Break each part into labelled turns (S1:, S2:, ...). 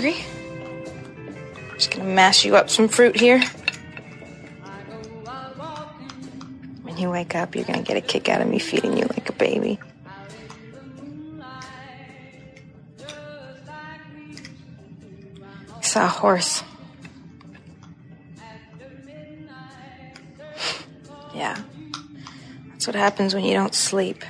S1: hungry? Just gonna mash you up some fruit here. When you wake up, you're gonna get a kick out of me feeding you like a baby. I saw a horse. Yeah. That's what happens when you don't sleep.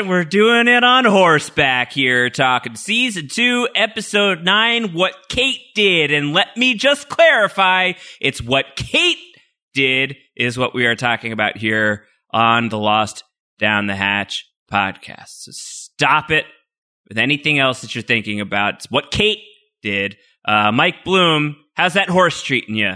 S2: And we're doing it on horseback here, talking season two, episode nine, what Kate did. And let me just clarify it's what Kate did, is what we are talking about here on the Lost Down the Hatch podcast. So stop it with anything else that you're thinking about. It's what Kate did. Uh, Mike Bloom, how's that horse treating you?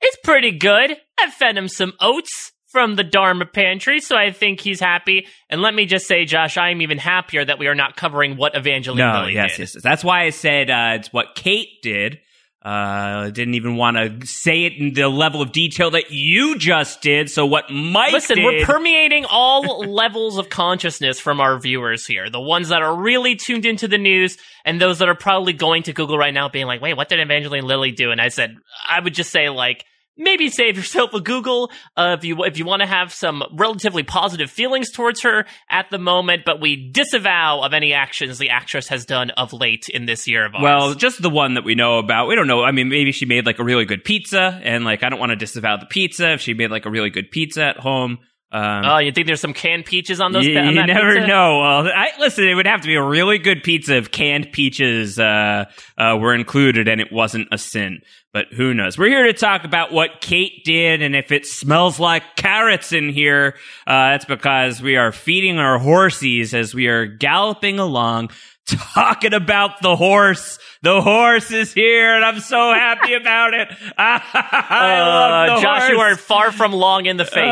S3: It's pretty good. I fed him some oats from the Dharma pantry, so I think he's happy. And let me just say, Josh, I am even happier that we are not covering what Evangeline
S2: No,
S3: Lilly
S2: yes,
S3: did.
S2: yes, yes. That's why I said uh, it's what Kate did. Uh, didn't even want to say it in the level of detail that you just did. So what Mike
S3: Listen,
S2: did,
S3: we're permeating all levels of consciousness from our viewers here. The ones that are really tuned into the news and those that are probably going to Google right now being like, wait, what did Evangeline Lilly do? And I said, I would just say like, maybe save yourself a Google uh, if you if you want to have some relatively positive feelings towards her at the moment, but we disavow of any actions the actress has done of late in this year of ours.
S2: well, just the one that we know about. We don't know. I mean, maybe she made like a really good pizza, and like I don't want to disavow the pizza if she made like a really good pizza at home. Um,
S3: oh, you think there's some canned peaches on those?
S2: you,
S3: on
S2: you never
S3: pizza?
S2: know. Well, I, listen, it would have to be a really good pizza if canned peaches uh, uh, were included and it wasn't a sin. But who knows? We're here to talk about what Kate did, and if it smells like carrots in here, uh, that's because we are feeding our horsies as we are galloping along. Talking about the horse. The horse is here, and I'm so happy about it. I love
S3: Uh,
S2: the
S3: Josh,
S2: horse.
S3: you are far from long in the face talking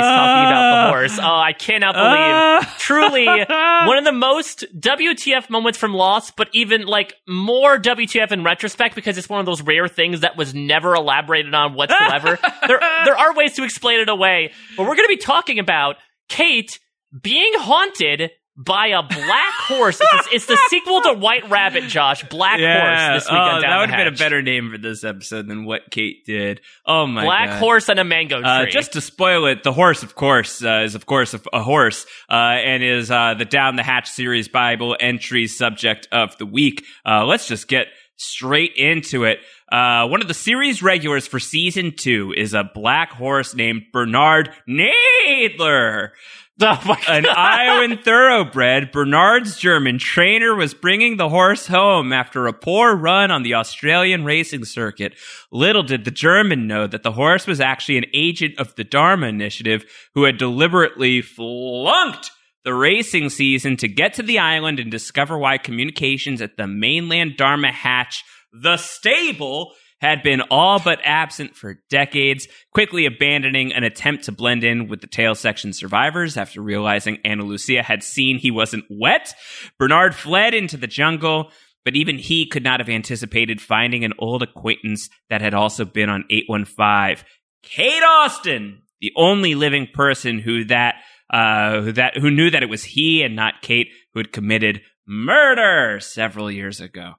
S3: about the horse. Oh, I cannot believe.
S2: Uh.
S3: truly, one of the most WTF moments from Lost, but even like more WTF in retrospect because it's one of those rare things that was never elaborated on whatsoever. there, there are ways to explain it away, but we're going to be talking about Kate being haunted by a black horse. It's, it's the sequel to White Rabbit, Josh. Black Horse this week
S2: oh, that would have been a better name for this episode than what Kate did. Oh my
S3: Black
S2: god.
S3: horse and a mango tree.
S2: Uh, just to spoil it, the horse, of course, uh, is of course a, a horse, uh, and is uh, the Down the Hatch series Bible entry subject of the week. Uh, let's just get straight into it. Uh, one of the series regulars for season two is a black horse named Bernard Nadler. An. Iowan thoroughbred, Bernard's German trainer was bringing the horse home after a poor run on the Australian racing circuit. Little did the German know that the horse was actually an agent of the Dharma Initiative who had deliberately flunked the racing season to get to the island and discover why communications at the mainland Dharma hatch, the stable, had been all but absent for decades, quickly abandoning an attempt to blend in with the tail section survivors after realizing Ana Lucia had seen he wasn't wet. Bernard fled into the jungle, but even he could not have anticipated finding an old acquaintance that had also been on 815. Kate Austin, the only living person who that uh, who that who knew that it was he and not Kate who had committed murder several years ago.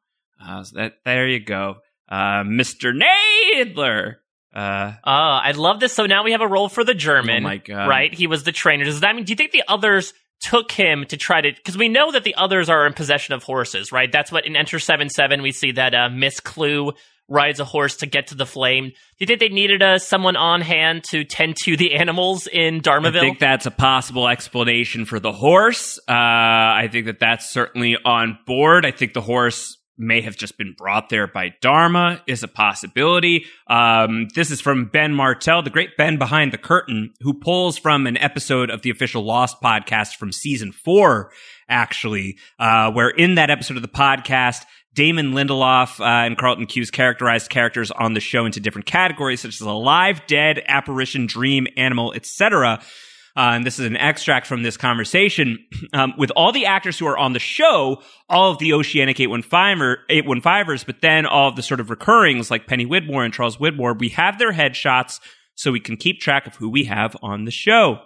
S2: Uh, so that there you go, uh, Mr. Nadler. Uh,
S3: Uh, I love this. So now we have a role for the German.
S2: Oh my God.
S3: Right? He was the trainer. Does that mean, do you think the others took him to try to, because we know that the others are in possession of horses, right? That's what in Enter 7 7 we see that uh, Miss Klugh rides a horse to get to the flame. Do you think they needed uh, someone on hand to tend to the animals in Dharmaville?
S2: I think that's a possible explanation for the horse. Uh, I think that that's certainly on board. I think the horse may have just been brought there by Dharma is a possibility. Um, this is from Ben Martell, the great Ben behind the curtain, who pulls from an episode of the official Lost podcast from season four, actually, uh, where in that episode of the podcast, Damon Lindelof uh, and Carlton Cuse characterized characters on the show into different categories, such as alive, dead, apparition, dream, animal, etc. Uh, and this is an extract from this conversation. Um, with all the actors who are on the show, all of the Oceanic 815er, 815ers, but then all of the sort of recurrings like Penny Widmore and Charles Widmore, we have their headshots so we can keep track of who we have on the show.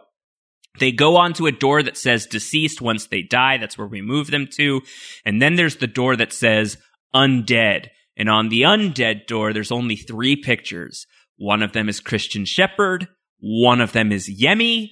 S2: They go onto a door that says deceased once they die. That's where we move them to. And then there's the door that says undead. And on the undead door, there's only three pictures. One of them is Christian Shepherd. One of them is Yemi.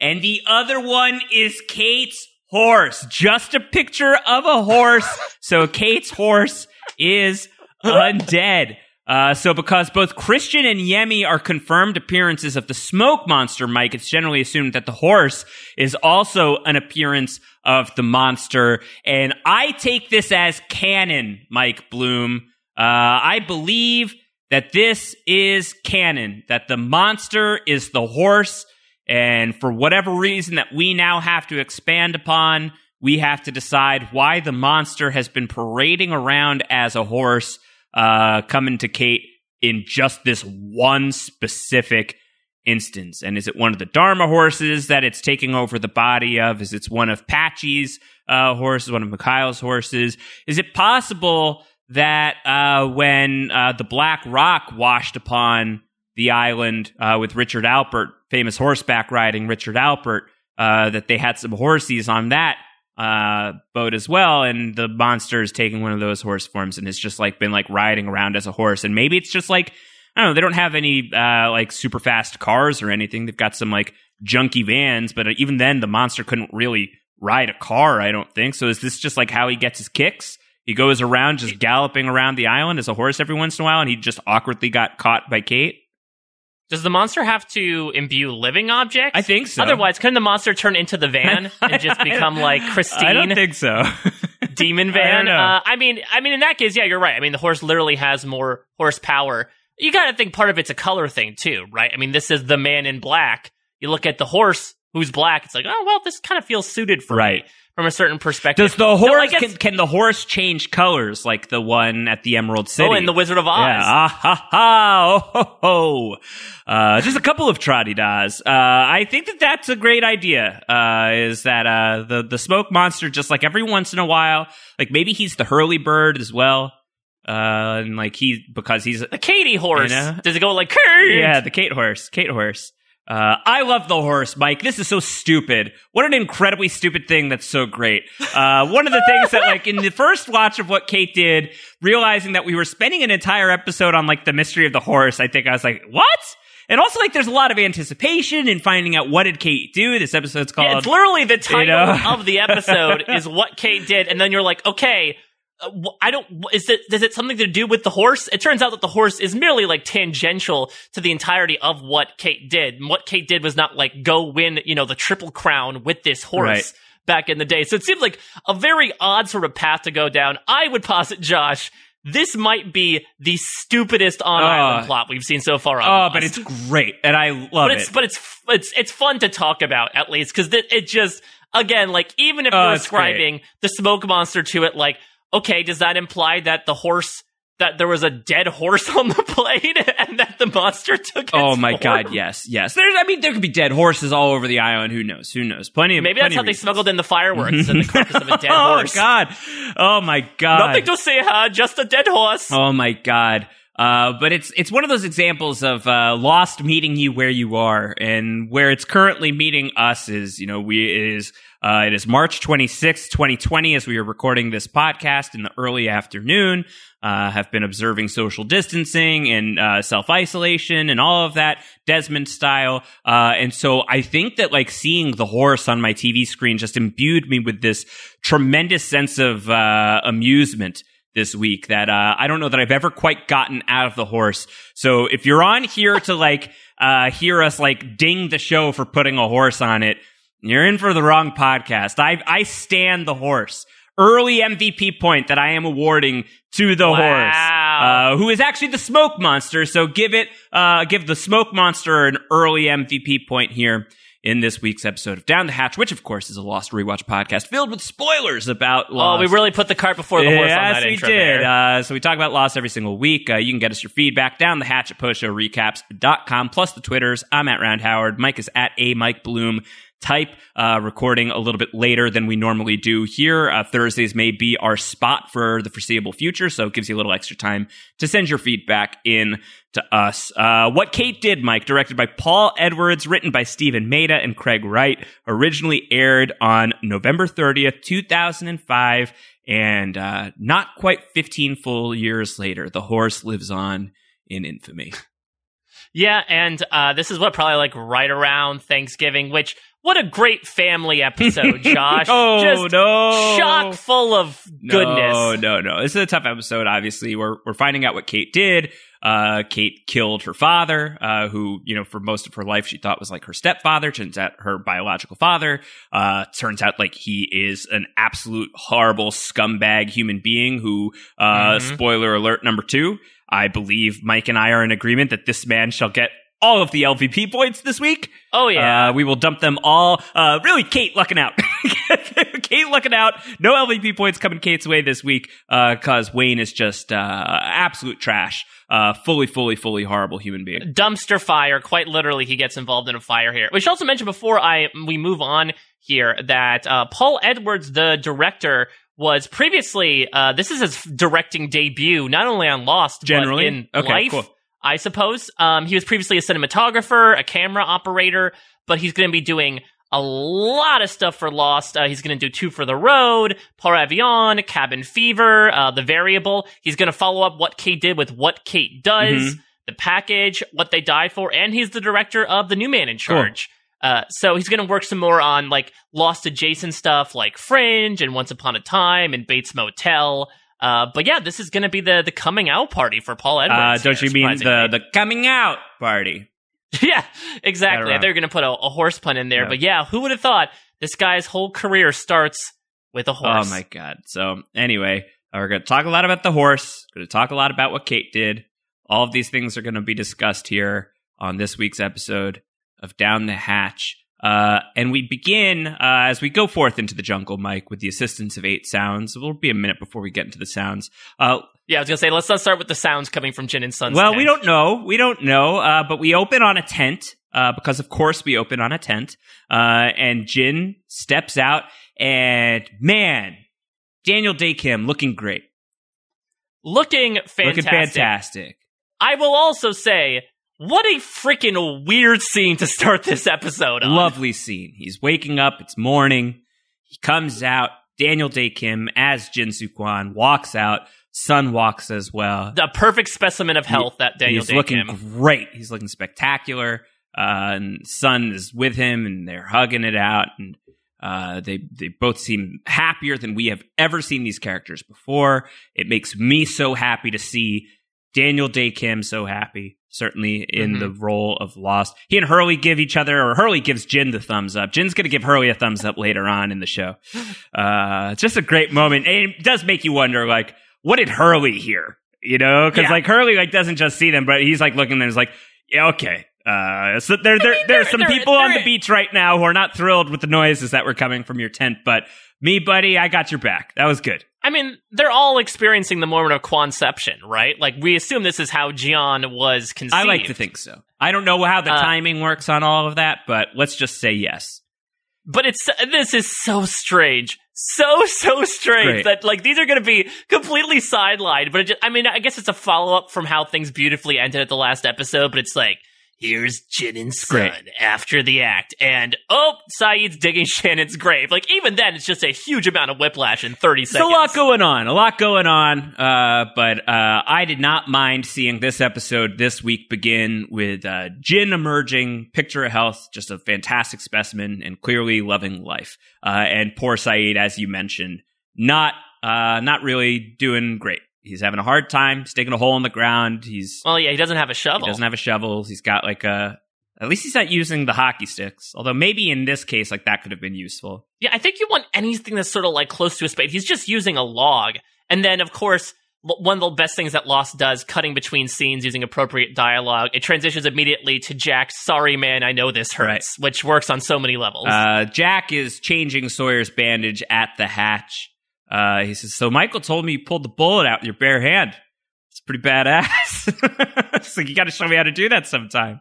S2: And the other one is Kate's horse. Just a picture of a horse. so Kate's horse is undead. Uh, so because both Christian and Yemi are confirmed appearances of the smoke monster, Mike, it's generally assumed that the horse is also an appearance of the monster. And I take this as canon, Mike Bloom. Uh, I believe that this is canon, that the monster is the horse. And for whatever reason that we now have to expand upon, we have to decide why the monster has been parading around as a horse uh, coming to Kate in just this one specific instance. And is it one of the Dharma horses that it's taking over the body of? Is it one of Patchy's uh, horses, one of Mikhail's horses? Is it possible that uh, when uh, the Black Rock washed upon the island uh, with Richard Alpert, famous horseback riding Richard Alpert, uh, that they had some horses on that uh, boat as well, and the monster is taking one of those horse forms and has just like been like riding around as a horse, and maybe it's just like I don't know, they don't have any uh, like super fast cars or anything. They've got some like junky vans, but even then, the monster couldn't really ride a car. I don't think so. Is this just like how he gets his kicks? He goes around just galloping around the island as a horse every once in a while, and he just awkwardly got caught by Kate.
S3: Does the monster have to imbue living objects?
S2: I think so.
S3: Otherwise, couldn't the monster turn into the van and just become like Christine?
S2: I don't think so.
S3: demon
S2: I
S3: van.
S2: don't know.
S3: Uh, I mean, I mean, in that case, yeah, you're right. I mean, the horse literally has more horsepower. You got to think part of it's a color thing too, right? I mean, this is the man in black. You look at the horse who's black. It's like, oh well, this kind of feels suited for
S2: Right.
S3: me from a certain perspective.
S2: Does the
S3: No,
S2: horse
S3: guess-
S2: can, can the horse change colors like the one at the Emerald City?
S3: Oh, in the Wizard of Oz.
S2: Yeah, ah ha ha, oh ho ho. Uh, just a couple of trotty das. Uh, I think that that's a great idea. Uh, is that uh the the smoke monster just like every once in a while, like maybe he's the Hurley bird as well. Uh, and like he because he's
S3: The Katie horse.
S2: You know?
S3: Does it go like Kate?
S2: yeah, the Kate horse. Kate horse. Uh, I love the horse, Mike. This is so stupid. What an incredibly stupid thing that's so great. Uh, one of the things that, like, in the first watch of what Kate did, realizing that we were spending an entire episode on, like, the mystery of the horse, I think I was like, what? And also, like, there's a lot of anticipation in finding out what did Kate do. This episode's called.
S3: Yeah, it's literally the title
S2: know?
S3: of the episode is what Kate did, and then you're like, okay, Uh, I don't. Is it does it something to do with the horse? It turns out that the horse is merely like tangential to the entirety of what Kate did. And what Kate did was not like go win, you know, the triple crown with this horse.
S2: Right.
S3: Back in the day. So it seems like a very odd sort of path to go down. I would posit, Josh, this might be the stupidest on island
S2: Uh,
S3: plot we've seen so far on
S2: oh, but it's great. And I love
S3: but
S2: it.
S3: but it's it's it's fun to talk about at least because it just again like even if uh,
S2: it's great.
S3: ascribing the smoke monster to it, like okay, does that imply that the horse that there was a dead horse on the plane and that the monster took?
S2: Oh my
S3: form?
S2: god, yes, yes. There's, I mean, there could be dead horses all over the island. Who knows? Who knows? Plenty of
S3: Maybe
S2: plenty
S3: that's how they smuggled in the fireworks and the carcass of a dead horse.
S2: oh
S3: horse.
S2: god! Oh my god!
S3: Nothing to say, huh? Just a dead horse.
S2: Oh my god. Uh, but it's it's one of those examples of uh, lost meeting you where you are, and where it's currently meeting us is you know we is Uh, it is March 26th, 2020, as we are recording this podcast in the early afternoon. Uh, have been observing social distancing and uh, self isolation and all of that Desmond style. Uh, and so I think that like seeing the horse on my TV screen just imbued me with this tremendous sense of uh, amusement this week that uh, I don't know that I've ever quite gotten out of the horse. So if you're on here to like uh, hear us like ding the show for putting a horse on it, you're in for the wrong podcast. I I stand the horse. Early MVP point that I am awarding to the
S3: Wow.
S2: horse, uh, who is actually the smoke monster. So give it, uh, give the smoke monster an early MVP point here in this week's episode of Down the Hatch, which of course is a Lost Rewatch podcast filled with spoilers about
S3: Oh,
S2: Lost.
S3: we really put the cart before the horse on
S2: yes,
S3: that
S2: we
S3: intro
S2: did. Uh, so we talk about Lost every single week. Uh, you can get us your feedback down the hatch at postshowrecaps.com, plus the Twitters. I'm at Round Howard. Mike is at a Mike Bloom. Type uh, recording a little bit later than we normally do here. Uh, Thursdays may be our spot for the foreseeable future, so it gives you a little extra time to send your feedback in to us. Uh, what Kate Did, Mike, directed by Paul Edwards, written by Steven Maeda and Craig Wright, originally aired on November 30th, 2005. And uh, not quite 15 full years later, the horse lives on in infamy.
S3: Yeah, and uh, this is what probably like right around Thanksgiving, which what a great family episode, Josh.
S2: oh,
S3: Just
S2: no.
S3: chock full of goodness.
S2: No, no, no. This is a tough episode, obviously. We're, we're finding out what Kate did. Uh, Kate killed her father, uh, who, you know, for most of her life she thought was like her stepfather. Turns out her biological father. Uh, turns out like he is an absolute horrible scumbag human being who, uh,
S3: Mhm.
S2: spoiler alert number two. I believe Mike and I are in agreement that this man shall get all of the LVP points this week.
S3: Oh yeah.
S2: Uh, we will dump them all. Uh, really, Kate lucking out. Kate lucking out. No LVP points coming Kate's way this week because Wayne is just uh, absolute trash. Uh, fully, fully, fully horrible human being.
S3: dumpster fire. Quite literally, he gets involved in a fire here. We should also mention before I we move on here that uh, Paul Edwards, the director, was previously uh, this is his directing debut, not only on Lost,
S2: Generally?
S3: but in
S2: Okay,
S3: life.
S2: cool.
S3: I suppose um, he was previously a cinematographer, a camera operator, but he's going to be doing a lot of stuff for Lost. Uh, he's going to do Two for the Road, Par Avion, Cabin Fever, uh, The Variable. He's going to follow up what Kate did with What Kate Does,
S2: Mhm.
S3: The Package, What They Die For, and he's the director of The New Man in Charge. Uh, so he's going to work some more on like Lost adjacent stuff like Fringe and Once Upon a Time and Bates Motel. Uh, but yeah, this is going to be the the coming out party for Paul
S2: Uh,
S3: Edwards.
S2: don't
S3: here,
S2: you mean the, the coming out party?
S3: yeah, exactly. They're going to put a, a horse pun in there.
S2: Yeah.
S3: But yeah, who would have thought this guy's whole career starts with a horse?
S2: Oh my god. So anyway, uh, we're going to talk a lot about the horse. Going to talk a lot about what Kate did. All of these things are going to be discussed here on this week's episode of Down the Hatch. Uh, and we begin uh, as we go forth into the jungle, Mike, with the assistance of eight sounds. It'll be a minute before we get into the sounds. Uh,
S3: Yeah, I was going to say, let's not start with the sounds coming from Jin and Sun's
S2: well,
S3: tent.
S2: we don't know. We don't know. Uh, but we open on a tent uh, because, of course, we open on a tent. Uh, and Jin steps out, and man, Daniel Dae Kim looking great,
S3: Looking fantastic.
S2: looking fantastic.
S3: I will also say, what a freaking weird scene to start this episode on.
S2: Lovely scene. He's waking up. It's morning. He comes out. Daniel Dae Kim as Jin Soo Kwon walks out. Sun walks as well.
S3: the perfect specimen of health that Daniel
S2: He's
S3: Dae
S2: looking
S3: Kim.
S2: great. He's looking spectacular. Uh, and Sun is with him, and they're hugging it out. And uh, they they both seem happier than we have ever seen these characters before. It makes me so happy to see Daniel Dae Kim so happy. Certainly in
S3: Mhm.
S2: the role of Lost, he and Hurley give each other, or Hurley gives Jin the thumbs up. Jin's going to give Hurley a thumbs up later on in the show. Uh, it's just a great moment, and it does make you wonder, like, what did Hurley hear? You know, because
S3: Yeah.
S2: like Hurley like doesn't just see them, but he's like looking and is like, yeah, okay. Uh, so there, there,
S3: mean,
S2: there's
S3: they're-
S2: some
S3: they're-
S2: people on
S3: they're-
S2: the beach right now who are not thrilled with the noises that were coming from your tent, but me, buddy, I got your back. That was good.
S3: I mean, they're all experiencing the moment of conception, right? Like, we assume this is how Ji Yeon was conceived.
S2: I like to think so. I don't know how the
S3: Uh,
S2: timing works on all of that, but let's just say yes.
S3: But it's this is so strange, so so strange
S2: Great.
S3: that like these are going to be completely sidelined. But it just, I mean, I guess it's a follow up from how things beautifully ended at the last episode. But it's like here's Shannon's son
S2: Great.
S3: after the act, and oh, Sayid's digging Shannon's grave. Like even then, it's just a huge amount of whiplash in thirty
S2: There's
S3: seconds.
S2: a lot going on, a lot going on. Uh, but uh, I did not mind seeing this episode this week begin with uh, Jin emerging, picture of health, just a fantastic specimen, and clearly loving life. Uh, and poor Sayid, as you mentioned, not uh, not really doing great. He's having a hard time sticking a hole in the ground. He's
S3: Well, yeah, he doesn't have a shovel.
S2: he doesn't have a shovel. He's got like a. At least he's not using the hockey sticks. Although maybe in this case, like that could have been useful.
S3: Yeah, I think you want anything that's sort of like close to a spade. He's just using a log. And then, of course, one of the best things that Lost does, cutting between scenes using appropriate dialogue, it transitions immediately to Jack's, sorry man, I know this hurts, which works on so many levels.
S2: Uh, Jack is changing Sawyer's bandage at the hatch. Uh, he says, "So Michael told me you pulled the bullet out with your bare hand. It's pretty badass. it's like you got to show me how to do that sometime."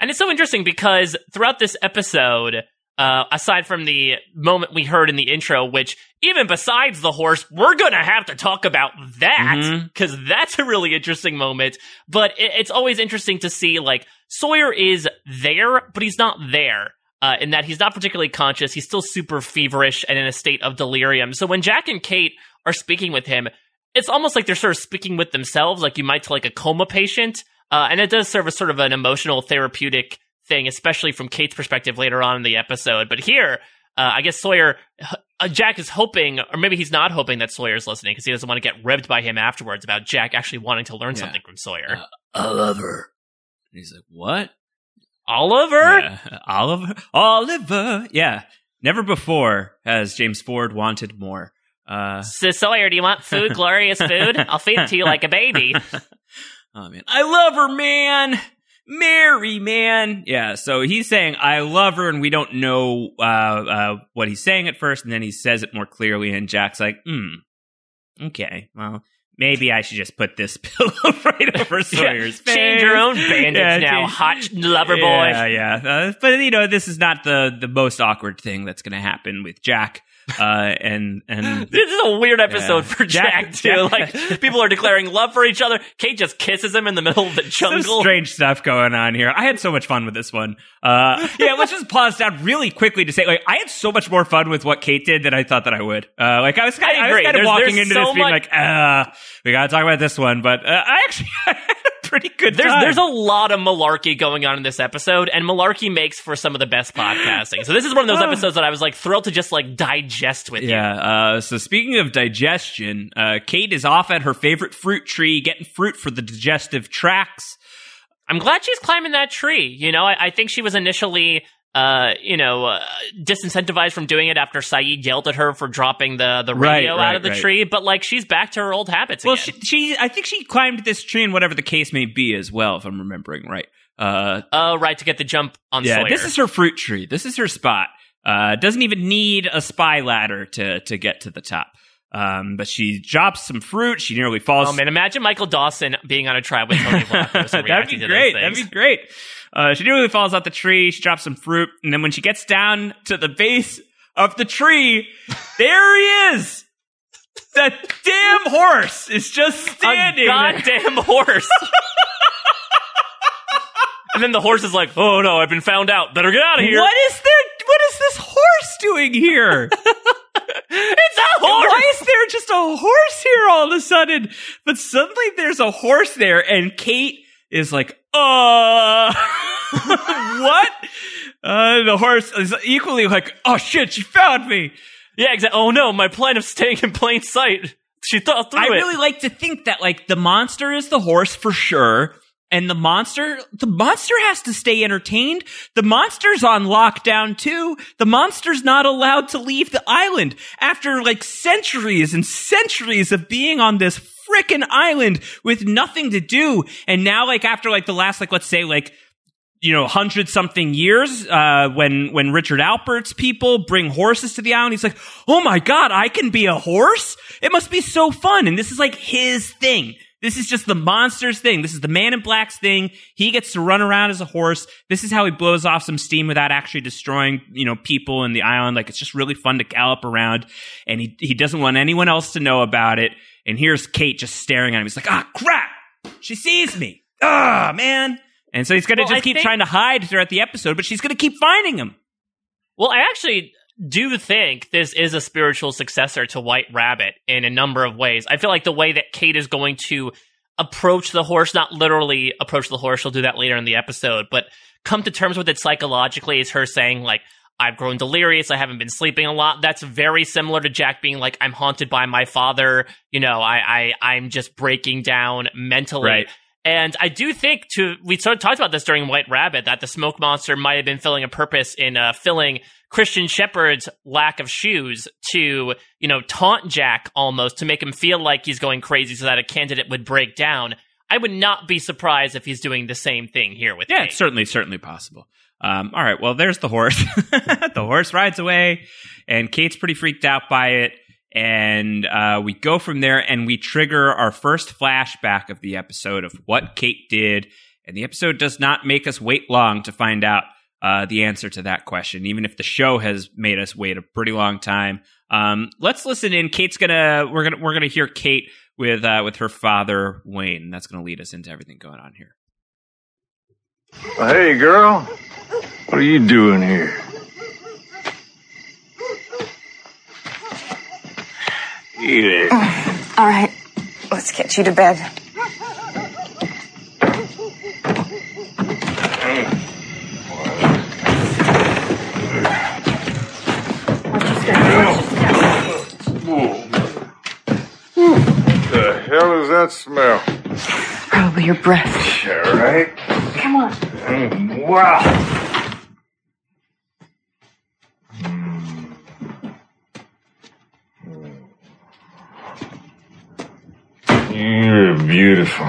S3: and it's so interesting because throughout this episode, uh, aside from the moment we heard in the intro, which even besides the horse, we're gonna have to talk about that because that's a really interesting moment. But it, it's always interesting to see like Sawyer is there, but he's not there. Uh, in that he's not particularly conscious, he's still super feverish and in a state of delirium. So when Jack and Kate are speaking with him, it's almost like they're sort of speaking with themselves, like you might to like a coma patient. Uh, and it does serve as sort of an emotional therapeutic thing, especially from Kate's perspective later on in the episode. But here, uh, I guess Sawyer, uh, Jack is hoping, or maybe he's not hoping that Sawyer's listening because he doesn't want to get ribbed by him afterwards about Jack actually wanting to learn
S2: Yeah.
S3: something from Sawyer.
S2: Uh, I love her. And he's like, "What?
S3: Oliver?
S2: Yeah. Oliver? Oliver? Yeah. Never before has James Ford wanted more." Uh,
S3: So Sawyer, do you want food, glorious food? I'll feed it to you like a baby.
S2: oh man, I love her, man. Mary, man. Yeah, so he's saying I love her, and we don't know uh, uh, what he's saying at first, and then he says it more clearly, and Jack's like, hmm, okay, well, maybe I should just put this pillow right over Sawyer's face.
S3: Change your own bandage
S2: Yeah,
S3: now,
S2: change-
S3: hot lover boy.
S2: Yeah, yeah. Uh, but you know, this is not the the most awkward thing that's going to happen with Jack. Uh, and and
S3: This is a weird episode
S2: Yeah.
S3: for Jack,
S2: Jack-
S3: too.
S2: Jack-
S3: like people are declaring love for each other. Kate just kisses him in the middle of the
S2: some
S3: jungle.
S2: strange stuff going on here. I had so much fun with this one. Uh, yeah, let's just pause down really quickly to say, like, I had so much more fun with what Kate did than I thought that I would. Uh, like, I was kind,
S3: I
S2: I was kind of
S3: There's-
S2: walking
S3: there's
S2: into
S3: so
S2: this being
S3: much-
S2: like, ah, we got to talk about this one, but uh, I actually pretty good
S3: There's
S2: time.
S3: there's a lot of malarkey going on in this episode, and malarkey makes for some of the best podcasting. So this is one of those episodes that I was like thrilled to just like digest with you.
S2: Yeah. Uh, so speaking of digestion, uh, Kate is off at her favorite fruit tree, getting fruit for the digestive tracts.
S3: I'm glad she's climbing that tree. You know, I, I think she was initially, uh, you know, uh, disincentivized from doing it after Sayid yelled at her for dropping the the
S2: Right,
S3: radio out of the
S2: right.
S3: tree. But like, she's back to her old habits
S2: Well,
S3: again.
S2: she, she, I think she climbed this tree, and whatever the case may be, as well, if I'm remembering right. Uh,
S3: Oh, right, to get the jump on
S2: yeah, this is her fruit tree. This is her spot. Uh, doesn't even need a spy ladder to to get to the top. Um, but she drops some fruit. She nearly falls.
S3: Oh man, imagine Michael Dawson being on a tribe with Tony and
S2: That'd be great. That'd be great. Uh, she nearly falls off the tree. She drops some fruit, and then when she gets down to the base of the tree, there he is. That damn horse is just standing.
S3: a goddamn horse. and then the horse is like, "Oh no, I've been found out. Better get out of here."
S2: What is there? What is this horse doing here?
S3: It's a horse.
S2: Why is there just a horse here all of a sudden? But suddenly there's a horse there, and Kate is like, uh, what? Uh, the horse is equally like, oh shit, she found me.
S3: Yeah, exactly. Oh no, my plan of staying in plain sight. She thought through
S2: I
S3: it.
S2: really like to think that like the monster is the horse for sure. And the monster, the monster has to stay entertained. The monster's on lockdown too. The monster's not allowed to leave the island after like centuries and centuries of being on this frickin' island with nothing to do. And now like after like the last like let's say like you know, hundred something years, uh, when, when Richard Alpert's people bring horses to the island, he's like, oh my god, I can be a horse? It must be so fun. And this is like his thing. This is just the monster's thing. This is the man in black's thing. He gets to run around as a horse. This is how he blows off some steam without actually destroying, you know, people in the island. Like it's just really fun to gallop around. And he, he doesn't want anyone else to know about it. And here's Kate just staring at him. He's like, ah, crap. She sees me. Ah, man. And so he's going to
S3: Well,
S2: just
S3: I
S2: keep
S3: think-
S2: trying to hide throughout the episode, but she's going to keep finding him.
S3: Well, I actually do think this is a spiritual successor to White Rabbit in a number of ways. I feel like the way that Kate is going to approach the horse, not literally approach the horse, she'll do that later in the episode, but come to terms with it psychologically is her saying, like, I've grown delirious. I haven't been sleeping a lot. That's very similar to Jack being like, I'm haunted by my father. You know, I, I, I'm just breaking down mentally.
S2: Right.
S3: And I do think to we sort of talked about this during White Rabbit that the smoke monster might have been filling a purpose in uh, filling Christian Shepherd's lack of shoes to you know taunt Jack almost to make him feel like he's going crazy so that a candidate would break down. I would not be surprised if he's doing the same thing here with Jack.
S2: Yeah,
S3: Kate.
S2: it's certainly, certainly possible. Um, all right, well, there's the horse. the horse rides away, and Kate's pretty freaked out by it. And uh, we go from there and we trigger our first flashback of the episode of what Kate did. And the episode does not make us wait long to find out uh, the answer to that question, even if the show has made us wait a pretty long time. Um, let's listen in. Kate's gonna we're gonna we're gonna hear Kate with uh, with her father Wayne. That's gonna lead us into everything going on here.
S4: Hey, girl. What are you doing here? Eat it.
S1: All right, let's get you to bed.
S4: The hell does that smell?
S1: Probably your breath.
S4: Yeah, right?
S1: Come on.
S4: Mm, wow. You're beautiful.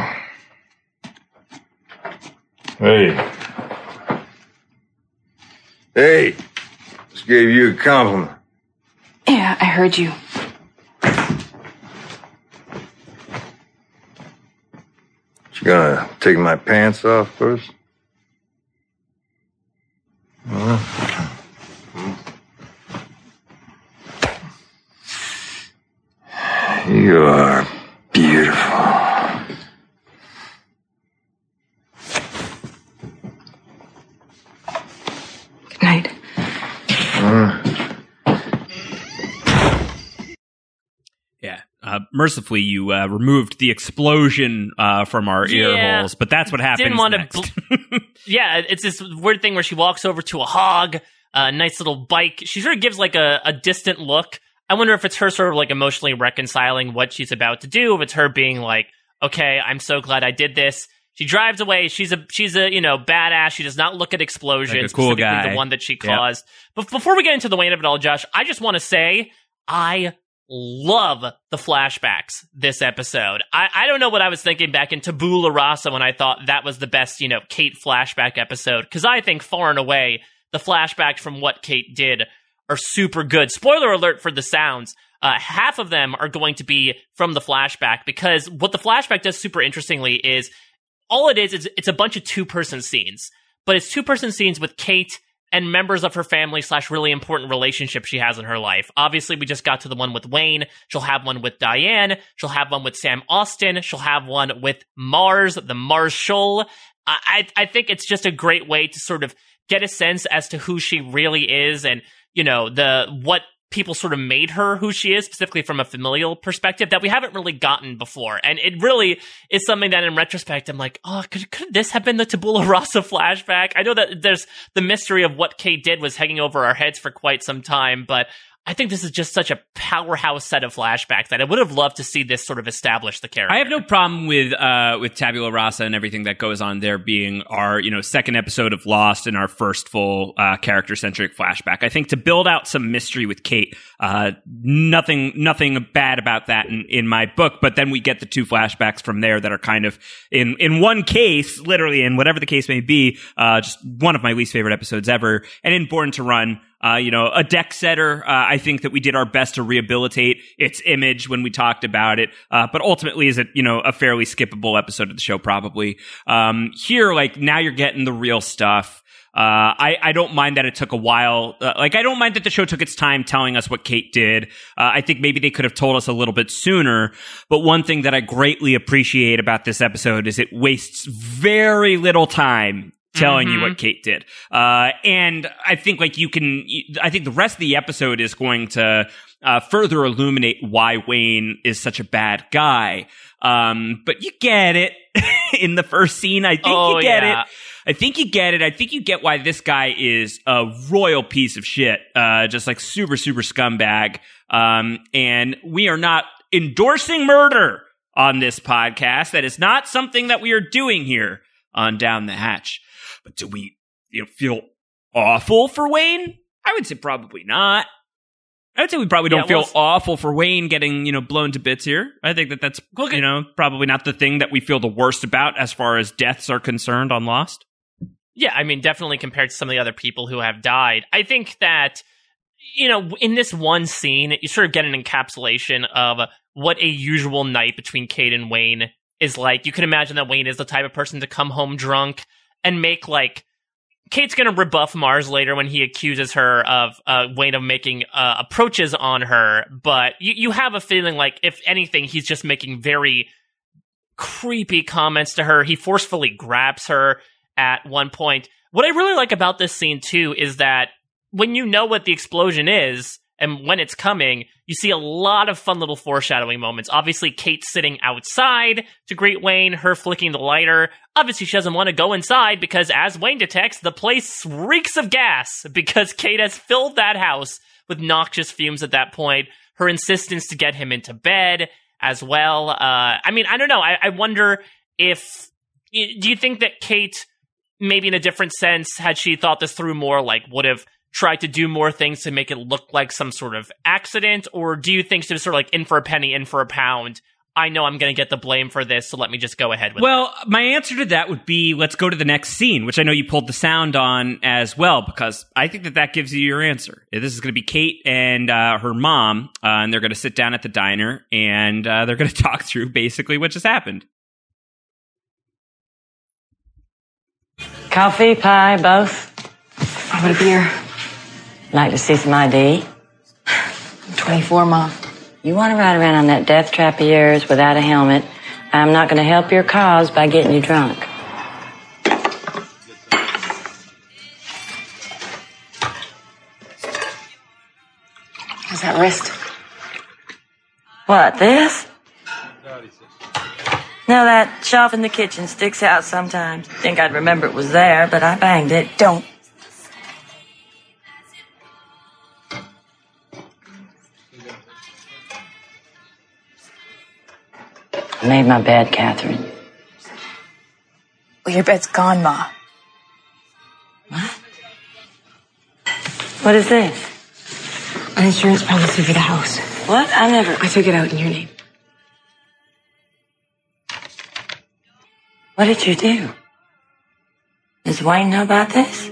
S4: Hey. Hey. Just gave you a compliment.
S1: Yeah, I heard you.
S4: You gonna take my pants off first? You are beautiful.
S1: Good night.
S2: Yeah. Uh, mercifully, you uh, removed the explosion uh, from our ear holes, but that's what happens
S3: Didn't want to. Bl- yeah, it's this weird thing where she walks over to a hog, a nice little bike. She sort of gives like a, a distant look. I wonder if it's her sort of like emotionally reconciling what she's about to do. If it's her being like, "Okay, I'm so glad I did this." She drives away. She's a she's a you know badass. She does not look at explosions.
S2: Like a cool
S3: specifically
S2: guy.
S3: The one that she
S2: Yep.
S3: caused. But before we get into the Wayne of it all, Josh, I just want to say I love the flashbacks this episode. I, I don't know what I was thinking back in Tabula Rasa when I thought that was the best, you know, Kate flashback episode. Cause I think far and away the flashbacks from what Kate did are super good. Spoiler alert for the sounds. Uh, half of them are going to be from the flashback because what the flashback does super interestingly is all it is is it's a bunch of two person scenes, but it's two person scenes with Kate and members of her family slash really important relationship she has in her life. Obviously, we just got to the one with Wayne. She'll have one with Diane. She'll have one with Sam Austin. She'll have one with Mars, the Marshal. I, I think it's just a great way to sort of get a sense as to who she really is and, you know, the what people sort of made her who she is, specifically from a familial perspective that we haven't really gotten before. And it really is something that in retrospect, I'm like, oh, could, could this have been the Tabula Rasa flashback? I know that there's the mystery of what Kate did was hanging over our heads for quite some time, but I think this is just such a powerhouse set of flashbacks that I would have loved to see this sort of establish the character.
S2: I have no problem with uh, with Tabula Rasa and everything that goes on there being our you know second episode of Lost and our first full uh, character centric flashback. I think to build out some mystery with Kate, uh, nothing nothing bad about that in, in my book. But then we get the two flashbacks from there that are kind of in in one case, literally in whatever the case may be, uh, just one of my least favorite episodes ever. And in Born to Run, uh, you know, a deck setter. Uh, I think that we did our best to rehabilitate its image when we talked about it. Uh, but ultimately, is it you know a fairly skippable episode of the show? Probably. Um, here, like now, you're getting the real stuff. Uh, I, I don't mind that it took a while. Uh, like, I don't mind that the show took its time telling us what Kate did. Uh, I think maybe they could have told us a little bit sooner. But one thing that I greatly appreciate about this episode is it wastes very little time telling you what Kate did. Uh, and I think like you can, I think the rest of the episode is going to uh, further illuminate why Wayne is such a bad guy. Um, but you get it in the first scene. I think
S3: Oh,
S2: you get
S3: yeah.
S2: it. I think you get it. I think you get why this guy is a royal piece of shit. Uh, just like super, super scumbag. Um, and we are not endorsing murder on this podcast. That is not something that we are doing here on Down the Hatch. But do we you know, feel awful for Wayne? I would say probably not. I would say we probably don't
S3: Yeah,
S2: feel
S3: well, s-
S2: awful for Wayne getting, you know, blown to bits here. I think that that's,
S3: Look at-
S2: you know, probably not the thing that we feel the worst about as far as deaths are concerned on Lost.
S3: Yeah, I mean, definitely compared to some of the other people who have died. I think that, you know, in this one scene, you sort of get an encapsulation of what a usual night between Kate and Wayne is like. You can imagine that Wayne is the type of person to come home drunk and make like. Kate's going to rebuff Mars later when he accuses her of uh, Wayne of making uh, approaches on her, but you, you have a feeling like, if anything, he's just making very creepy comments to her. He forcefully grabs her at one point. What I really like about this scene too is that when you know what the explosion is and when it's coming, you see a lot of fun little foreshadowing moments. Obviously, Kate sitting outside to greet Wayne, her flicking the lighter. Obviously, she doesn't want to go inside because, as Wayne detects, the place reeks of gas because Kate has filled that house with noxious fumes at that point. Her insistence to get him into bed as well. Uh, I mean, I don't know. I, I wonder if. Do you think that Kate maybe in a different sense, had she thought this through more, like would have tried to do more things to make it look like some sort of accident? Or do you think she was sort of like in for a penny, in for a pound? I know I'm going to get the blame for this, so let me just go ahead with it.
S2: Well, my answer to that would be let's go to the next scene, which I know you pulled the sound on as well, because I think that that gives you your answer. This is going to be Kate and uh, her mom, uh, and they're going to sit down at the diner and uh, they're going to talk through basically what just happened.
S5: Coffee, pie, both.
S1: How about a beer?
S5: Like to see some ID.
S1: 24, Mom.
S5: You want to ride around on that death trap of yours without a helmet? I'm not going to help your cause by getting you drunk.
S1: How's that wrist?
S5: What, this? No, that shelf in the kitchen sticks out sometimes. Think I'd remember it was there, but I banged it.
S1: Don't.
S5: I made my bed, Catherine.
S1: Well, your bed's gone, Ma.
S5: What? What is this?
S1: An insurance policy for the house.
S5: What? I never.
S1: I took it out in your name.
S5: What did you do? Does Wayne know about this?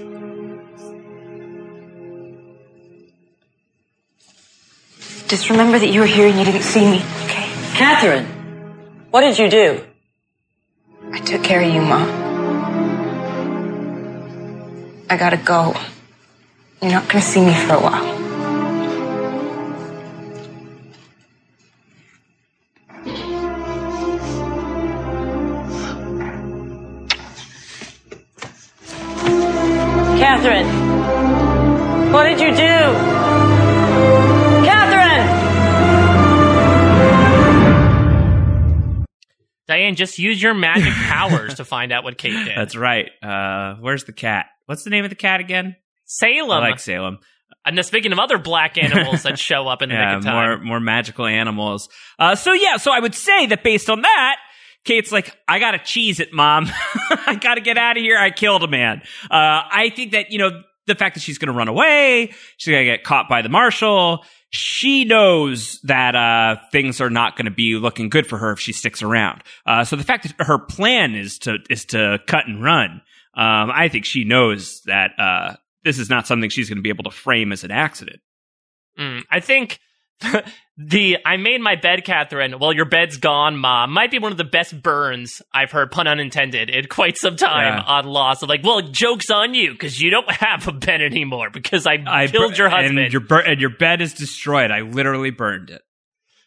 S1: Just remember that you were here and you didn't see me, okay?
S5: Catherine, what did you do?
S1: I took care of you, Ma. I gotta go. You're not gonna see me for a while.
S3: Just use your magic powers to find out what Kate did.
S2: That's right. Uh, where's the cat? What's the name of the cat again?
S3: Salem.
S2: I like Salem.
S3: and now speaking of other black animals that show up in the
S2: yeah,
S3: nick of time.
S2: more more magical animals. Uh, so yeah, so I would say that based on that, Kate's like, I gotta cheese it, mom. I gotta get out of here. I killed a man. Uh, I think that you know the fact that she's gonna run away, she's gonna get caught by the marshal. She knows that uh, things are not going to be looking good for her if she sticks around. Uh, so the fact that her plan is to is to cut and run, um, I think she knows that uh, this is not something she's going to be able to frame as an accident.
S3: Mm, I think the I made my bed, Catherine. Well, your bed's gone, Mom. Might be one of the best burns I've heard, pun unintended, in quite some time
S2: Yeah.
S3: on Lost. I'm like, well, joke's on you because you don't have a bed anymore because I,
S2: I
S3: killed
S2: bur-
S3: your husband.
S2: and your bur- and your bed is destroyed. I literally burned it.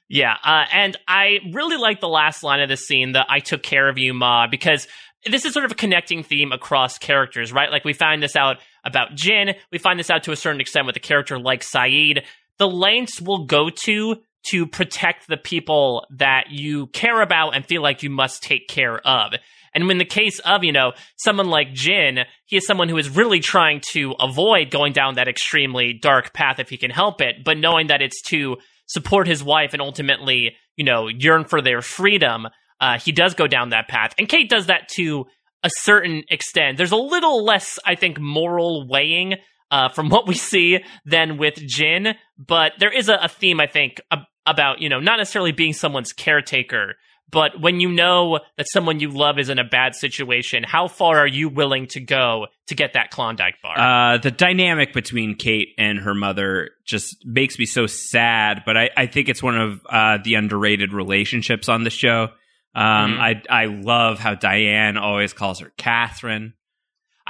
S3: Yeah, uh, and I really like the last line of the scene, that "I took care of you, Ma," because this is sort of a connecting theme across characters, right? Like we find this out about Jin, we find this out to a certain extent with a character like Sayid. The lengths we'll go to to protect the people that you care about and feel like you must take care of. And in the case of, you know, someone like Jin, he is someone who is really trying to avoid going down that extremely dark path if he can help it, but knowing that it's to support his wife and ultimately, you know, yearn for their freedom, uh, he does go down that path. And Kate does that to a certain extent. There's a little less, I think, moral weighing uh, from what we see than with Jin, but there is a, a theme, I think, ab- about, you know, not necessarily being someone's caretaker, but when you know that someone you love is in a bad situation, how far are you willing to go to get that Klondike bar?
S2: Uh, the dynamic between Kate and her mother just makes me so sad, but I, I think it's one of uh, the underrated relationships on the show. Um,
S3: Mhm.
S2: I I love how Diane always calls her Catherine.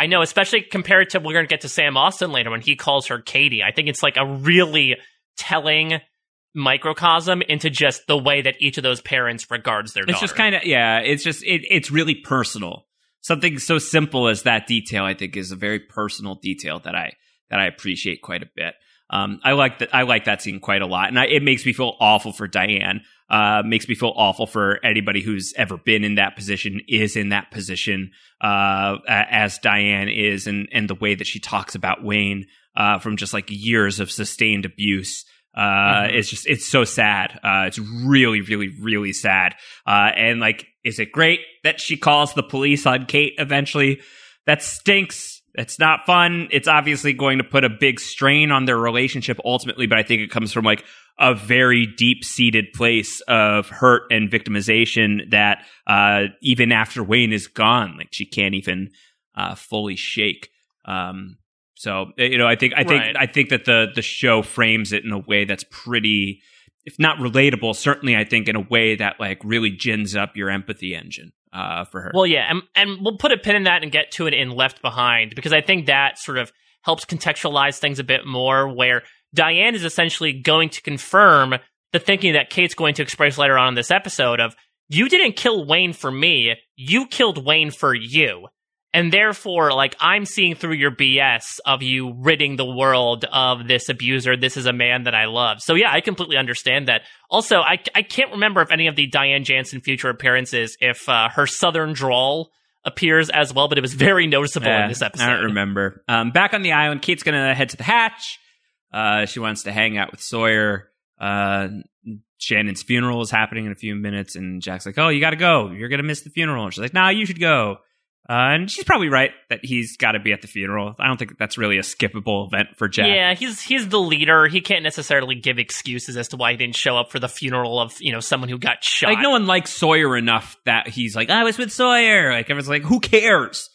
S3: I know, especially compared to we're going to get to Sam Austin later when he calls her Katie. I think it's like a really telling microcosm into just the way that each of those parents regards their daughter.
S2: It's
S3: daughter.
S2: just kind of yeah. It's just it, it's really personal. Something so simple as that detail, I think, is a very personal detail that I that I appreciate quite a bit. Um, I like that. I like that scene quite a lot, and I, it makes me feel awful for Diane. Uh, makes me feel awful for anybody who's ever been in that position, is in that position, uh, as Diane is, and and the way that she talks about Wayne, uh, from just like years of sustained abuse. Uh,
S3: Mhm.
S2: it's just, it's so sad. Uh, it's really, really, really sad. Uh, and like, is it great that she calls the police on Kate eventually? That stinks. It's not fun. It's obviously going to put a big strain on their relationship ultimately, but I think it comes from like a very deep seated place of hurt and victimization that, uh, even after Wayne is gone, like she can't even, uh, fully shake. Um, so you know, I think I think
S3: Right.
S2: I think that the the show frames it in a way that's pretty, if not relatable, certainly I think in a way that like really gins up your empathy engine uh, for her.
S3: Well, yeah, and, and we'll put a pin in that and get to it in Left Behind because I think that sort of helps contextualize things a bit more. Where Diane is essentially going to confirm the thinking that Kate's going to express later on in this episode of you didn't kill Wayne for me, you killed Wayne for you. And therefore, like, I'm seeing through your BS of you ridding the world of this abuser. This is a man that I love. So, yeah, I completely understand that. Also, I, I can't remember if any of the Diane Jansen future appearances, if uh, her southern drawl appears as well, but it was very noticeable
S2: Yeah,
S3: in this episode.
S2: I don't remember. Um, back on the island, Kate's gonna head to the hatch. Uh, she wants to hang out with Sawyer. Uh, Shannon's funeral is happening in a few minutes, and Jack's like, "Oh, you got to go. You're gonna miss the funeral." And she's like, "Nah, you should go." Uh, and she's probably right that he's got to be at the funeral. I don't think that's really a skippable event for Jack.
S3: Yeah, he's he's the leader. He can't necessarily give excuses as to why he didn't show up for the funeral of you know someone who got shot.
S2: Like no one likes Sawyer enough that he's like, I was with Sawyer. Like everyone's like, who cares?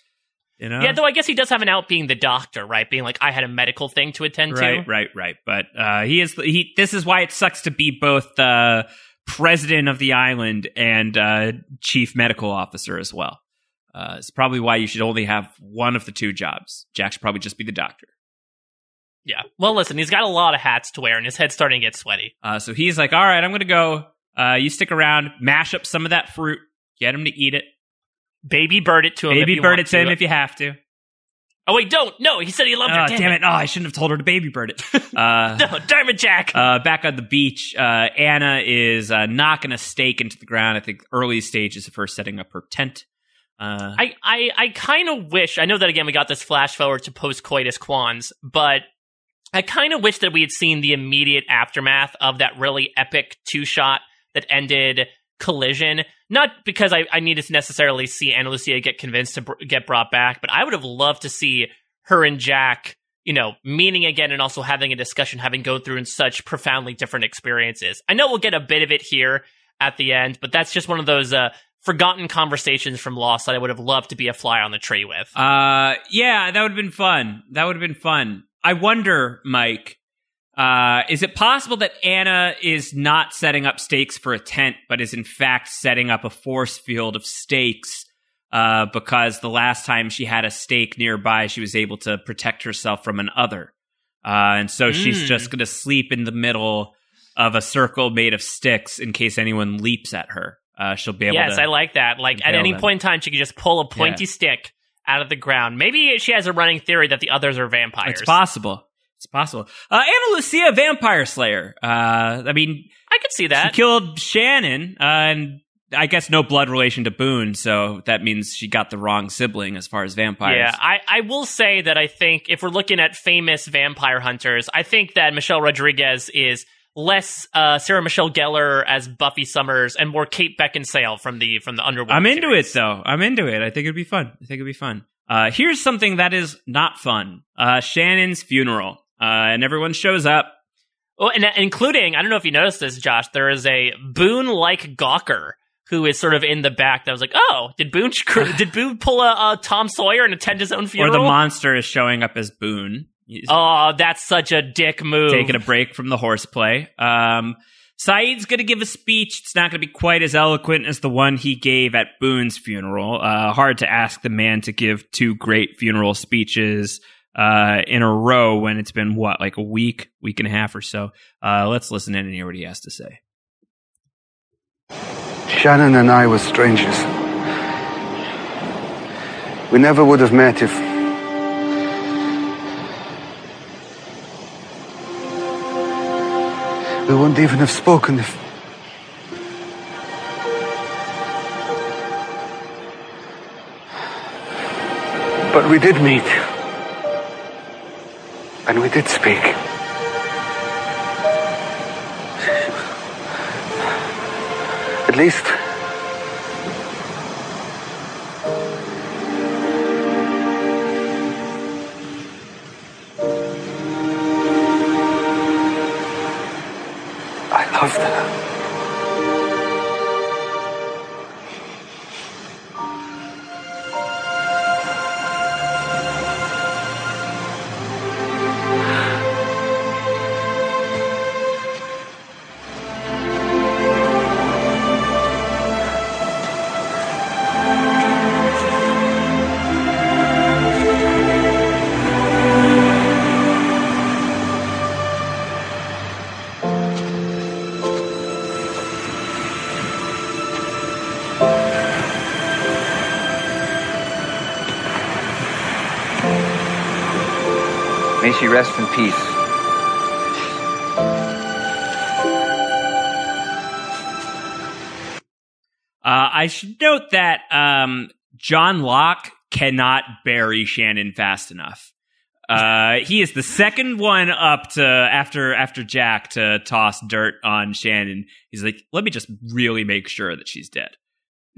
S2: You know?
S3: Yeah, though I guess he does have an out being the doctor, right? Being like, I had a medical thing to attend
S2: right,
S3: to.
S2: right, right. Right. But uh, he is he. This is why it sucks to be both the president of the island and uh, chief medical officer as well. Uh, it's probably why you should only have one of the two jobs. Jack should probably just be the doctor.
S3: Yeah. Well, listen, he's got a lot of hats to wear, and his head's starting to get sweaty.
S2: Uh, so he's like, "All right, I'm going to go. Uh, you stick around, mash up some of that fruit, get him to eat it,
S3: Baby bird it to him. if
S2: baby
S3: you
S2: bird it to him if you have to."
S3: Oh wait, don't. No, he said he loved her.
S2: Oh,
S3: Damn,
S2: damn it! Oh, I shouldn't have told her to baby bird it. Uh,
S3: No, damn it, Jack.
S2: Uh, back on the beach, uh, Ana is uh, knocking a stake into the ground. I think early stages of her setting up her tent. Uh,
S3: I, I, I kind of wish. I know that again. We got this flash forward to post coitus quans, but I kind of wish that we had seen the immediate aftermath of that really epic two shot that ended collision. Not because I, I needed to necessarily see Ana Lucia get convinced to br- get brought back, but I would have loved to see her and Jack, you know, meeting again and also having a discussion, having go through in such profoundly different experiences. I know we'll get a bit of it here at the end, but that's just one of those uh, forgotten conversations from Lost that I would have loved to be a fly on the tree with.
S2: uh, yeah, that would have been fun. That would have been fun. I wonder, Mike, Uh, is it possible that Ana is not setting up stakes for a tent, but is in fact setting up a force field of stakes? Uh, because the last time she had a stake nearby, she was able to protect herself from an other. Uh, and so she's
S3: Mm.
S2: just going to sleep in the middle of a circle made of sticks in case anyone leaps at her. Uh, she'll be able
S3: yes,
S2: to.
S3: I like that. Like at any
S2: them.
S3: point in time, she could just pull a pointy
S2: Yeah.
S3: stick out of the ground. Maybe she has a running theory that the others are vampires.
S2: It's possible. It's possible. Uh, Ana Lucia, Vampire Slayer. Uh, I mean,
S3: I could see that.
S2: she killed Shannon, uh, and I guess no blood relation to Boone, so that means she got the wrong sibling as far as vampires.
S3: Yeah, I, I will say that I think if we're looking at famous vampire hunters, I think that Michelle Rodriguez is less uh, Sarah Michelle Gellar as Buffy Summers and more Kate Beckinsale from the from the Underworld.
S2: I'm into
S3: series.
S2: it though. I'm into it. I think it'd be fun. I think it'd be fun. Uh, here's something that is not fun. Uh, Shannon's funeral. Uh, and everyone shows up.
S3: Oh, and uh, including I don't know if you noticed this, Josh. There is a Boone like Gawker who is sort of in the back. That was like, oh, did Boone did Boone pull a, a Tom Sawyer and attend his own funeral?
S2: Or the monster is showing up as Boone. He's
S3: oh, that's such a dick move.
S2: taking a break from the horseplay. Um, Sayid's going to give a speech. It's not going to be quite as eloquent as the one he gave at Boone's funeral. Uh, hard to ask the man to give two great funeral speeches uh, in a row when it's been, what, like a week, week and a half or so. Uh, let's listen in and hear what he has to say.
S6: Shannon and I were strangers. We never would have met if. We wouldn't even have spoken if. But we did meet. And we did speak. At least. I
S7: she rest in peace.
S2: Uh, I should note that um, John Locke cannot bury Shannon fast enough. Uh, he is the second one up to after after Jack to toss dirt on Shannon. He's like, let me just really make sure that she's dead.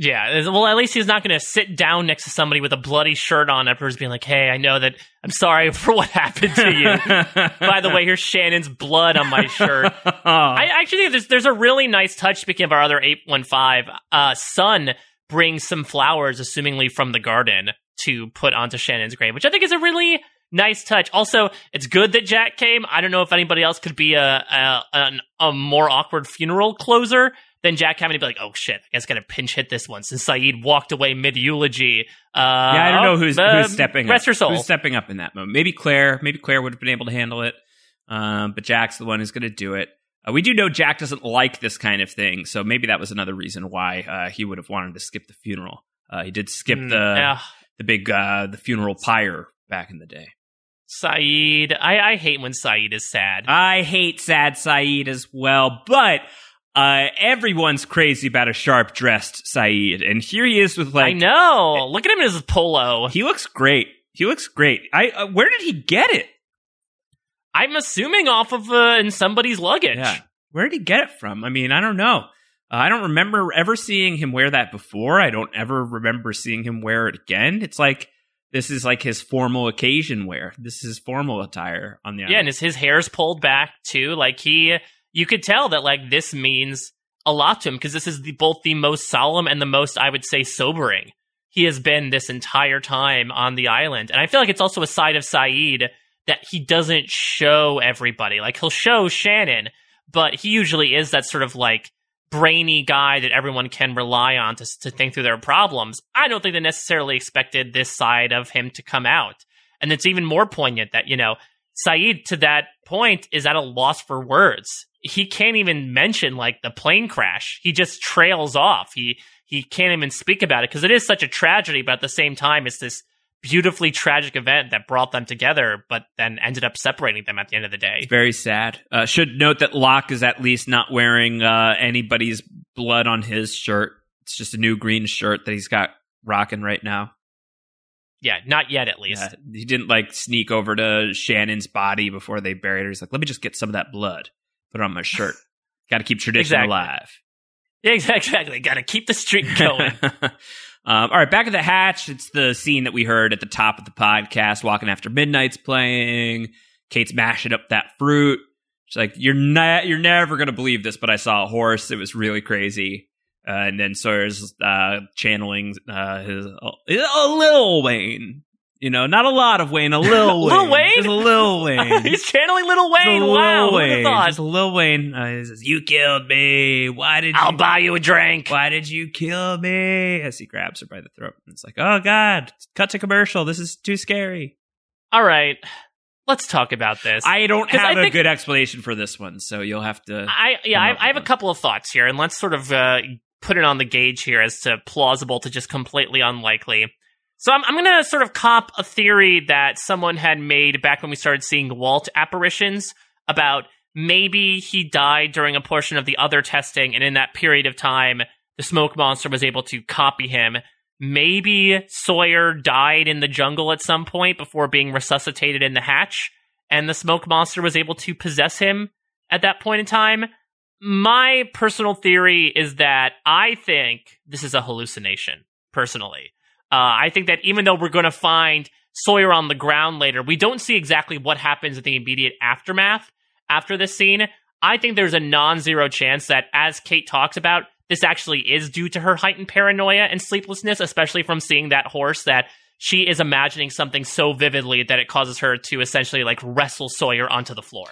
S3: Yeah, well, at least he's not going to sit down next to somebody with a bloody shirt on afterwards, being like, "Hey, I know that I'm sorry for what happened to you. By the way, here's Shannon's blood on my shirt." I actually think there's there's a really nice touch. Speaking of our other eight one five, uh, Sun brings some flowers, assumingly from the garden, to put onto Shannon's grave, which I think is a really nice touch. Also, it's good that Jack came. I don't know if anybody else could be a a, an, a more awkward funeral closer than Jack having to be like, "Oh shit, I guess I got to pinch hit this one." Since Sayid walked away mid eulogy. Uh,
S2: yeah, I don't know who's
S3: uh,
S2: who's stepping
S3: Rest
S2: up.
S3: your soul.
S2: Who's stepping up in that moment? Maybe Claire. Maybe Claire would have been able to handle it. Um, but Jack's the one who's going to do it. Uh, we do know Jack doesn't like this kind of thing, so maybe that was another reason why uh, he would have wanted to skip the funeral. Uh, he did skip
S3: Mm,
S2: the
S3: yeah.
S2: the big uh, the funeral pyre back in the day.
S3: Sayid. I, I hate when Sayid is sad.
S2: I hate Sad Sayid as well, but uh, everyone's crazy about a sharp dressed Sayid, and here he is with like
S3: I know. Look at him in his polo.
S2: he looks great. He looks great. I uh, where did he get it?
S3: I'm assuming off of uh, in somebody's luggage.
S2: Yeah. Where did he get it from? I mean, I don't know. Uh, I don't remember ever seeing him wear that before. I don't ever remember seeing him wear it again. It's like this is like his formal occasion wear. This is formal attire on the
S3: Yeah, and his, his hair's pulled back too. Like he, you could tell that like this means a lot to him because this is the, both the most solemn and the most, I would say, sobering he has been this entire time on the island. And I feel like it's also a side of Sayid that he doesn't show everybody. Like he'll show Shannon, but he usually is that sort of like brainy guy that everyone can rely on to, to think through their problems. I don't think they necessarily expected this side of him to come out. And it's even more poignant that, you know, Sayid to that point is at a loss for words. He can't even mention like the plane crash. He just trails off. He he can't even speak about it because it is such a tragedy, but at the same time it's this beautifully tragic event that brought them together, but then ended up separating them at the end of the day.
S2: Very sad. Uh, should note that Locke is at least not wearing uh, anybody's blood on his shirt. It's just a new green shirt that he's got rocking right now.
S3: Yeah, not yet at least.
S2: Yeah, he didn't like sneak over to Shannon's body before they buried her. He's like, let me just get some of that blood, put it on my shirt. got to keep tradition
S3: Exactly.
S2: alive.
S3: Yeah, exactly. Got to keep the streak going.
S2: um, all right, back at the hatch. It's the scene that we heard at the top of the podcast. Walking after midnight's playing. Kate's mashing up that fruit. She's like, "You're not, you're never gonna believe this, but I saw a horse. It was really crazy." Uh, and then Sawyer's uh, channeling uh, his a little Wayne. You know, not a lot of Wayne, a little Wayne,
S3: Lil Wayne?
S2: just a little Wayne.
S3: He's channeling Little Wayne.
S2: Lil
S3: Wow,
S2: Wayne.
S3: thought?
S2: Just a Lil Wayne. Uh, he says, "You killed me. Why did
S3: I'll
S2: you
S3: buy you a drink.
S2: why did you kill me? As he grabs her by the throat. And it's like, oh God, cut to commercial. This is too scary.
S3: All right, let's talk about this.
S2: I don't have
S3: I
S2: a good explanation for this one, so you'll have to.
S3: I yeah, I, I have a couple of thoughts here, and let's sort of uh, put it on the gauge here as to plausible to just completely unlikely. So I'm, I'm going to sort of cop a theory that someone had made back when we started seeing Walt apparitions about maybe he died during a portion of the other testing, and in that period of time, the smoke monster was able to copy him. Maybe Sawyer died in the jungle at some point before being resuscitated in the hatch, and the smoke monster was able to possess him at that point in time. My personal theory is that I think this is a hallucination, personally. Uh, I think that even though we're going to find Sawyer on the ground later, we don't see exactly what happens in the immediate aftermath after this scene. I think there's a non zero chance that, as Kate talks about, this actually is due to her heightened paranoia and sleeplessness, especially from seeing that horse that she is imagining something so vividly that it causes her to essentially like wrestle Sawyer onto the floor.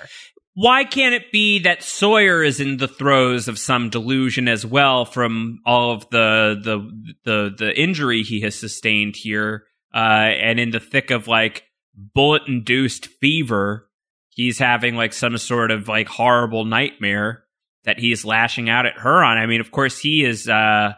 S2: Why can't it be that Sawyer is in the throes of some delusion as well from all of the the the, the injury he has sustained here, uh, and in the thick of like bullet induced fever, he's having like some sort of like horrible nightmare that he's lashing out at her on. I mean, of course, he is. Uh,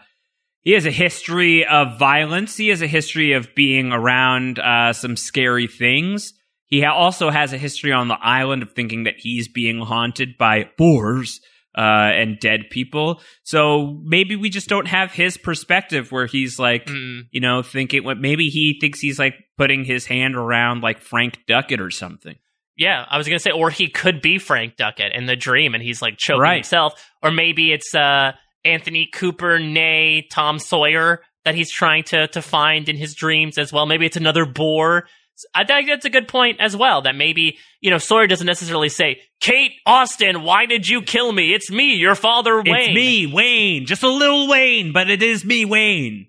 S2: he has a history of violence. He has a history of being around uh, some scary things. He also has a history on the island of thinking that he's being haunted by boars uh, and dead people. So maybe we just don't have his perspective where he's like,
S3: Mm.
S2: you know, thinking what maybe he thinks he's like putting his hand around like Frank Duckett or something.
S3: Yeah, I was gonna say, or he could be Frank Duckett in the dream, and he's like choking
S2: Right.
S3: himself, or maybe it's uh, Anthony Cooper, nay Tom Sawyer, that he's trying to to find in his dreams as well. Maybe it's another boar. I think that's a good point as well. That maybe you know Sawyer doesn't necessarily say, "Kate Austin, why did you kill me? It's me, your father, Wayne."
S2: It's me, Wayne, just a little Wayne, but it is me, Wayne.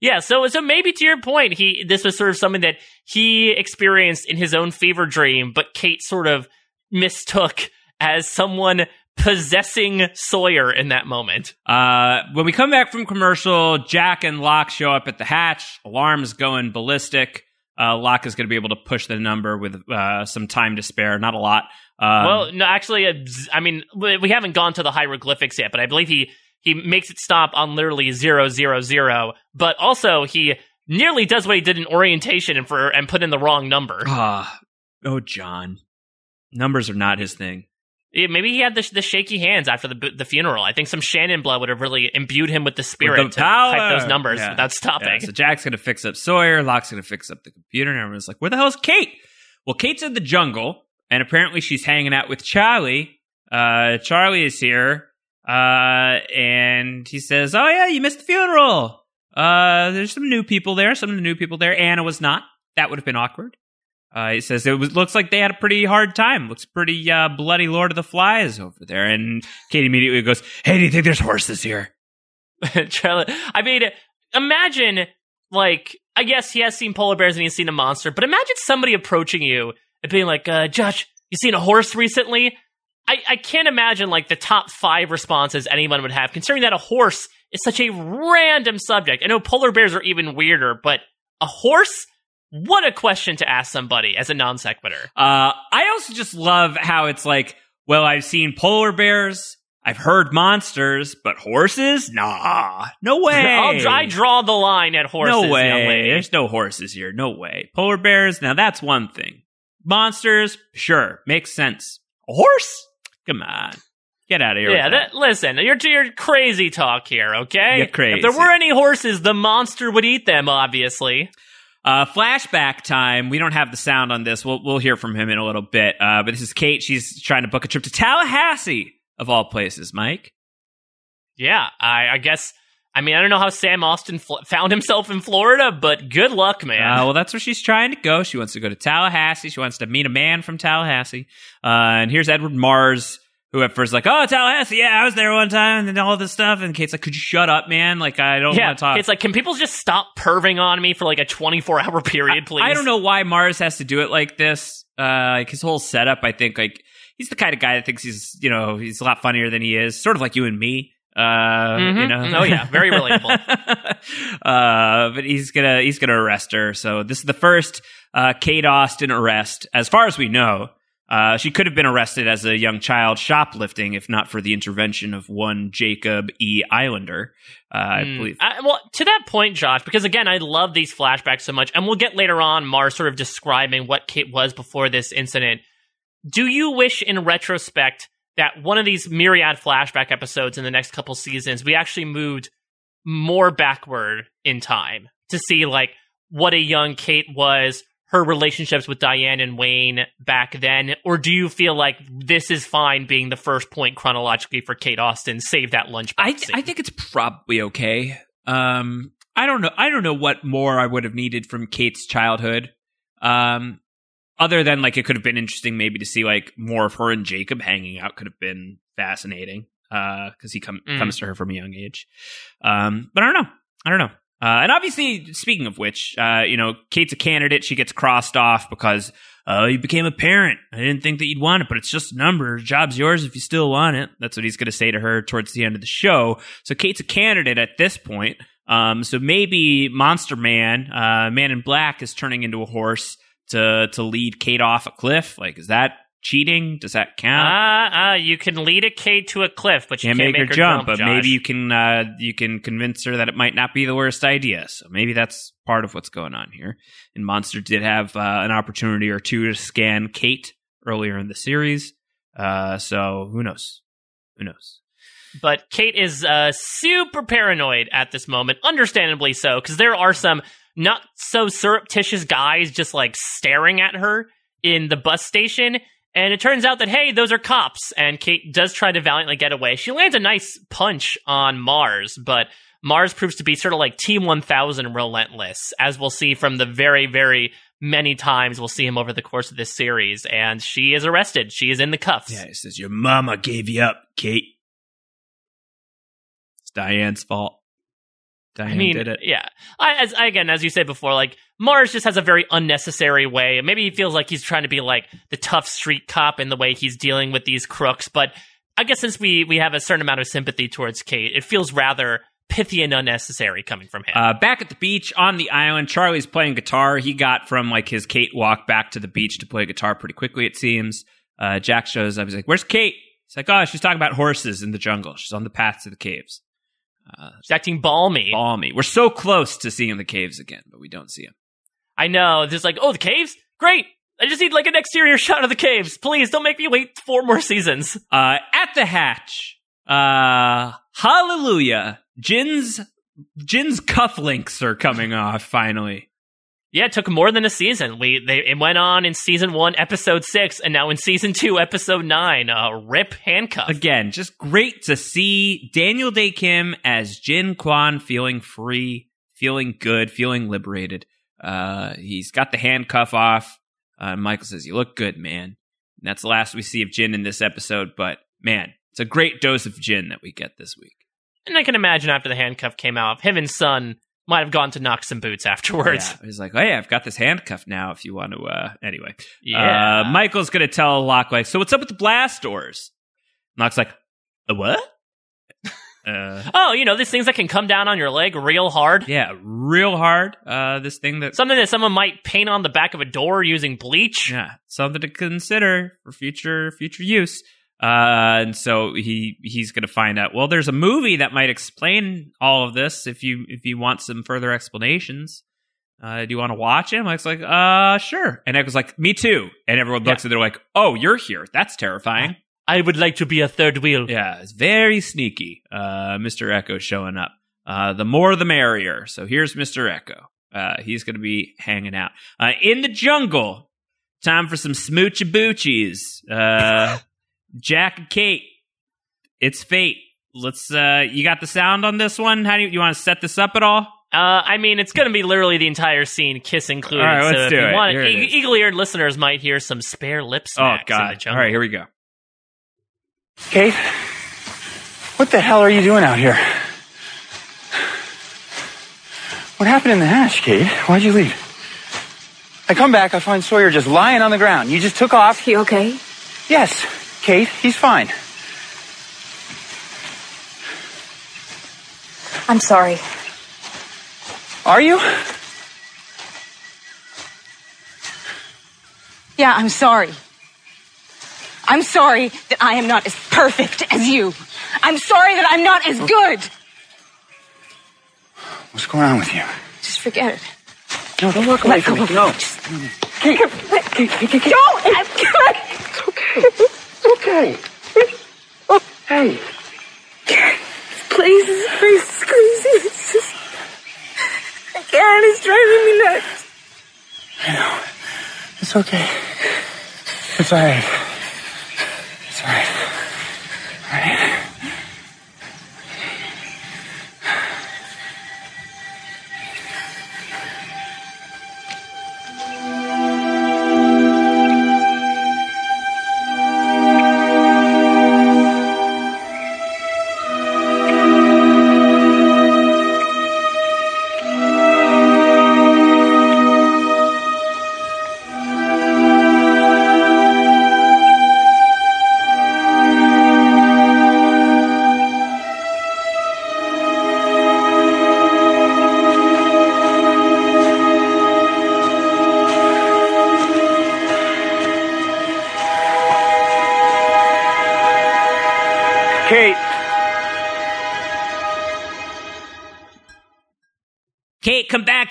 S3: Yeah, so so maybe to your point, he this was sort of something that he experienced in his own fever dream, but Kate sort of mistook as someone possessing Sawyer in that moment.
S2: Uh, when we come back from commercial, Jack and Locke show up at the hatch. Alarm's going ballistic. Uh, Locke is going to be able to push the number with uh, some time to spare, not a lot. Um,
S3: well, no, actually, I mean, we we haven't gone to the hieroglyphics yet, but I believe he he makes it stop on literally zero zero zero. But also, he nearly does what he did in orientation and for and put in the wrong number.
S2: ah, oh, John, numbers are not his thing.
S3: Yeah, maybe he had the, the shaky hands after the the funeral. I think some Shannon blood would have really imbued him with the spirit
S2: With
S3: to
S2: the power.
S3: type those numbers
S2: Yeah.
S3: without stopping.
S2: Yeah, so Jack's going to fix up Sawyer. Locke's going to fix up the computer, and everyone's like, "Where the hell is Kate?" Well, Kate's in the jungle, and apparently she's hanging out with Charlie. Uh, Charlie is here, uh, and he says, "Oh yeah, you missed the funeral. Uh, there's some new people there. Some of the new people there. Ana was not. That would have been awkward." Uh, he says it was looks like they had a pretty hard time. Looks pretty uh, bloody Lord of the Flies over there. And Kate immediately goes, "Hey, do you think there's horses here?"
S3: I mean, imagine like I guess he has seen polar bears and he's seen a monster, but imagine somebody approaching you and being like, uh, Josh, you seen a horse recently? I, I can't imagine like the top five responses anyone would have, considering that a horse is such a random subject. I know polar bears are even weirder, but a horse? What a question to ask somebody as a non sequitur.
S2: Uh, I also just love how it's like, well, I've seen polar bears, I've heard monsters, but horses? Nah, no way.
S3: I'll, I draw the line at horses.
S2: no way. There's no horses here. No way. Polar bears? Now that's one thing. Monsters? Sure, makes sense. A horse? Come on, get out of here.
S3: Yeah,
S2: that.
S3: that, listen, you're you're crazy talk here, okay?
S2: You're crazy.
S3: If there were any horses, the monster would eat them, obviously.
S2: Uh, flashback time. We don't have the sound on this. We'll we'll hear from him in a little bit. Uh, but this is Kate. She's trying to book a trip to Tallahassee, of all places. Mike.
S3: Yeah, I, I guess. I mean, I don't know how Sam Austin fl- found himself in Florida, but good luck, man.
S2: Uh, well, that's where she's trying to go. She wants to go to Tallahassee. She wants to meet a man from Tallahassee. Uh, and here's Edward Mars, who at first like, oh, Tallahassee, yeah, I was there one time, and all this stuff. And Kate's like, could you shut up, man? Like, I don't
S3: yeah,
S2: want to talk.
S3: it's like, can people just stop perving on me for like a 24 hour period, please?
S2: I don't know why Mars has to do it like this. Uh, like his whole setup, I think, like he's the kind of guy that thinks he's, you know, he's a lot funnier than he is. Sort of like you and me. Uh, you
S3: Mhm.
S2: know.
S3: Oh, yeah, very relatable.
S2: uh, but he's gonna he's gonna arrest her. So this is the first uh, Kate Austin arrest, as far as we know. Uh, she could have been arrested as a young child shoplifting, if not for the intervention of one Jacob E. Islander. Uh, I
S3: Mm.
S2: believe.
S3: I- well, to that point, Josh, because again, I love these flashbacks so much, and we'll get later on Mars sort of describing what Kate was before this incident. Do you wish, in retrospect, that one of these myriad flashback episodes in the next couple seasons, we actually moved more backward in time to see like what a young Kate was, her relationships with Diane and Wayne back then, or do you feel like this is fine being the first point chronologically for Kate Austin? Save that lunchbox.
S2: I
S3: scene?
S2: I think it's probably okay. Um, I don't know. I don't know what more I would have needed from Kate's childhood. Um, other than like it could have been interesting maybe to see like more of her and Jacob hanging out could have been fascinating. Uh, because he come,
S3: Mm.
S2: comes to her from a young age. Um, but I don't know. I don't know. Uh, and obviously, speaking of which, uh, you know, Kate's a candidate. She gets crossed off because, uh, you became a parent. I didn't think that you'd want it, but it's just a number. Job's yours if you still want it. That's what he's going to say to her towards the end of the show. So Kate's a candidate at this point. Um, so maybe Monster Man, uh, Man in Black is turning into a horse to, to lead Kate off a cliff. Like, is that cheating? Does that count?
S3: Ah, ah, you can lead a Kate to a cliff, but you
S2: can't
S3: can't,
S2: make, her, jump, but
S3: Josh.
S2: maybe you can uh, you can convince her that it might not be the worst idea. So maybe that's part of what's going on here. And Monster did have uh, an opportunity or two to scan Kate earlier in the series. Uh, so who knows? Who knows?
S3: But Kate is uh, super paranoid at this moment, understandably so, because there are some not so surreptitious guys just like staring at her in the bus station. And it turns out that, hey, those are cops. And Kate does try to valiantly get away. She lands a nice punch on Mars, but Mars proves to be sort of like T-1000 relentless, as we'll see from the very, very many times we'll see him over the course of this series. And she is arrested. She is in the cuffs.
S2: Yeah, he says your mama gave you up, Kate. It's Diane's fault. Diane
S3: I mean,
S2: did it.
S3: yeah. I, as again, as you said before, like Mars just has a very unnecessary way. Maybe he feels like he's trying to be like the tough street cop in the way he's dealing with these crooks. But I guess since we we have a certain amount of sympathy towards Kate, it feels rather pithy and unnecessary coming from him.
S2: Uh, back at the beach on the island, Charlie's playing guitar. He got from like his Kate walk back to the beach to play guitar pretty quickly, it seems. Uh, Jack shows up. He's like, "Where's Kate?" He's like, "Oh, she's talking about horses in the jungle. She's on the path to the caves." Uh,
S3: She's acting balmy.
S2: balmy. We're so close to seeing the caves again, but we don't see them.
S3: I know. Just like, oh, the caves, great. I just need like an exterior shot of the caves. Please don't make me wait four more seasons.
S2: Uh, at the hatch, uh, hallelujah! Jin's Jin's cufflinks are coming off finally.
S3: Yeah, it took more than a season. We they it went on in season one, episode six, and now in season two, episode nine. Uh, rip handcuff.
S2: Again, just great to see Daniel Dae Kim as Jin Kwon feeling free, feeling good, feeling liberated. Uh, he's got the handcuff off. Uh, Michael says, "You look good, man." And that's the last we see of Jin in this episode. But man, it's a great dose of Jin that we get this week.
S3: And I can imagine after the handcuff came out, him and Sun might have gone to knock some boots afterwards.
S2: Yeah, he's like, "Hey, I've got this handcuff now. If you want to." uh Anyway,
S3: Yeah.
S2: uh, Michael's gonna tell Locke like, "So what's up with the blast doors?" Locke's like, "A what?" Uh,
S3: Oh, you know, these things that can come down on your leg real hard.
S2: yeah, real hard. Uh, this thing that
S3: Something that someone might paint on the back of a door using bleach.
S2: Yeah, something to consider for future future use. Uh, and so he he's going to find out. Well, there's a movie that might explain all of this if you if you want some further explanations. Uh, do you want to watch it? Mike's like, uh, sure. And Eko's like, me too. And everyone looks and they're like, oh, you're here. That's terrifying.
S3: I would like to be a third wheel.
S2: Yeah, it's very sneaky. Uh, Mr. Eko showing up. Uh, the more the merrier. So here's Mr. Eko. Uh, he's going to be hanging out uh, in the jungle. Time for some smoochy boochies. Uh, Jack and Kate. It's fate. Let's. Uh, you got the sound on this one? How do you, you want to set this up at all?
S3: Uh, I mean, it's going to be literally the entire scene, kiss included.
S2: All right,
S3: so
S2: let's
S3: if
S2: do
S3: you
S2: it.
S3: want, e- eagle-eared listeners might hear some spare lip
S2: Oh
S3: smacks in the
S2: God! All
S3: jungle.
S2: right, here we go.
S8: Kate, what the hell are you doing out here? What happened in the hatch, Kate? Why'd you leave? I come back, I find Sawyer just lying on the ground. You just took off.
S1: He okay?
S8: Yes, Kate, he's fine.
S1: I'm sorry.
S8: Are you?
S9: Yeah, I'm sorry. I'm sorry that I am not as perfect as you. I'm sorry that I'm not as good.
S8: What's going on with you?
S9: Just forget it.
S8: No, don't walk away
S9: Let
S8: from
S9: go
S8: me. No.
S9: Just-
S8: Kate, Kate, Kate, Kate, Kate.
S9: Don't! I'm good.
S8: It's okay. It's okay. Hey.
S9: Please, this place is crazy. It's just. I can't. It's driving me nuts.
S8: I know. It's okay. It's all right. All right. Right.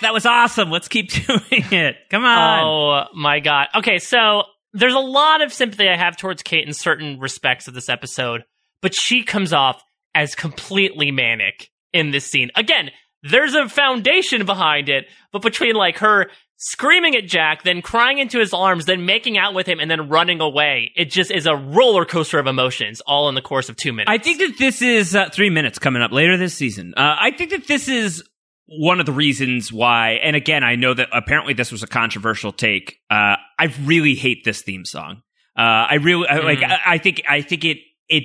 S2: That was awesome. Let's keep doing it. Come on.
S3: Oh my god. Okay, so there's a lot of sympathy I have towards Kate in certain respects of this episode, but she comes off as completely manic in this scene. Again, there's a foundation behind it, but between like her screaming at Jack, then crying into his arms, then making out with him, and then running away, it just is a roller coaster of emotions all in the course of two minutes.
S2: I think that this is uh, three minutes coming up later this season. Uh, I think that this is one of the reasons why, and again, I know that apparently this was a controversial take. Uh, I really hate this theme song. Uh, I really I, like.
S3: Mhm.
S2: I, I think. I think it. It.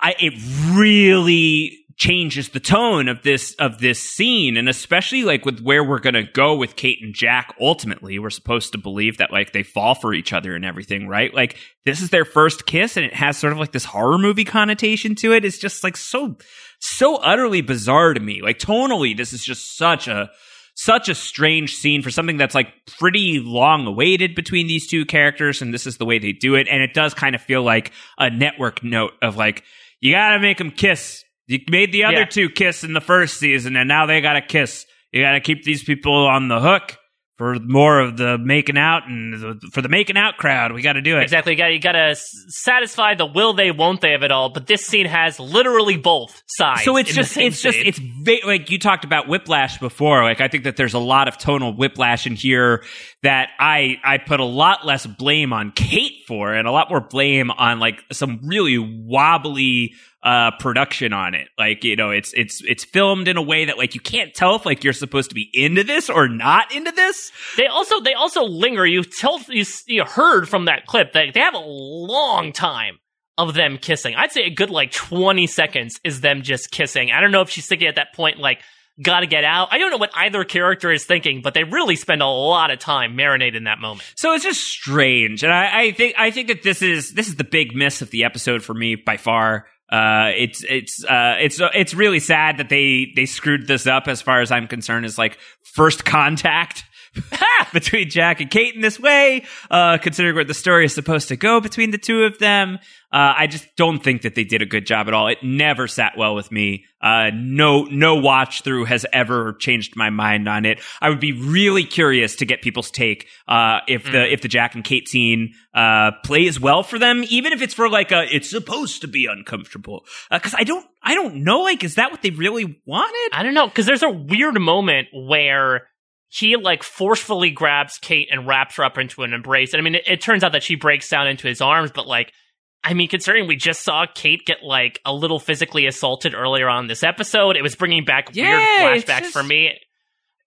S2: I. It really changes the tone of this of this scene and especially like with where we're going to go with Kate and Jack ultimately we're supposed to believe that like they fall for each other and everything right like this is their first kiss and it has sort of like this horror movie connotation to it it's just like so so utterly bizarre to me. Like tonally this is just such a such a strange scene for something that's like pretty long awaited between these two characters and this is the way they do it. And it does kind of feel like a network note of like you gotta make them kiss. You made the other
S3: Yeah.
S2: two kiss in the first season and now they gotta kiss. You gotta keep these people on the hook for more of the making out and the, for the making out crowd we gotta do it
S3: Exactly. You got you got to satisfy the will they won't they of it all. But this scene has literally both sides.
S2: so it's just it's just it's va- like you talked about whiplash before like i think that there's a lot of tonal whiplash in here that i i put a lot less blame on kate for and a lot more blame on like some really wobbly uh production on it like you know it's it's it's filmed in a way that like you can't tell if like you're supposed to be into this or not into this
S3: They also they also linger. You tell you, you heard from that clip that they have a long time of them kissing. I'd say a good like twenty seconds is them just kissing. I don't know if she's thinking at that point like got to get out. I don't know what either character is thinking, but they really spend a lot of time marinating in that moment.
S2: So it's just strange, and I, I think I think that this is this is the big miss of the episode for me by far. Uh, it's it's uh, it's it's really sad that they they screwed this up as far as I'm concerned. Is like first contact between Jack and Kate in this way, uh, considering where the story is supposed to go between the two of them. Uh, I just don't think that they did a good job at all. It never sat well with me. Uh, no, no watch through has ever changed my mind on it. I would be really curious to get people's take, uh, if the,
S3: Mm.
S2: if the Jack and Kate scene, uh, plays well for them, even if it's for like a, it's supposed to be uncomfortable. Uh, cause I don't, I don't know, like, is that what they really wanted?
S3: I don't know because there's a weird moment where he like forcefully grabs Kate and wraps her up into an embrace. And I mean, it, it turns out that she breaks down into his arms, but like, I mean, considering we just saw Kate get like a little physically assaulted earlier on this episode, it was bringing back
S2: Yeah,
S3: weird flashbacks
S2: just-
S3: for me.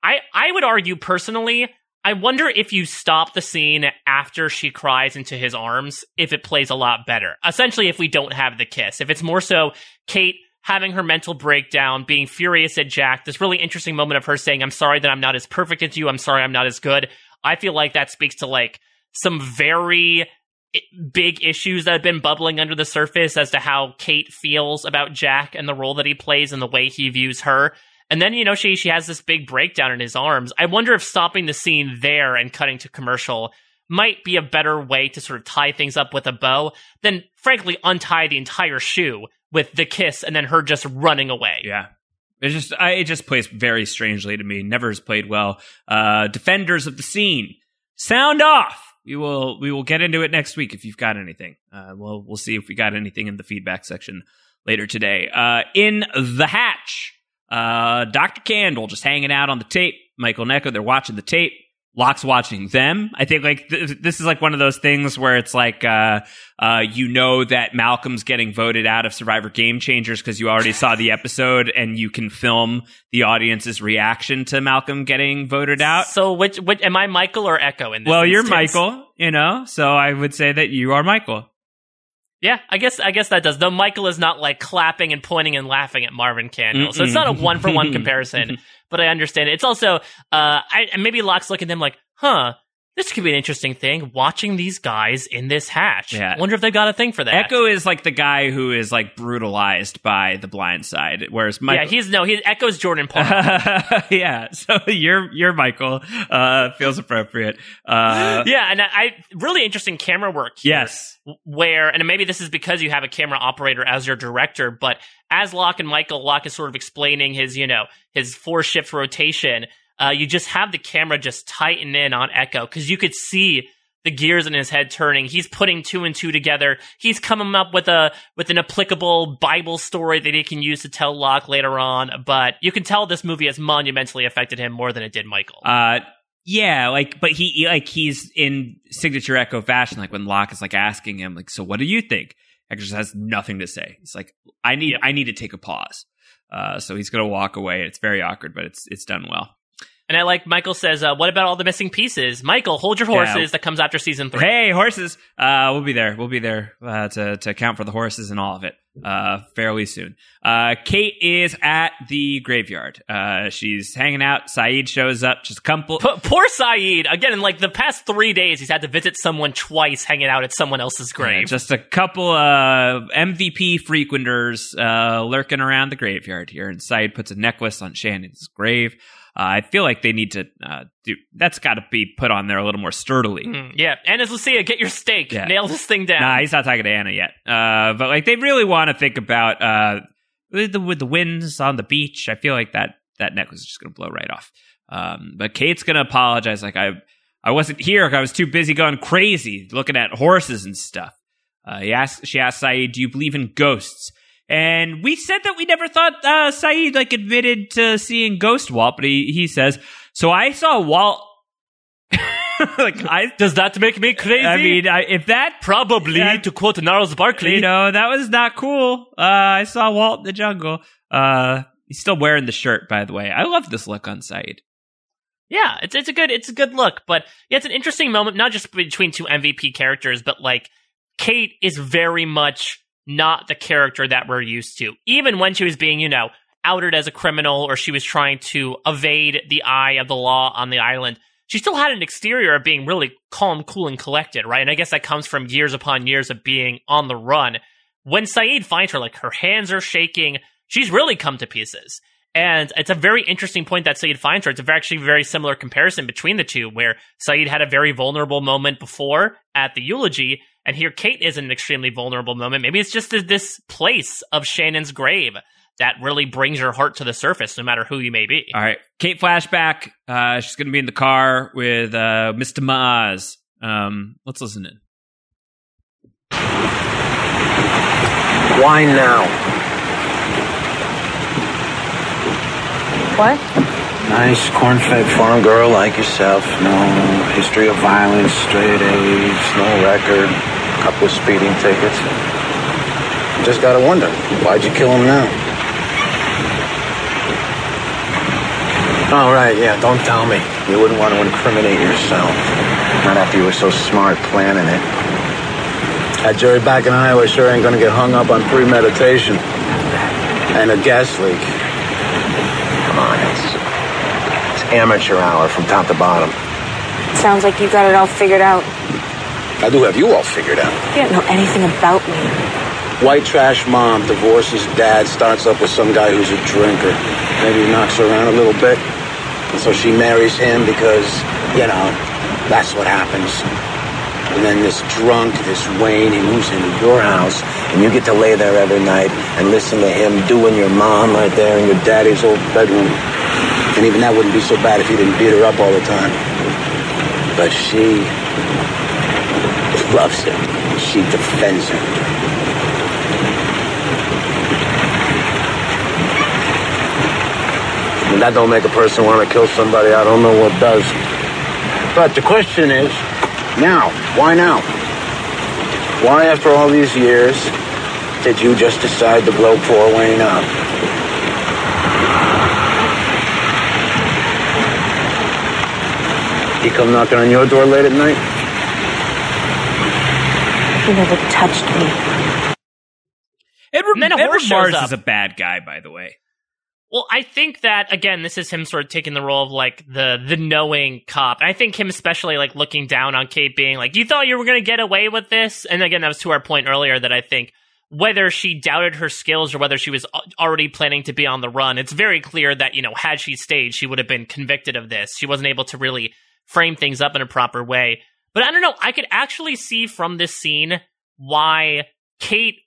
S3: I I would argue personally, I wonder if you stop the scene after she cries into his arms, if it plays a lot better. Essentially, if we don't have the kiss, if it's more so Kate having her mental breakdown, being furious at Jack, this really interesting moment of her saying, I'm sorry that I'm not as perfect as you, I'm sorry I'm not as good. I feel like that speaks to like some very eh, big issues that have been bubbling under the surface as to how Kate feels about Jack and the role that he plays and the way he views her. And then, you know, she she has this big breakdown in his arms. I wonder if stopping the scene there and cutting to commercial might be a better way to sort of tie things up with a bow than frankly untie the entire shoe with the kiss and then her just running away.
S2: Yeah. It just I, it just plays very strangely to me. Never has played well. Uh, defenders of the scene, sound off. We will we will get into it next week if you've got anything. Uh, we'll we'll see if we got anything in the feedback section later today. Uh, in the hatch, uh, Doctor Candle just hanging out on the tape. Michael and Eko they're watching the tape. Locke's watching them. I think like th- this is like one of those things where it's like uh, uh, you know that Malcolm's getting voted out of Survivor Game Changers because you already saw the episode and you can film the audience's reaction to Malcolm getting voted out.
S3: So which, which am I Michael or Eko in this
S2: Well, you're? Michael, you know, so I would say that you are Michael.
S3: Yeah, I guess I guess that does. Though Michael is not like clapping and pointing and laughing at Marvin Candle, so it's not a one for one comparison. But I understand it. It's also uh, I maybe Locke's looking at them like, huh, this could be an interesting thing. Watching these guys in this hatch.
S2: Yeah.
S3: Wonder if they've got a thing for that.
S2: Eko is like the guy who is like brutalized by the blind side, whereas Michael.
S3: Yeah, he's no, he Eko's Jordan Paul.
S2: yeah, so you're you're Michael. Uh, feels appropriate. Uh,
S3: yeah, and I, I really interesting camera work. here.
S2: Yes.
S3: where and maybe this is because you have a camera operator as your director but as locke and michael locke is sort of explaining his you know his four shift rotation uh, you just have the camera just tighten in on eko because you could see the gears in his head turning he's putting two and two together he's coming up with a with an applicable bible story that he can use to tell locke later on but you can tell this movie has monumentally affected him more than it did michael
S2: Uh, yeah, like, but he like he's in signature Eko fashion. Like when Locke is like asking him, like, "So what do you think?" Eko just has nothing to say. He's like, "I need, I need to take a pause." Uh, so he's gonna walk away. It's very awkward, but it's it's done well.
S3: And i like michael says uh, what about all the missing pieces michael hold your
S2: Yeah.
S3: horses that comes after season three
S2: Hey, horses! Uh, we'll be there. We'll be there uh, to to account for the horses and all of it uh, fairly soon. Uh, Kate is at the graveyard. Uh, she's hanging out. Sayid shows up. Just a couple.
S3: P- poor Sayid. Again, in like the past three days, he's had to visit someone twice hanging out at someone else's
S2: Yeah,
S3: grave.
S2: just a couple uh, MVP frequenters uh, lurking around the graveyard here. And Sayid puts a necklace on Shannon's grave. Uh, I feel like they need to uh, do that's got to be put on there a little more sturdily.
S3: Mm, yeah. Ana's Lucia, get your stake.
S2: Yeah.
S3: Nail this thing down.
S2: Nah, he's not talking to Ana yet. Uh, but like they really want to think about uh, with the with the winds on the beach. I feel like that that necklace is just gonna blow right off. Um, but Kate's gonna apologize. Like I I wasn't here. I was too busy going crazy looking at horses and stuff. Uh, he asked, she asked Sayid, "Do you believe in ghosts?" And we said that we never thought uh, Sayid like admitted to seeing Ghost Walt, but he he says, "So I saw Walt." like I
S3: Does that make me crazy?
S2: I mean, I, if that
S3: probably
S2: Yeah.
S3: to quote Gnarls Barkley.
S2: you know, that was not cool. Uh, I saw Walt in the jungle. Uh, he's still wearing the shirt, by the way. I love this look on Sayid.
S3: Yeah, it's it's a good it's a good look, but yeah, it's an interesting moment, not just between two MVP characters, but like Kate is very much not the character that we're used to. Even when she was being, you know, outed as a criminal or she was trying to evade the eye of the law on the island, she still had an exterior of being really calm, cool, and collected, right? And I guess that comes from years upon years of being on the run. When Sayid finds her, like her hands are shaking, she's really come to pieces. And it's a very interesting point that Sayid finds her. It's a actually very similar comparison between the two, where Sayid had a very vulnerable moment before at the eulogy, and here Kate is in an extremely vulnerable moment. Maybe it's just this place of Shannon's grave that really brings your heart to the surface, no matter who you may be.
S2: All right, Kate flashback. Uh, she's going to be in the car with uh, Mr. Mars. Um, let's listen in.
S10: Why now?
S9: What?
S10: Nice corn-fed farm girl like yourself. No history of violence, straight A's, no record, couple of speeding tickets. Just gotta wonder, why'd you kill him now? All right, yeah, don't tell me. You wouldn't want to incriminate yourself. Not after you were so smart planning it. That jury back in Iowa sure ain't gonna get hung up on premeditation. And a gas leak. Come on, it's, it's amateur hour from top to bottom.
S9: Sounds like you got it all figured out.
S10: I do have you all figured out.
S9: You don't know anything about me.
S10: White trash mom divorces dad, starts up with some guy who's a drinker. Maybe knocks her around a little bit. And so she marries him because, you know, that's what happens. And then this drunk, this Wayne, he moves into your house, and you get to lay there every night and listen to him doing your mom right there in your daddy's old bedroom. And even that wouldn't be so bad if you didn't beat her up all the time. But she loves him. She defends him. And that don't make a person want to kill somebody. I don't know what does. But the question is, now, why now? Why, after all these years, did you just decide to blow poor Wayne up? He come knocking on your door late at night?
S9: He never touched me.
S2: Edward,
S3: And then a
S2: Edward
S3: horse shows
S2: Mars
S3: up.
S2: is a bad guy, by the way.
S3: Well, I think that again, this is him sort of taking the role of like the the knowing cop. And I think him especially like looking down on Kate, being like, "You thought you were going to get away with this?" And again, that was to our point earlier that I think whether she doubted her skills or whether she was already planning to be on the run, it's very clear that you know had she stayed, she would have been convicted of this. She wasn't able to really frame things up in a proper way. But I don't know. I could actually see from this scene why Kate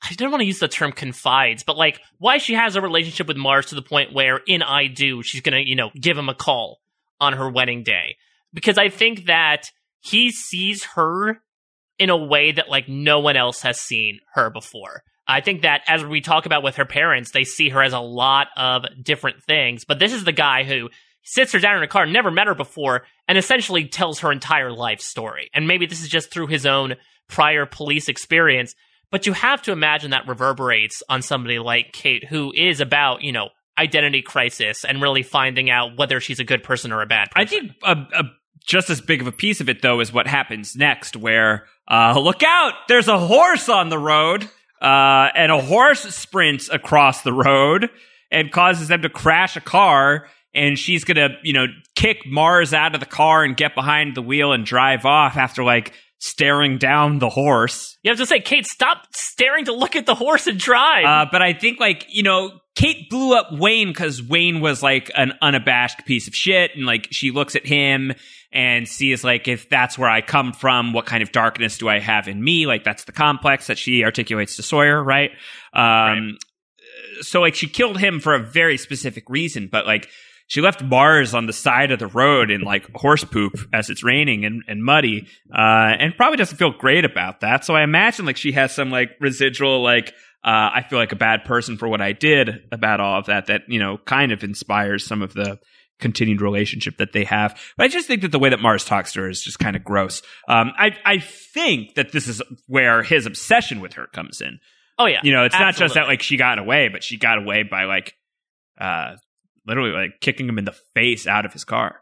S3: I don't want to use the term confides, but like why she has a relationship with Mars to the point where in I do she's gonna, you know, give him a call on her wedding day. Because I think that he sees her in a way that like no one else has seen her before. I think that as we talk about with her parents, they see her as a lot of different things. But this is the guy who sits her down in a car, never met her before, and essentially tells her entire life story. And maybe this is just through his own prior police experience. But you have to imagine that reverberates on somebody like Kate, who is about, you know, identity crisis and really finding out whether she's a good person or a bad person.
S2: I think a, a, just as big of a piece of it, though, is what happens next, where uh, look out, there's a horse on the road, uh, and a horse sprints across the road and causes them to crash a car. And she's gonna, you know, kick Mars out of the car and get behind the wheel and drive off after like staring down the horse.
S3: You have to say, Kate, stop staring to look at the horse and drive.
S2: Uh, but I think like you know, Kate blew up Wayne because Wayne was like an unabashed piece of shit, and like she looks at him and sees like if that's where I come from, what kind of darkness do I have in me? Like that's the complex that she articulates to Sawyer, right? Um, So like she killed him for a very specific reason, but like she left Mars on the side of the road in like horse poop as it's raining and, and muddy, uh, and probably doesn't feel great about that. So I imagine like she has some like residual like uh, I feel like a bad person for what I did about all of that. That you know kind of inspires some of the continued relationship that they have. But I just think that the way that Mars talks to her is just kind of gross. Um, I I think that this is where his obsession with her comes in.
S3: oh yeah,
S2: You know, it's not just that like she got away, but she got away by like uh literally like kicking him in the face out of his car.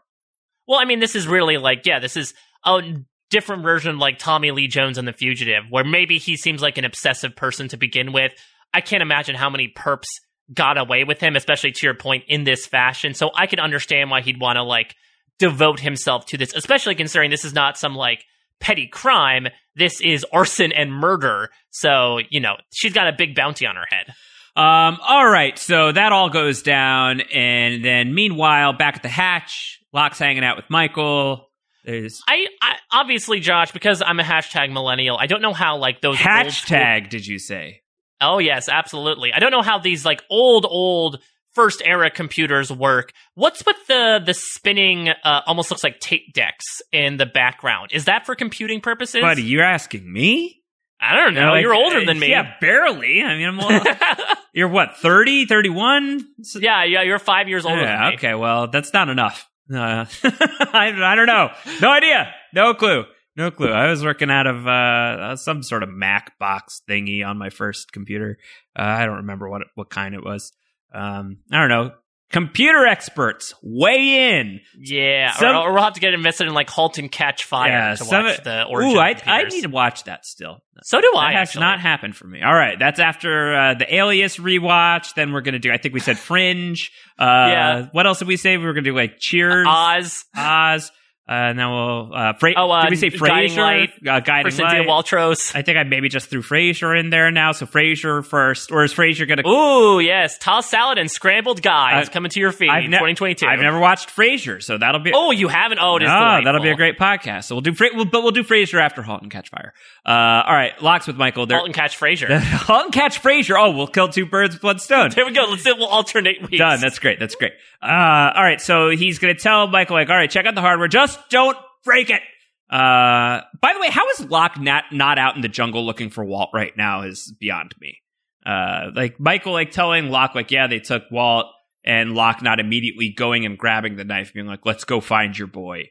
S3: Well, I mean, this is really like, yeah, this is a different version like Tommy Lee Jones in The Fugitive, where maybe he seems like an obsessive person to begin with. I can't imagine how many perps got away with him, especially to your point, in this fashion. So I can understand why he'd want to like devote himself to this, especially considering this is not some like petty crime. This is arson and murder. So, you know, she's got a big bounty on her head.
S2: Um, all right, so that all goes down, and then meanwhile, back at the hatch, Locke's hanging out with Michael. There's
S3: I, I obviously, Josh, because I'm a hashtag millennial, I don't know how like those old
S2: hashtag. Did you say?
S3: Oh yes, absolutely. I don't know how these like old old first era computers work. What's with the the spinning uh, almost looks like tape decks in the background? Is that for computing purposes?
S2: Buddy, you're asking me?
S3: I don't know.
S2: Like,
S3: You're older than me.
S2: Yeah, barely. I mean, I'm little, you're what, 30, 31?
S3: yeah, yeah, you're 5 years older
S2: Yeah,
S3: than me.
S2: okay, well, that's not enough. Uh, I, I don't know. No idea. No clue. No clue. I was working out of uh, some sort of Mac box thingy on my first computer. Uh, I don't remember what what kind it was. Um, I don't know. Computer experts weigh in.
S3: Yeah,
S2: Some-
S3: or, or we'll have to get invested in like Halt and Catch Fire
S2: yeah,
S3: to watch the origin
S2: Ooh, I, I need to watch that still.
S3: So do
S2: That
S3: I.
S2: not happened for me. All right, that's after uh, the Alias rewatch. Then we're gonna do. I think we said Fringe. Uh,
S3: Yeah.
S2: What else did we say? We were gonna do like Cheers,
S3: Oz,
S2: Oz. Uh, and then we'll. Uh, Fra-
S3: Oh, uh,
S2: did we say
S3: Guiding
S2: Frasier?
S3: Light
S2: Uh, Guiding
S3: for Cynthia
S2: Light.
S3: Waltros.
S2: I think I maybe just threw Frasier in there now. So Frasier first, or is Frasier gonna?
S3: Ooh, yes, tossed salad and scrambled guys
S2: Uh,
S3: coming to your feed.
S2: I've ne-
S3: 2022.
S2: I've never watched Frasier, so that'll be.
S3: Oh, you haven't? Oh, it is.
S2: no, that'll be a great podcast. So we'll do, Fra- we'll, but we'll do Frasier after *Halt and Catch Fire*. Uh, all right, Locke's with Michael. They're-
S3: Halt and Catch Frasier.
S2: *Halt and Catch Frasier*. Oh, we'll kill two birds with one stone.
S3: There we go. Let's. We'll alternate weeks.
S2: Done. That's great. That's great. Uh, all right. So he's going to tell Michael, like, all right, check out the hardware. Just don't break it. Uh, by the way, how is Locke not, not out in the jungle looking for Walt right now is beyond me. Uh, like Michael, like telling Locke, like, yeah, they took Walt and Locke not immediately going and grabbing the knife, being like, let's go find your boy,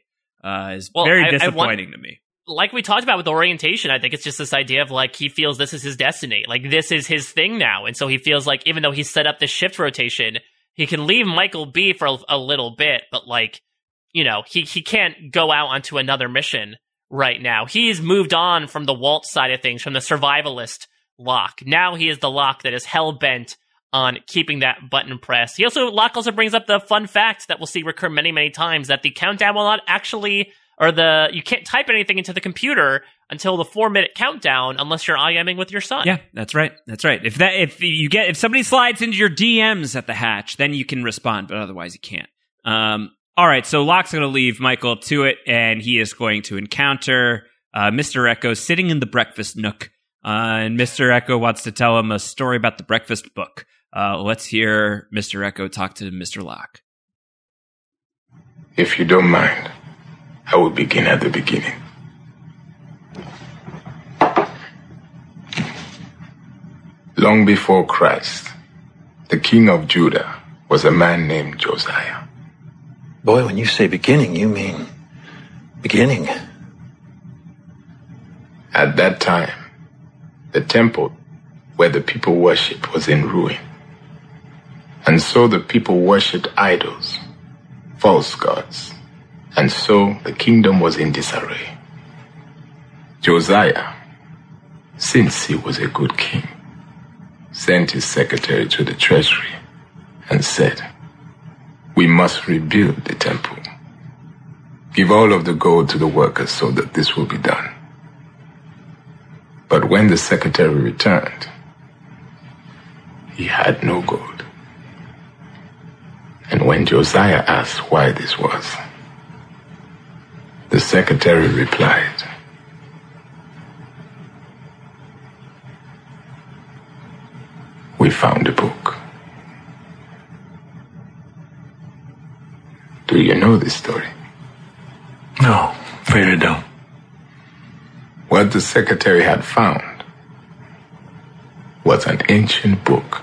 S2: uh, is
S3: Well,
S2: very
S3: I- I want-
S2: disappointing to me.
S3: like we talked about with orientation, I think it's just this idea of like he feels this is his destiny. Like this is his thing now. And so he feels like even though he's set up this shift rotation, he can leave Michael be for a, a little bit, but like, you know, he, he can't go out onto another mission right now. He's moved on from the Walt side of things, from the survivalist Locke. Now he is the Locke that is hell bent on keeping that button pressed. He also Locke also brings up the fun fact that we'll see recur many, many times that the countdown will not actually or the you can't type anything into the computer until the four minute countdown unless you're IMing with your son.
S2: Yeah, that's right. That's right. If that if you get if somebody slides into your DMs at the hatch, then you can respond, but otherwise you can't. Um, all right, so Locke's going to leave Michael to it, and he is going to encounter uh, Mr. Eko sitting in the breakfast nook, uh, and Mr. Eko wants to tell him a story about the breakfast book. Uh, let's hear Mr. Eko talk to Mr. Locke.
S11: If you don't mind, I will begin at the beginning. Long before Christ, the king of Judah was a man named Josiah.
S4: Boy, when you say beginning, you mean beginning.
S11: At that time, the temple where the people worshipped was in ruin. And so the people worshipped idols, false gods. And so the kingdom was in disarray. Josiah, since he was a good king, sent his secretary to the treasury and said, We must rebuild the temple. Give all of the gold to the workers so that this will be done. But when the secretary returned, he had no gold. And when Josiah asked why this was, the secretary replied, We found a Do you know this story?
S4: No, afraid I don't.
S11: What the secretary had found was an ancient book.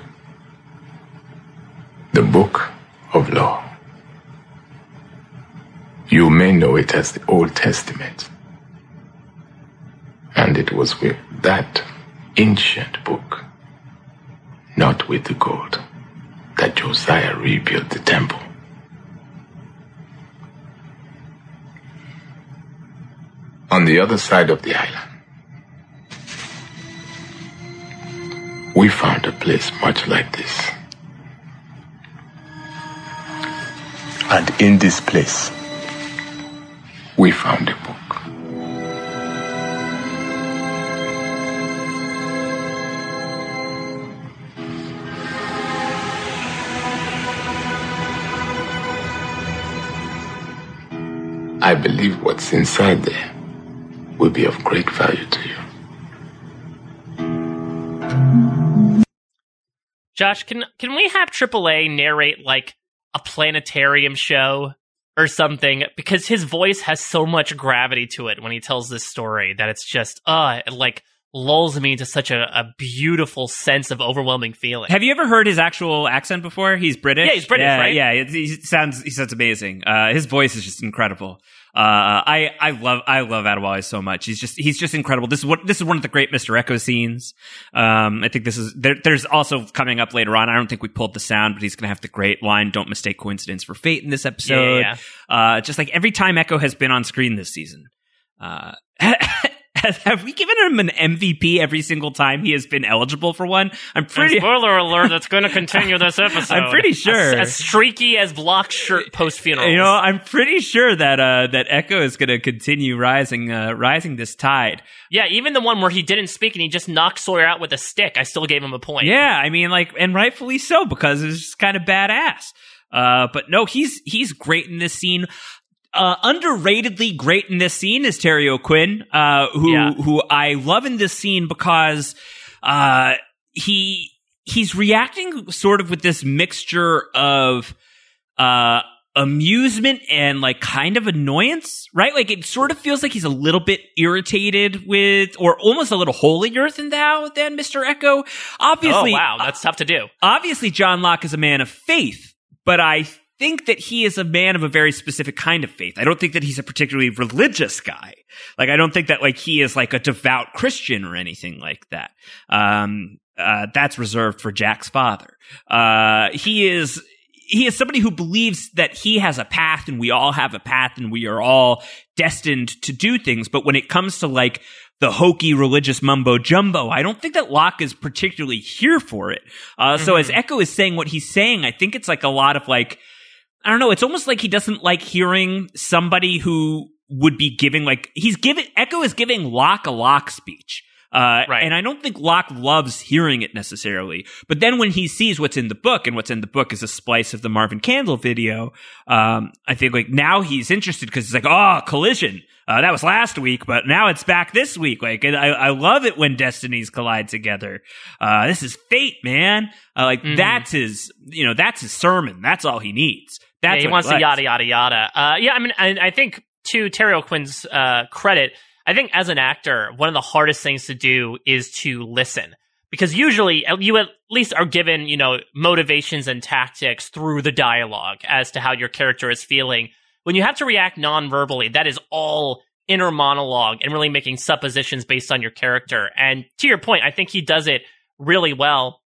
S11: The Book of Law. You may know it as the Old Testament. And it was with that ancient book, not with the gold, that Josiah rebuilt the temple. on the other side of the island, we found a place much like this. And in this place, we found a book. I believe what's inside there will be of great value to you.
S3: Josh, can can we have AAA narrate like a planetarium show or something? Because his voice has so much gravity to it when he tells this story that it's just uh it like lulls me into such a, a beautiful sense of overwhelming feeling.
S2: Have you ever heard his actual accent before? He's British.
S3: Yeah, he's British,
S2: yeah,
S3: right?
S2: Yeah, he sounds he sounds amazing. Uh, his voice is just incredible. Uh, I I love I love Adewale so much. He's just he's just incredible. This is what this is one of the great Mr. Eko scenes. Um, I think this is there, there's also coming up later on. I don't think we pulled the sound, but he's going to have the great line "Don't mistake coincidence for fate" in this episode.
S3: Yeah,
S2: Uh, just like every time Eko has been on screen this season. Uh, have we given him an MVP every single time he has been eligible for one? I'm pretty.
S3: And spoiler alert, that's going to continue this episode.
S2: I'm pretty sure.
S3: As, as streaky as block shirt post funeral.
S2: You know, I'm pretty sure that uh, that Eko is going to continue rising, uh, rising this tide.
S3: Yeah, even the one where he didn't speak and he just knocked Sawyer out with a stick, I still gave him a point.
S2: Yeah, I mean, like, and rightfully so because it's just kind of badass. Uh, but no, he's he's great in this scene. Uh, underratedly great in this scene is Terry O'Quinn, uh, who
S3: Yeah.
S2: who I love in this scene because uh, he he's reacting sort of with this mixture of uh, amusement and like kind of annoyance, right? Like it sort of feels like he's a little bit irritated with, or almost a little holier than thou than Mister Eko. Obviously,
S3: oh, wow, that's tough to do.
S2: obviously John Locke is a man of faith, but I think that he is a man of a very specific kind of faith. I don't think that he's a particularly religious guy. Like I don't think that like he is like a devout Christian or anything like that. Um uh that's reserved for Jack's father. Uh he is he is somebody who believes that he has a path and we all have a path and we are all destined to do things, but when it comes to like the hokey religious mumbo jumbo. I don't think that Locke is particularly here for it. Uh, So as Eko is saying what he's saying, I think it's like a lot of like, I don't know. It's almost like he doesn't like hearing somebody who would be giving like he's giving Eko is giving Locke a Locke speech. Uh,
S3: Right.
S2: And I don't think Locke loves hearing it necessarily. But then when he sees what's in the book, and what's in the book is a splice of the Marvin Candle video, um, I think like now he's interested because it's like, oh, collision. Uh, that was last week, but now it's back this week. Like, and I, I love it when destinies collide together. Uh, this is fate, man. Uh, like
S3: Mhm.
S2: that's his, you know, that's his sermon. That's all he needs. That's
S3: yeah, he wants to yada yada yada. Uh, yeah, I mean, I, I think to Terry O'Quinn's uh, credit, I think as an actor, one of the hardest things to do is to listen because usually you at least are given, you know, motivations and tactics through the dialogue as to how your character is feeling. When you have to react non-verbally, that is all inner monologue and really making suppositions based on your character. And to your point, I think he does it really well.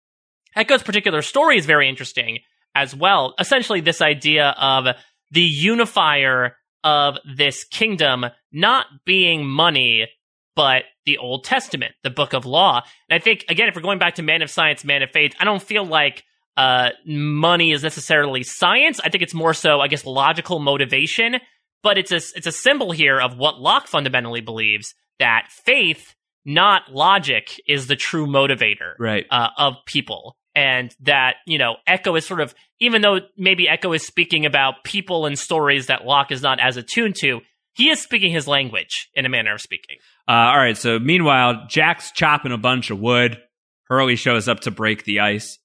S3: Eko's particular story is very interesting as well. Essentially, this idea of the unifier of this kingdom not being money, but the Old Testament, the book of law. And I think, again, if we're going back to man of science, man of faith, I don't feel like uh, money is necessarily science. I think it's more so, I guess, logical motivation. But it's a it's a symbol here of what Locke fundamentally believes that faith, not logic, is the true motivator
S2: Right.
S3: uh, of people. And that, you know, Eko is sort of, even though maybe Eko is speaking about people and stories that Locke is not as attuned to, he is speaking his language in a manner of speaking.
S2: Uh, all right. So meanwhile, Jack's chopping a bunch of wood. Hurley shows up to break the ice.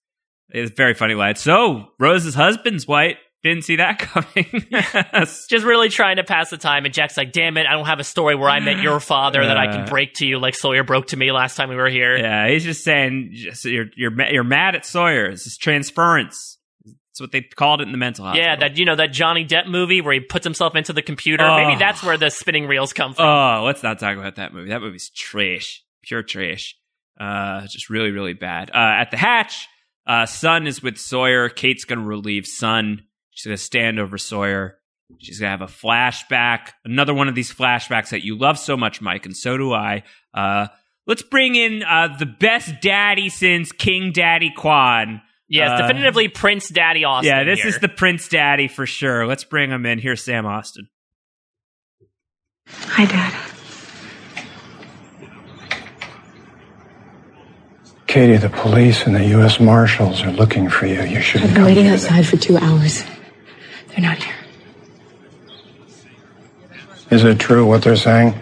S2: It's very funny line. So Rose's husband's white. Didn't see that coming. Yes.
S3: Just really trying to pass the time. And Jack's like, damn it, I don't have a story where I met your father that I can
S2: Uh.
S3: break to you like Sawyer broke to me last time we were here.
S2: Yeah, he's just saying just, you're you're you're mad at Sawyer. It's just transference. That's what they called it in the mental hospital.
S3: Yeah, that you know that Johnny Depp movie where he puts himself into the computer.
S2: Oh.
S3: Maybe that's where the spinning reels come from.
S2: Oh, let's not talk about that movie. That movie's trash, pure trash. Uh, just really, really bad. Uh, at the hatch, uh, Sun is with Sawyer. Kate's gonna relieve Sun. She's gonna stand over Sawyer. She's gonna have a flashback. Another one of these flashbacks that you love so much, Mike, and so do I. Uh, let's bring in uh, the best daddy since King Daddy Kwon.
S3: Yes,
S2: Uh,
S3: definitively Prince Daddy Austin.
S2: yeah, this
S3: here.
S2: is the Prince Daddy for sure. Let's bring him in. Here's Sam Austin.
S1: Hi, Dad.
S8: Katie, the police and the U.S. Marshals are looking for you. You shouldn't
S9: I've been waiting outside for two hours. They're not here.
S8: Is it true what they're saying?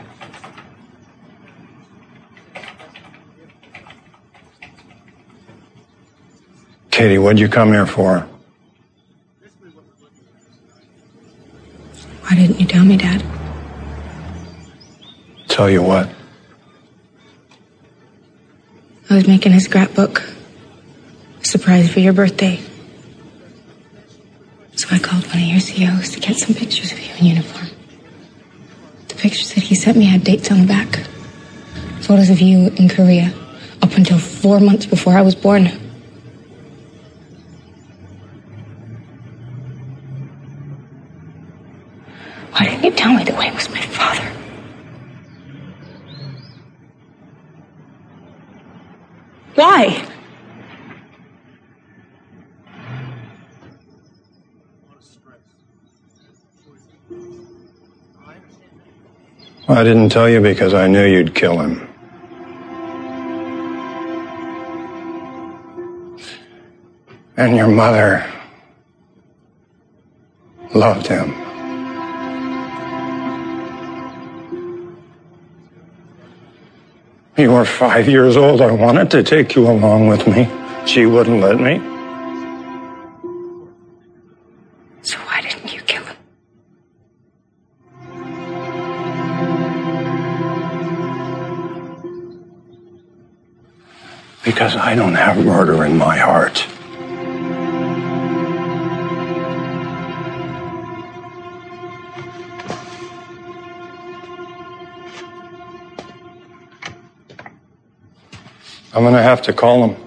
S8: Katie, what'd you come here for?
S9: Why didn't you tell me, Dad?
S8: Tell you what.
S9: I was making a scrapbook. A surprise for your birthday. So I called one of your COs to get some pictures of you in uniform. The pictures that he sent me had dates on the back. Photos of you in Korea up until four months before I was born. Why didn't you tell me that Wayne was my father? Why?
S8: I didn't tell you because I knew you'd kill him. And your mother loved him. You were five years old. I wanted to take you along with me. She wouldn't let me. Because I don't have murder in my heart. I'm gonna have to call him.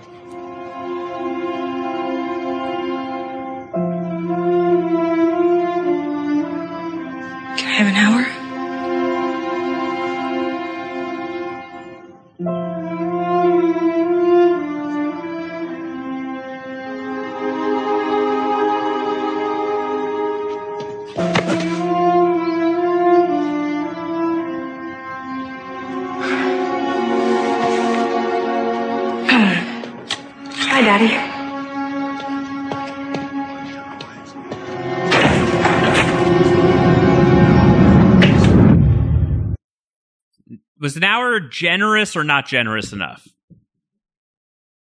S9: Hour
S2: generous or not generous enough?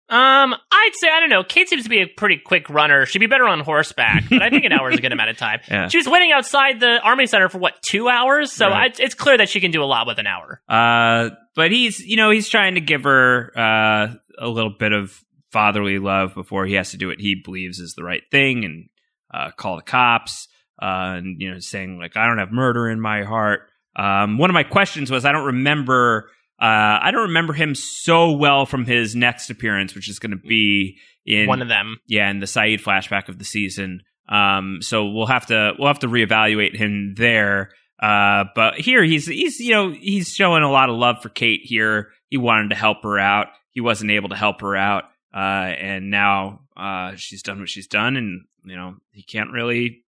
S3: Um, I'd say I don't know. Kate seems to be a pretty quick runner. She'd be better on horseback, but I think an hour is a good amount of time.
S2: Yeah.
S3: She was waiting outside the army center for what two hours, so
S2: Right.
S3: I, it's clear that she can do a lot with an hour.
S2: Uh, but he's, you know, he's trying to give her uh, a little bit of fatherly love before he has to do what he believes is the right thing and uh, call the cops. Uh, and you know, saying like, "I don't have murder in my heart." Um, one of my questions was, I don't remember. Uh, I don't remember him so well from his next appearance, which is going to be in
S3: One of them.
S2: yeah, in the Sayid flashback of the season. Um, so we'll have to we'll have to reevaluate him there. Uh, but here he's he's you know he's showing a lot of love for Kate here. He wanted to help her out. He wasn't able to help her out, uh, and now uh, she's done what she's done, and you know he can't really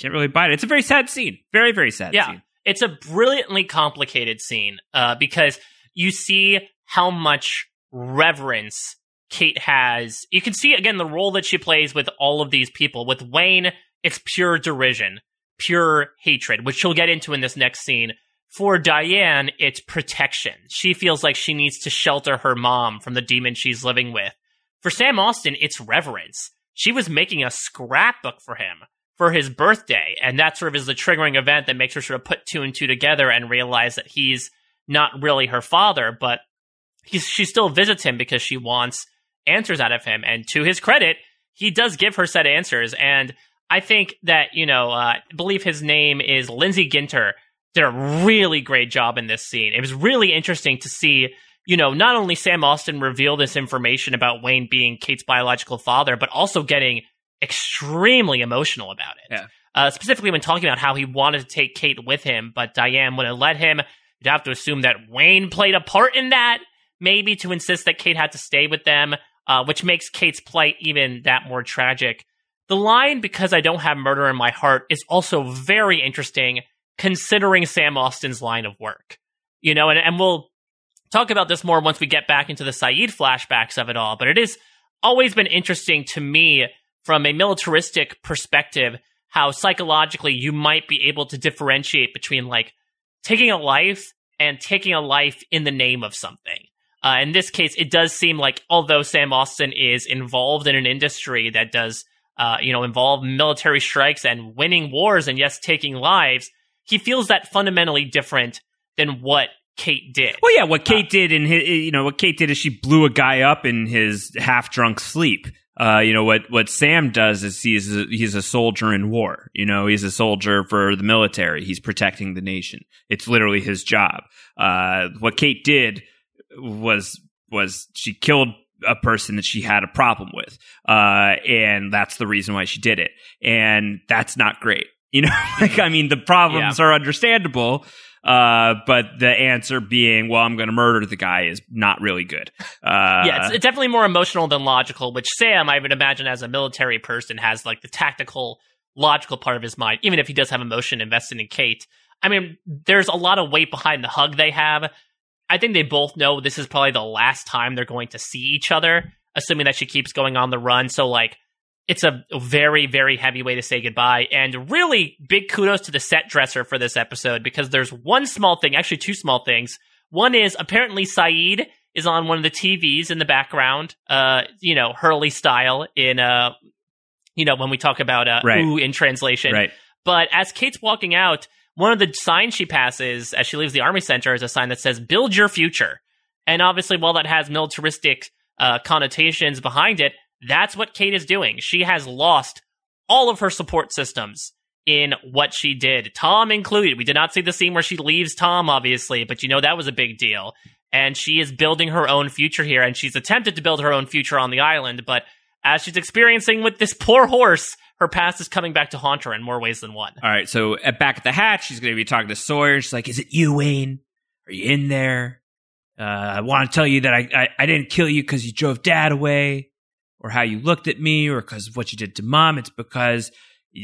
S2: can't really bite it. It's a very sad scene. Very very sad.
S3: Yeah,
S2: scene.
S3: It's a brilliantly complicated scene uh, because you see how much reverence Kate has. You can see again the role that she plays with all of these people. With Wayne, it's pure derision, pure hatred, which she'll get into in this next scene. For Diane, it's protection. She feels like she needs to shelter her mom from the demon she's living with. For Sam Austin, it's reverence. She was making a scrapbook for him for his birthday, and that sort of is the triggering event that makes her sort of put two and two together and realize that he's not really her father, but she still visits him because she wants answers out of him. And to his credit, he does give her set answers. And I think that, you know, uh, I believe his name is Lindsey Ginter, did a really great job in this scene. It was really interesting to see, you know, not only Sam Austin reveal this information about Wayne being Kate's biological father, but also getting extremely emotional about it.
S2: Yeah.
S3: Uh, specifically when talking about how he wanted to take Kate with him, but Diane wouldn't let him. You'd have to assume that Wayne played a part in that, maybe to insist that Kate had to stay with them. uh, which makes Kate's plight even that more tragic. The line, because I don't have murder in my heart, is also very interesting considering Sam Austin's line of work. You know, and, and we'll talk about this more once we get back into the Sayid flashbacks of it all, but it has always been interesting to me from a militaristic perspective how psychologically you might be able to differentiate between like taking a life and taking a life in the name of something. Uh, in this case, it does seem like although Sam Austin is involved in an industry that does, uh, you know, involve military strikes and winning wars and yes, taking lives, he feels that fundamentally different than what Kate did.
S2: Well, yeah, what Kate uh, did in his, you know, what Kate did is she blew a guy up in his half drunk sleep. Uh, you know what what Sam does is he's a, he's a soldier in war. You know, he's a soldier for the military. He's protecting the nation. It's literally his job. Uh, what Kate did was was she killed a person that she had a problem with, uh, and that's the reason why she did it. And that's not great. You know, like I mean, the problems yeah. are understandable, uh, but the answer being, well, I'm going to murder the guy is not really good. Uh,
S3: yeah, it's, it's, definitely more emotional than logical, which Sam, I would imagine, as a military person, has like the tactical, logical part of his mind, even if he does have emotion invested in Kate. I mean, there's a lot of weight behind the hug they have. I think they both know this is probably the last time they're going to see each other, assuming that she keeps going on the run. So, like, it's a very, very heavy way to say goodbye. And really big kudos to the set dresser for this episode because there's one small thing, actually two small things. One is apparently Sayid is on one of the TVs in the background, uh, you know, Hurley style in, uh, you know, when we talk about, uh,
S2: right.
S3: ooh in translation.
S2: Right.
S3: But as Kate's walking out, one of the signs she passes as she leaves the army center is a sign that says, build your future. And obviously, while that has militaristic, uh, connotations behind it, that's what Kate is doing. She has lost all of her support systems in what she did, Tom included. We did not see the scene where she leaves Tom, obviously, but you know that was a big deal. And she is building her own future here, and she's attempted to build her own future on the island, but as she's experiencing with this poor horse, her past is coming back to haunt her in more ways than one.
S2: All right, so at back at the hatch, she's going to be talking to Sawyer. She's like, "Is it you, Wayne? Are you in there? Uh, I want to tell you that I, I, I didn't kill you because you drove Dad away or how you looked at me or because of what you did to mom. It's because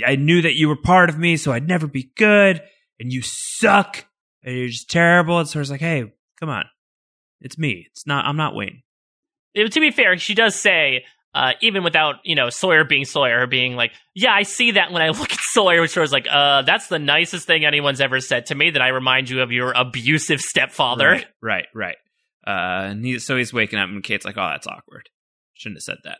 S2: I knew that you were part of me, so I'd never be good, and you suck, and you're just terrible. And so I was like, hey, come on. It's me. It's not, I'm not Wayne.
S3: to be fair, she does say, uh, even without, you know, Sawyer being Sawyer, being like, yeah, I see that when I look at Sawyer, which was like, uh, that's the nicest thing anyone's ever said to me that I remind you of your abusive stepfather.
S2: Right, right, right. Uh, and he, so he's waking up and Kate's like, oh, that's awkward. Shouldn't have said that.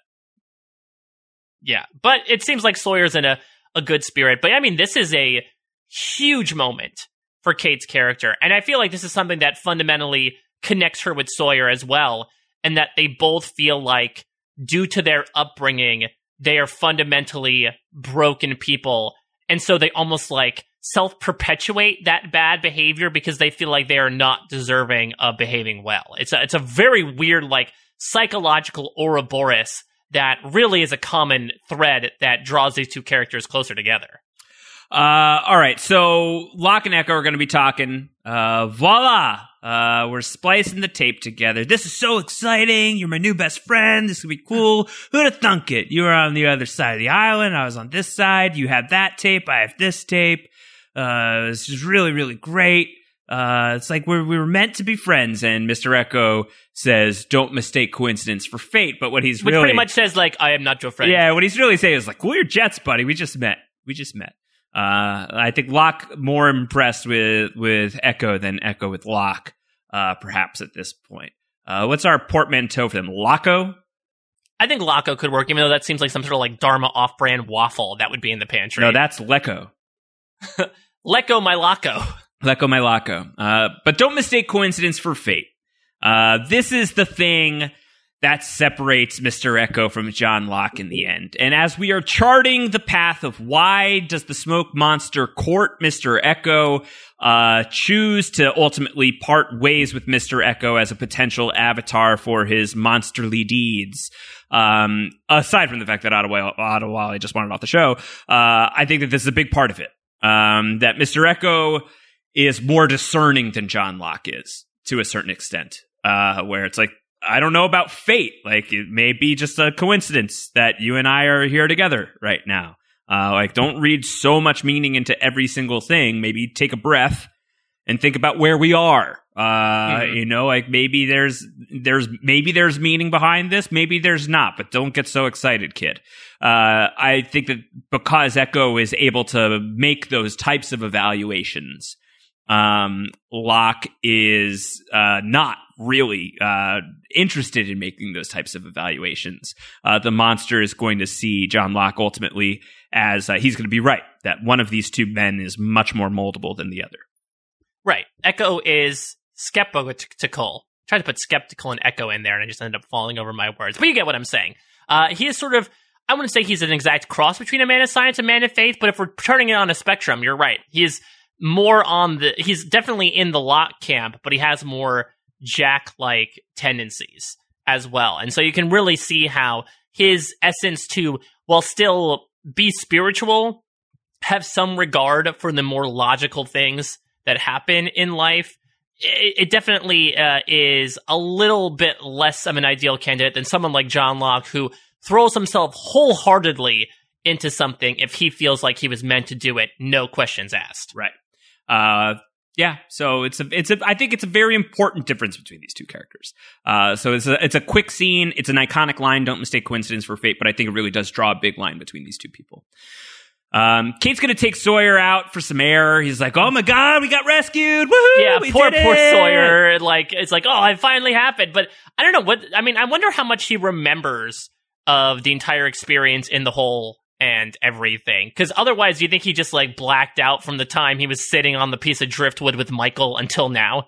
S3: Yeah, but it seems like Sawyer's in a, a good spirit. But I mean, this is a huge moment for Kate's character. And I feel like this is something that fundamentally connects her with Sawyer as well. And that they both feel like, due to their upbringing, they are fundamentally broken people. And so they almost like self perpetuate that bad behavior because they feel like they are not deserving of behaving well. It's a, it's a very weird, like, psychological Ouroboros that really is a common thread that draws these two characters closer together.
S2: Uh, all right, so Locke and Eko are going to be talking. Uh, voila! Uh, we're splicing the tape together. This is so exciting. You're my new best friend. This will be cool. Who'd have thunk it? You were on the other side of the island. I was on this side. You have that tape. I have this tape. Uh, this is really, really great. Uh, it's like we're, we were meant to be friends. And Mr. Eko says, don't mistake coincidence for fate. But what he's
S3: Which
S2: really.
S3: pretty much says, like, I am not your friend.
S2: Yeah, what he's really saying is, like, your jets, buddy. We just met. We just met. Uh, I think Locke more impressed with, with Eko than Eko with Locke, uh, perhaps at this point. Uh, what's our portmanteau for them? Locko?
S3: I think Locko could work, even though that seems like some sort of like Dharma off brand waffle that would be in the pantry.
S2: No, that's Lecco.
S3: Lecco my Locko.
S2: Lecco my Locko. Uh, but don't mistake coincidence for fate. Uh, this is the thing that separates Mr. Eko from John Locke in the end. And as we are charting the path of why does the smoke monster court Mr. Eko, uh, choose to ultimately part ways with Mr. Eko as a potential avatar for his monsterly deeds. Um, aside from the fact that Adewale just wanted off the show, uh, I think that this is a big part of it. Um, that Mr. Eko is more discerning than John Locke is to a certain extent uh, where it's like, I don't know about fate. Like it may be just a coincidence that you and I are here together right now. Uh, like don't read so much meaning into every single thing. Maybe take a breath and think about where we are. Uh,
S3: Mhm.
S2: you know, like maybe there's there's maybe there's meaning behind this, maybe there's not. But don't get so excited, kid. Uh, I think that because Eko is able to make those types of evaluations, um, Locke is uh, not really uh, interested in making those types of evaluations. Uh, the monster is going to see John Locke ultimately as uh, he's going to be right that one of these two men is much more moldable than the other.
S3: Right. Eko is skeptical. I Tried to put skeptical and eko in there, and I just ended up falling over my words. But you get what I'm saying. Uh, he is sort of. I wouldn't say he's an exact cross between a man of science and a man of faith, but if we're turning it on a spectrum, you're right. He is more on the. He's definitely in the Locke camp, but he has more Jack-like tendencies as well, and so you can really see how his essence to, while still be spiritual, have some regard for the more logical things that happen in life. It, it definitely uh, is a little bit less of an ideal candidate than someone like John Locke, who throws himself wholeheartedly into something if he feels like he was meant to do it, no questions asked.
S2: Right. Uh, yeah. So it's a, it's a, I think it's a very important difference between these two characters. Uh, so it's a, it's a quick scene. It's an iconic line. Don't mistake coincidence for fate, but I think it really does draw a big line between these two people. Um, Kate's gonna take Sawyer out for some air. He's like, "Oh my god, we got rescued! Woohoo!
S3: Yeah, poor poor
S2: it!"
S3: Sawyer. Like it's like, oh, it finally happened. But I don't know what. I mean, I wonder how much he remembers of the entire experience in the hole and everything. Because otherwise, do you think he just like blacked out from the time he was sitting on the piece of driftwood with Michael until now?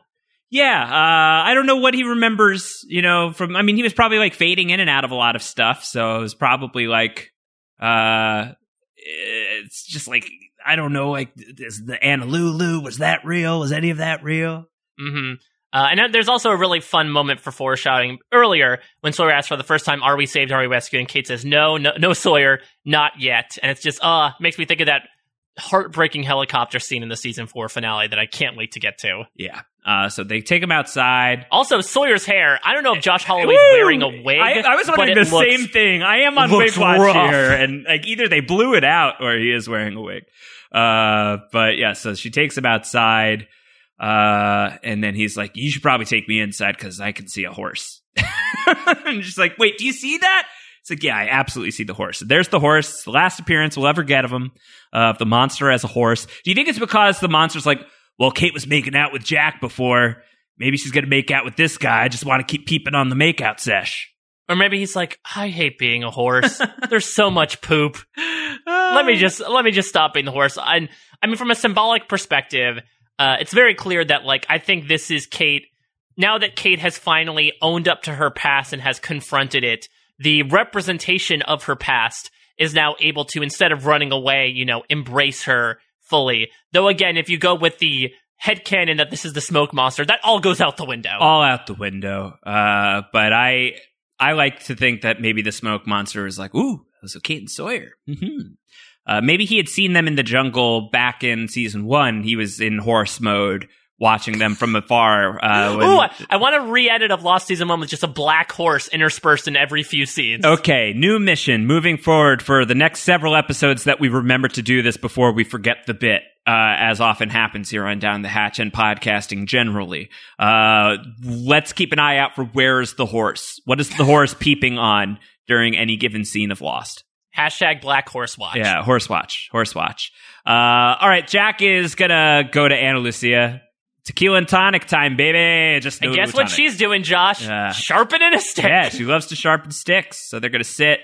S2: Yeah, uh, I don't know what he remembers. You know, from I mean, he was probably like fading in and out of a lot of stuff, so it was probably like, uh, it's just like I don't know, like is the Anna Lulu was that real? Was any of that real?
S3: hmm Uh, and there's also a really fun moment for foreshadowing earlier when Sawyer asks for the first time, "Are we saved? Are we rescued?" And Kate says, "No, no, no, Sawyer, not yet." And it's just, uh, makes me think of that heartbreaking helicopter scene in the season four finale that I can't wait to get to.
S2: Yeah. Uh, so they take him outside.
S3: Also, Sawyer's hair. I don't know if Josh Holloway's
S2: Woo!
S3: wearing a wig.
S2: I, I was wondering the
S3: looks-
S2: same thing. I am on wig watch
S3: rough.
S2: here, and like either they blew it out or he is wearing a wig. Uh, but yeah, so she takes him outside, uh, and then he's like, "You should probably take me inside because I can see a horse." and she's like, "Wait, do you see that?" It's like, "Yeah, I absolutely see the horse. There's the horse. It's the last appearance we'll ever get of him, uh, of the monster as a horse." Do you think it's because the monster's like, "Well, Kate was making out with Jack before." Maybe she's gonna make out with this guy. I just want to keep peeping on the makeout sesh.
S3: Or maybe he's like, I hate being a horse. There's so much poop. let me just let me just stop being the horse. I, I mean, from a symbolic perspective, uh, it's very clear that like I think this is Kate. Now that Kate has finally owned up to her past and has confronted it, the representation of her past is now able to instead of running away, you know, embrace her fully. Though again, if you go with the head headcanon that this is the smoke monster, that all goes out the window.
S2: all out the window. Uh, but I I like to think that maybe the smoke monster is like, ooh, so Kate and Sawyer. hmm Uh, maybe he had seen them in the jungle back in season one. He was in horse mode, watching them from afar. Uh, when-
S3: Ooh, I, I want a re-edit of Lost Season 1 with just a black horse interspersed in every few scenes.
S2: Okay, new mission moving forward for the next several episodes that we remember to do this before we forget the bit, uh, as often happens here on Down the Hatch and podcasting generally. Uh, let's keep an eye out for where's the horse? What is the horse peeping on during any given scene of Lost?
S3: Hashtag Black Horse Watch.
S2: Yeah, horse watch, horse watch. Uh, all right, Jack is gonna go to Ana Lucia. Tequila and tonic time, baby. Just
S3: And guess what
S2: tonic.
S3: she's doing, Josh?
S2: Yeah.
S3: Sharpening a stick.
S2: Yeah, she loves to sharpen sticks. So they're gonna sit.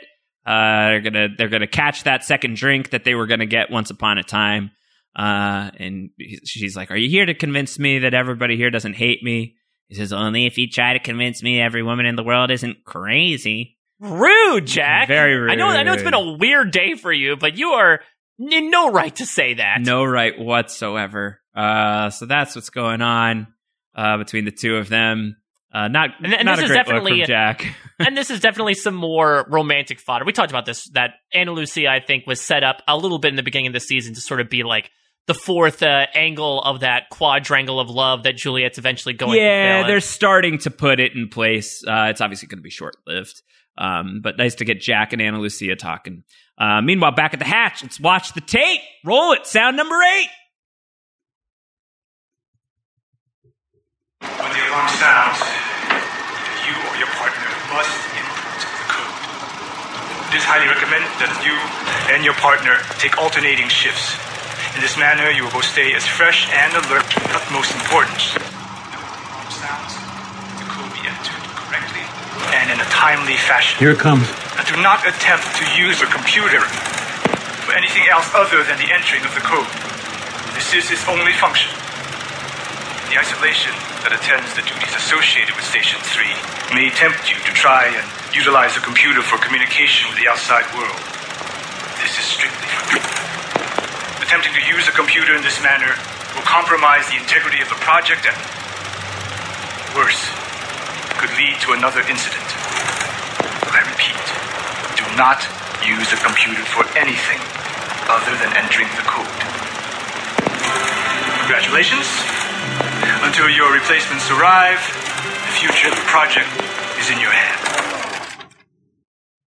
S2: Uh, they're gonna they're gonna catch that second drink that they were gonna get once upon a time. Uh, and he- she's like, "Are you here to convince me that everybody here doesn't hate me?" He says, "Only if you try to convince me every woman in the world isn't crazy."
S3: Rude, Jack.
S2: Very rude.
S3: I know. I know it's been a weird day for you, but you are in no right to say that.
S2: No right whatsoever. Uh, so that's what's going on uh, between the two of them. Uh, not
S3: And- and
S2: not
S3: this is definitely-
S2: from Jack.
S3: and this is definitely some more romantic fodder. We talked about this. That Ana Lucia, I think, was set up a little bit in the beginning of the season to sort of be like the fourth uh, angle of that quadrangle of love that Juliet's eventually going. to
S2: yeah, they're starting to put it in place. Uh, it's obviously going to be short lived, um, but nice to get Jack and Ana Lucia talking. Uh, meanwhile, back at the hatch, let's watch the tape. Roll it. Sound number eight.
S12: When the alarm sounds, you or your partner must input the code. It is highly recommended that you and your partner take alternating shifts. In this manner, you will both stay as fresh and alert utmost importance. When the alarm sounds, the code be entered correctly and in a timely fashion.
S10: Here it comes.
S12: And do not attempt to use a computer for anything else other than the entering of the code. This is its only function. The isolation that attends the duties associated with Station 3 may tempt you to try and utilize a computer for communication with the outside world. This is strictly forbidden. Attempting to use a computer in this manner will compromise the integrity of the project and, worse, could lead to another incident. I repeat, do not use a computer for anything other than entering the code. Congratulations. Until your replacements arrive, the future of the project is in your hands.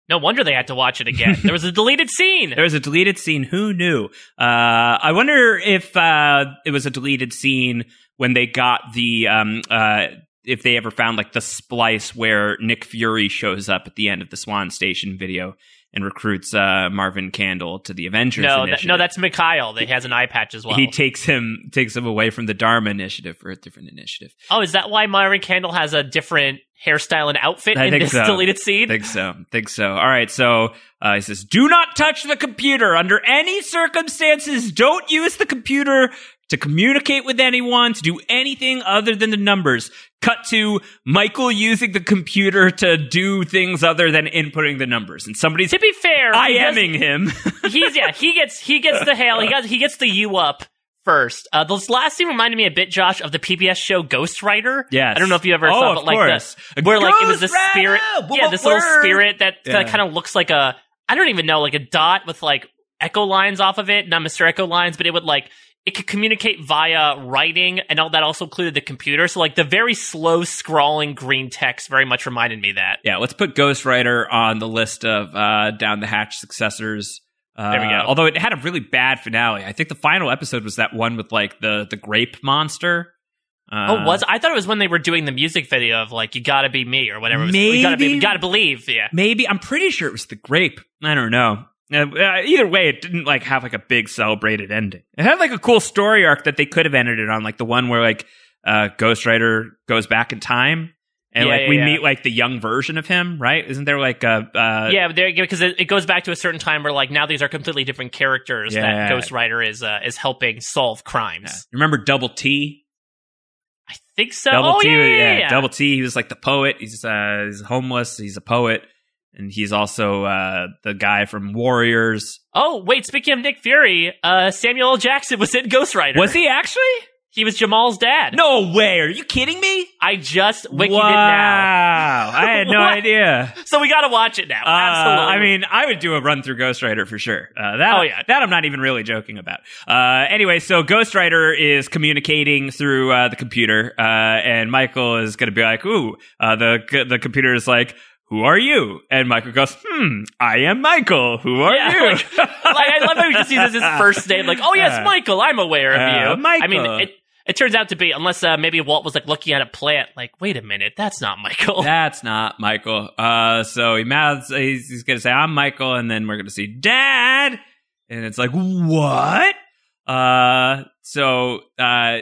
S3: No wonder they had to watch it again. there was a deleted scene.
S2: There was a deleted scene. Who knew? Uh, I wonder if uh, it was a deleted scene when they got the um, uh, if they ever found like the splice where Nick Fury shows up at the end of the Swan Station video and recruits uh, Marvin Candle to the Avengers.
S3: No, that, no, that's Mikhail. He has an eye patch as well.
S2: he takes him takes him away from the Dharma initiative for a different initiative.
S3: oh, is that why Marvin Candle has a different hairstyle and outfit
S2: I
S3: in this
S2: so.
S3: deleted scene?
S2: I think so. Think so. All right. So uh, he says, "Do not touch the computer under any circumstances. Don't use the computer to communicate with anyone, to do anything other than the numbers." Cut to Michael using the computer to do things other than inputting the numbers, and somebody's
S3: to be fair, he does-
S2: him.
S3: he's yeah, he gets he gets the hail. He got he gets the U up first. Uh, this last scene reminded me a bit, Josh, of the PBS show Ghostwriter.
S2: Yes.
S3: I don't know if you ever
S2: Oh,
S3: saw it like
S2: course.
S3: this, where like it was this spirit! Yeah, this little spirit that,
S2: Yeah.
S3: kind of looks like a I don't even know, like a dot with like echo lines off of it, not Mr. Echo lines, but it would like it could communicate via writing, and all that also included the computer. So like the very slow scrawling green text very much reminded me that.
S2: Yeah, let's put Ghostwriter on the list of uh, down the hatch successors. Uh,
S3: There we go.
S2: Although it had a really bad finale. I think the final episode was that one with like the the grape monster. Uh,
S3: oh, was I thought it was when they were doing the music video of like "You Gotta Be Me" or whatever. It was, you gotta be,
S2: Maybe?
S3: you gotta believe. Yeah,
S2: maybe I'm pretty sure it was the grape. I don't know. Uh, uh, either way, it didn't like have like a big celebrated ending. It had like a cool story arc that they could have ended it on, like the one where like uh, Ghostwriter goes back in time and
S3: Yeah,
S2: like
S3: yeah,
S2: we
S3: yeah.
S2: meet like the young version of him, right? Isn't there like a uh,
S3: yeah, there because it, it goes back to a certain time where like now these are completely different characters
S2: Yeah.
S3: that Ghostwriter is uh, is helping solve crimes.
S2: Remember Double T?
S3: I think so.
S2: Double
S3: oh
S2: T,
S3: yeah, yeah, yeah, yeah.
S2: Double T. He was like the poet. He's uh, he's homeless. He's a poet, and he's also uh, the guy from Warriors.
S3: Oh wait, speaking of Nick Fury, uh, Samuel L. Jackson was in Ghostwriter.
S2: Was he actually?
S3: He was Jamal's dad.
S2: No way! Are you kidding me?
S3: I just wikied
S2: wow!
S3: it now.
S2: I had no idea.
S3: So we got to watch it now.
S2: Uh,
S3: Absolutely.
S2: I mean, I would do a run through Ghostwriter for sure. Uh, that,
S3: Oh, yeah.
S2: that I'm not even really joking about. Uh, anyway, so Ghostwriter is communicating through uh, the computer, uh, and Michael is going to be like, "Ooh," uh, the the computer is like. Who are you? And Michael goes, "Hmm, I am Michael. Who are
S3: Yeah,
S2: you?"
S3: like, like, I love how he just uses his first name. Like, oh yes,
S2: Uh,
S3: Michael, I'm aware of
S2: uh,
S3: you. I mean, it, it turns out to be unless uh, maybe Walt was like looking at a plant, like, wait a minute, that's not Michael.
S2: That's not Michael. Uh, so he mouths, he's, he's going to say, I'm Michael, and then we're going to see Dad. And it's like, what? Uh, so, uh,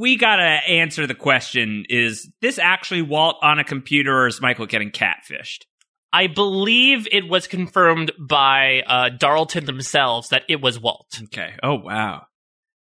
S2: we got to answer the question is this actually Walt on a computer or is Michael getting catfished?
S3: I believe it was confirmed by uh, Darlton themselves that it was Walt.
S2: Okay. Oh, wow.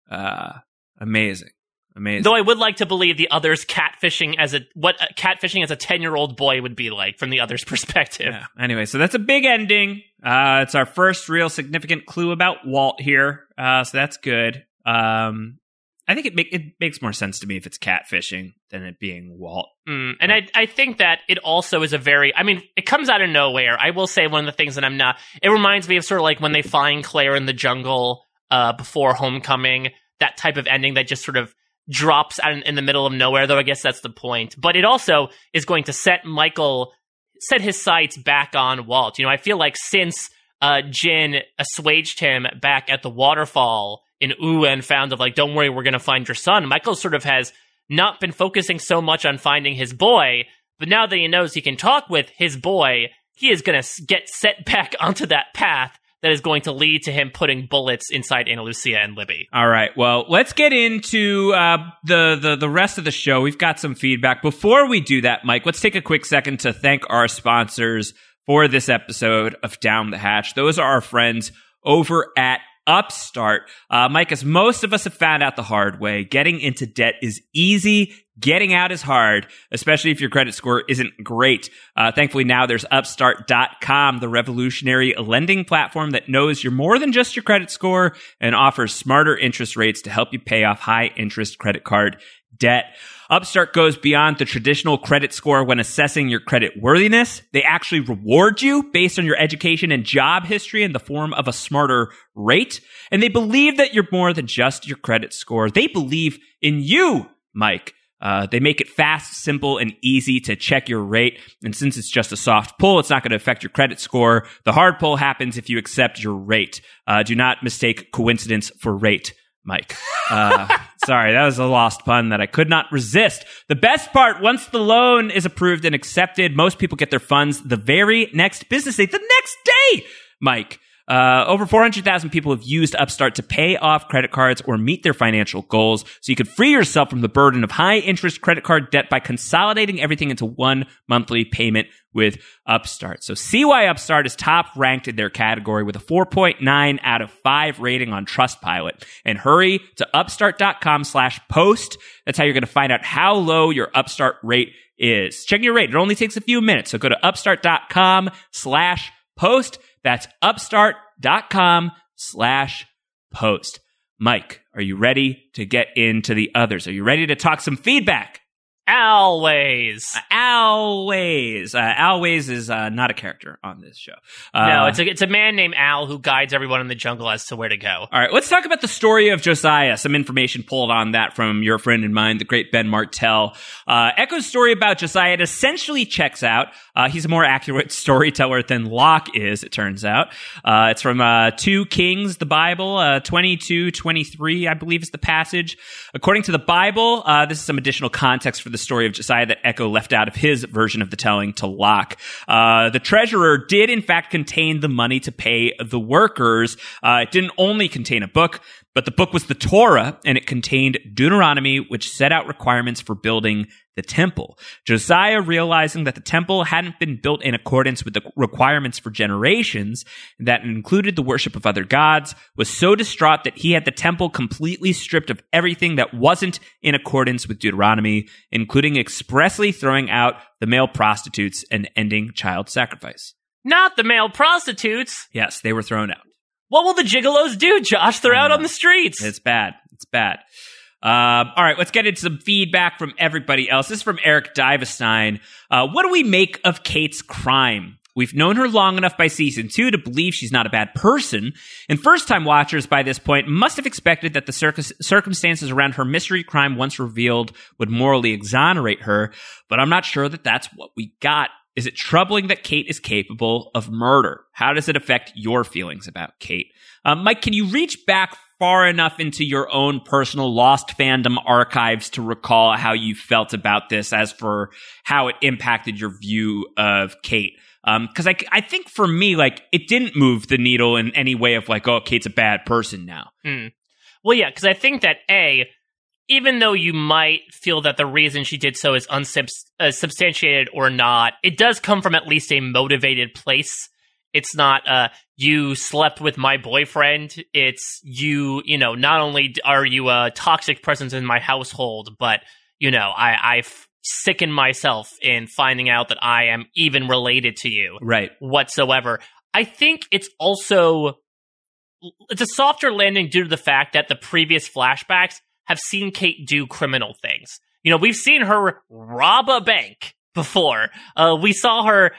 S2: Uh, amazing. Amazing.
S3: Though I would like to believe the others catfishing as a what uh, catfishing as a ten year old boy would be like from the other's perspective.
S2: Yeah. Anyway, so that's a big ending. Uh, it's our first real significant clue about Walt here. Uh, so that's good. Um, I think it make, it makes more sense to me if it's catfishing than it being Walt.
S3: Mm, and I I think that it also is a very I mean it comes out of nowhere. I will say one of the things that I'm not. It reminds me of sort of like when they find Claire in the jungle. uh, before Homecoming. That type of ending that just sort of drops out in, in the middle of nowhere, though I guess that's the point. But it also is going to set Michael, set his sights back on Walt. You know, I feel like since uh, Jin assuaged him back at the waterfall in and found of like, don't worry, we're going to find your son, Michael sort of has not been focusing so much on finding his boy, but now that he knows he can talk with his boy, he is going to get set back onto that path that is going to lead to him putting bullets inside Ana Lucia and Libby.
S2: All right. Well, let's get into uh, the, the the rest of the show. We've got some feedback. Before we do that, Mike, let's take a quick second to thank our sponsors for this episode of Down the Hatch. Those are our friends over at Upstart. Uh, Mike, as most of us have found out the hard way, getting into debt is easy. Getting out is hard, especially if your credit score isn't great. Uh, thankfully, now there's Upstart.com, the revolutionary lending platform that knows you're more than just your credit score and offers smarter interest rates to help you pay off high interest credit card debt. Upstart goes beyond the traditional credit score when assessing your credit worthiness. They actually reward you based on your education and job history in the form of a smarter rate. And they believe that you're more than just your credit score. They believe in you, Mike. Uh, they make it fast, simple, and easy to check your rate. And since it's just a soft pull, it's not going to affect your credit score. The hard pull happens if you accept your rate. Uh, do not mistake coincidence for rate. Mike. Uh, sorry, that was a lost pun that I could not resist. The best part, once the loan is approved and accepted, most people get their funds the very next business day, the next day, Mike. Uh, over 400,000 people have used Upstart to pay off credit cards or meet their financial goals. So you could free yourself from the burden of high interest credit card debt by consolidating everything into one monthly payment with Upstart. So see why Upstart is top ranked in their category with a 4.9 out of 5 rating on Trustpilot. And hurry to upstart.com slash post. That's how you're going to find out how low your Upstart rate is. Check your rate. It only takes a few minutes. So go to upstart.com slash post. That's upstart.com slash post. Mike, are you ready to get into the others? Are you ready to talk some feedback?
S3: Always.
S2: Uh, Always. Uh, Always is uh, not a character on this show. Uh,
S3: no, it's a, it's a man named Al who guides everyone in the jungle as to where to go.
S2: All right, let's talk about the story of Josiah. Some information pulled on that from your friend and mine, the great Ben Martell. Uh, Eko's story about Josiah essentially checks out. Uh, he's a more accurate storyteller than Locke is, it turns out. Uh, it's from uh, 2 Kings, the Bible, uh, 22, 23, I believe is the passage. According to the Bible, uh, this is some additional context for the story of Josiah that Eko left out of his version of the telling to Locke. Uh, the treasurer did, in fact, contain the money to pay the workers. Uh, it didn't only contain a book, but the book was the Torah, and it contained Deuteronomy, which set out requirements for building the temple. Josiah, realizing that the temple hadn't been built in accordance with the requirements for generations, that included the worship of other gods, was so distraught that he had the temple completely stripped of everything that wasn't in accordance with Deuteronomy, including expressly throwing out the male prostitutes and ending child sacrifice.
S3: Not the male prostitutes.
S2: Yes, they were thrown out.
S3: What will the gigolos do, Josh? They're out on the streets.
S2: It's bad. It's bad. Um, all right, let's get into some feedback from everybody else. This is from Eric Divestein. Uh, what do we make of Kate's crime? We've known her long enough by season two to believe she's not a bad person, and first time watchers by this point must have expected that the circus- circumstances around her mystery crime, once revealed, would morally exonerate her, but I'm not sure that that's what we got. Is it troubling that Kate is capable of murder? How does it affect your feelings about Kate? Um, Mike, can you reach back far enough into your own personal Lost fandom archives to recall how you felt about this as for how it impacted your view of Kate? Because um, I, I think for me, like, it didn't move the needle in any way of like, oh, Kate's a bad person now.
S3: Hmm. Well, yeah, because I think that A, even though you might feel that the reason she did so is unsubstantiated uh, or not, it does come from at least a motivated place. It's not uh you slept with my boyfriend. It's you, you know, not only are you a toxic presence in my household, but you know, I I sicken myself in finding out that I am even related to you.
S2: Right.
S3: Whatsoever. I think it's also it's a softer landing due to the fact that the previous flashbacks have seen Kate do criminal things. You know, we've seen her rob a bank before. Uh, we saw her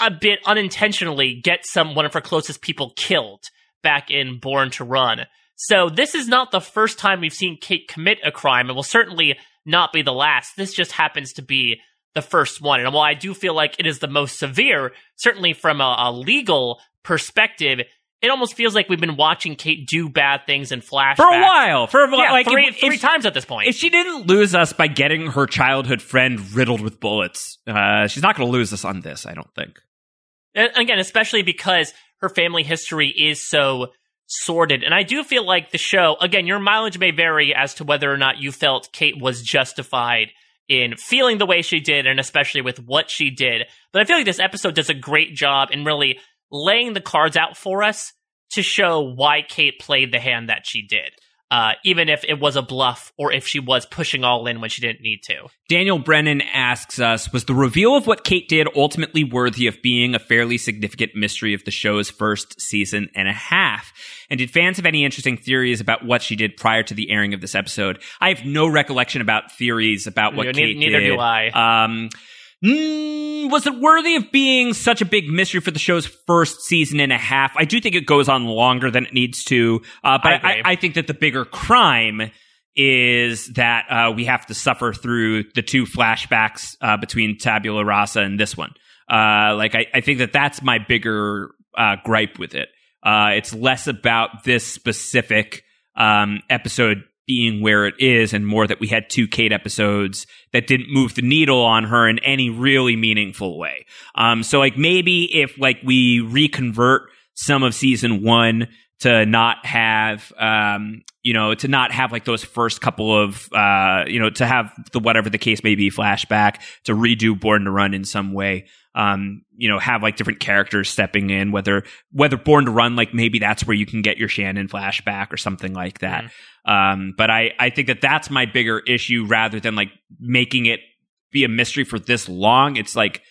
S3: a bit unintentionally get some one of her closest people killed back in Born to Run. So this is not the first time we've seen Kate commit a crime, and will certainly not be the last. This just happens to be the first one. And while I do feel like it is the most severe, certainly from a, a legal perspective, it almost feels like we've been watching Kate do bad things in flashbacks
S2: For a while. For a.
S3: Yeah,
S2: like,
S3: three,
S2: if-
S3: three
S2: if-
S3: times at this point.
S2: If she didn't lose us by getting her childhood friend riddled with bullets, uh, she's not going to lose us on this, I don't think.
S3: And again, especially because her family history is so sordid. And I do feel like the show, again, your mileage may vary as to whether or not you felt Kate was justified in feeling the way she did, and especially with what she did. But I feel like this episode does a great job in really laying the cards out for us to show why Kate played the hand that she did. Uh, even if it was a bluff or if she was pushing all in when she didn't need to.
S2: Daniel Brennan asks us Was the reveal of what Kate did ultimately worthy of being a fairly significant mystery of the show's first season and a half? And did fans have any interesting theories about what she did prior to the airing of this episode? I have no recollection about theories about what
S3: Ne-
S2: Kate
S3: neither
S2: did.
S3: do I.
S2: Um, mm, was it worthy of being such a big mystery for the show's first season and a half? I do think it goes on longer than it needs to, uh, but
S3: I
S2: I. I, I think that the bigger crime is that uh, we have to suffer through the two flashbacks uh, between Tabula Rasa and this one. Uh, like, I, I think that that's my bigger uh, gripe with it. Uh, it's less about this specific um, episode being where it is, and more that we had two Kate episodes that didn't move the needle on her in any really meaningful way. Um, so, like, maybe if like we reconvert some of season one to not have um you know to not have like those first couple of uh you know to have the whatever the case may be flashback to redo born to run in some way um you know have like different characters stepping in whether whether born to run like maybe that's where you can get your shannon flashback or something like that um but i i think that that's my bigger issue rather than like making it be a mystery for this long it's like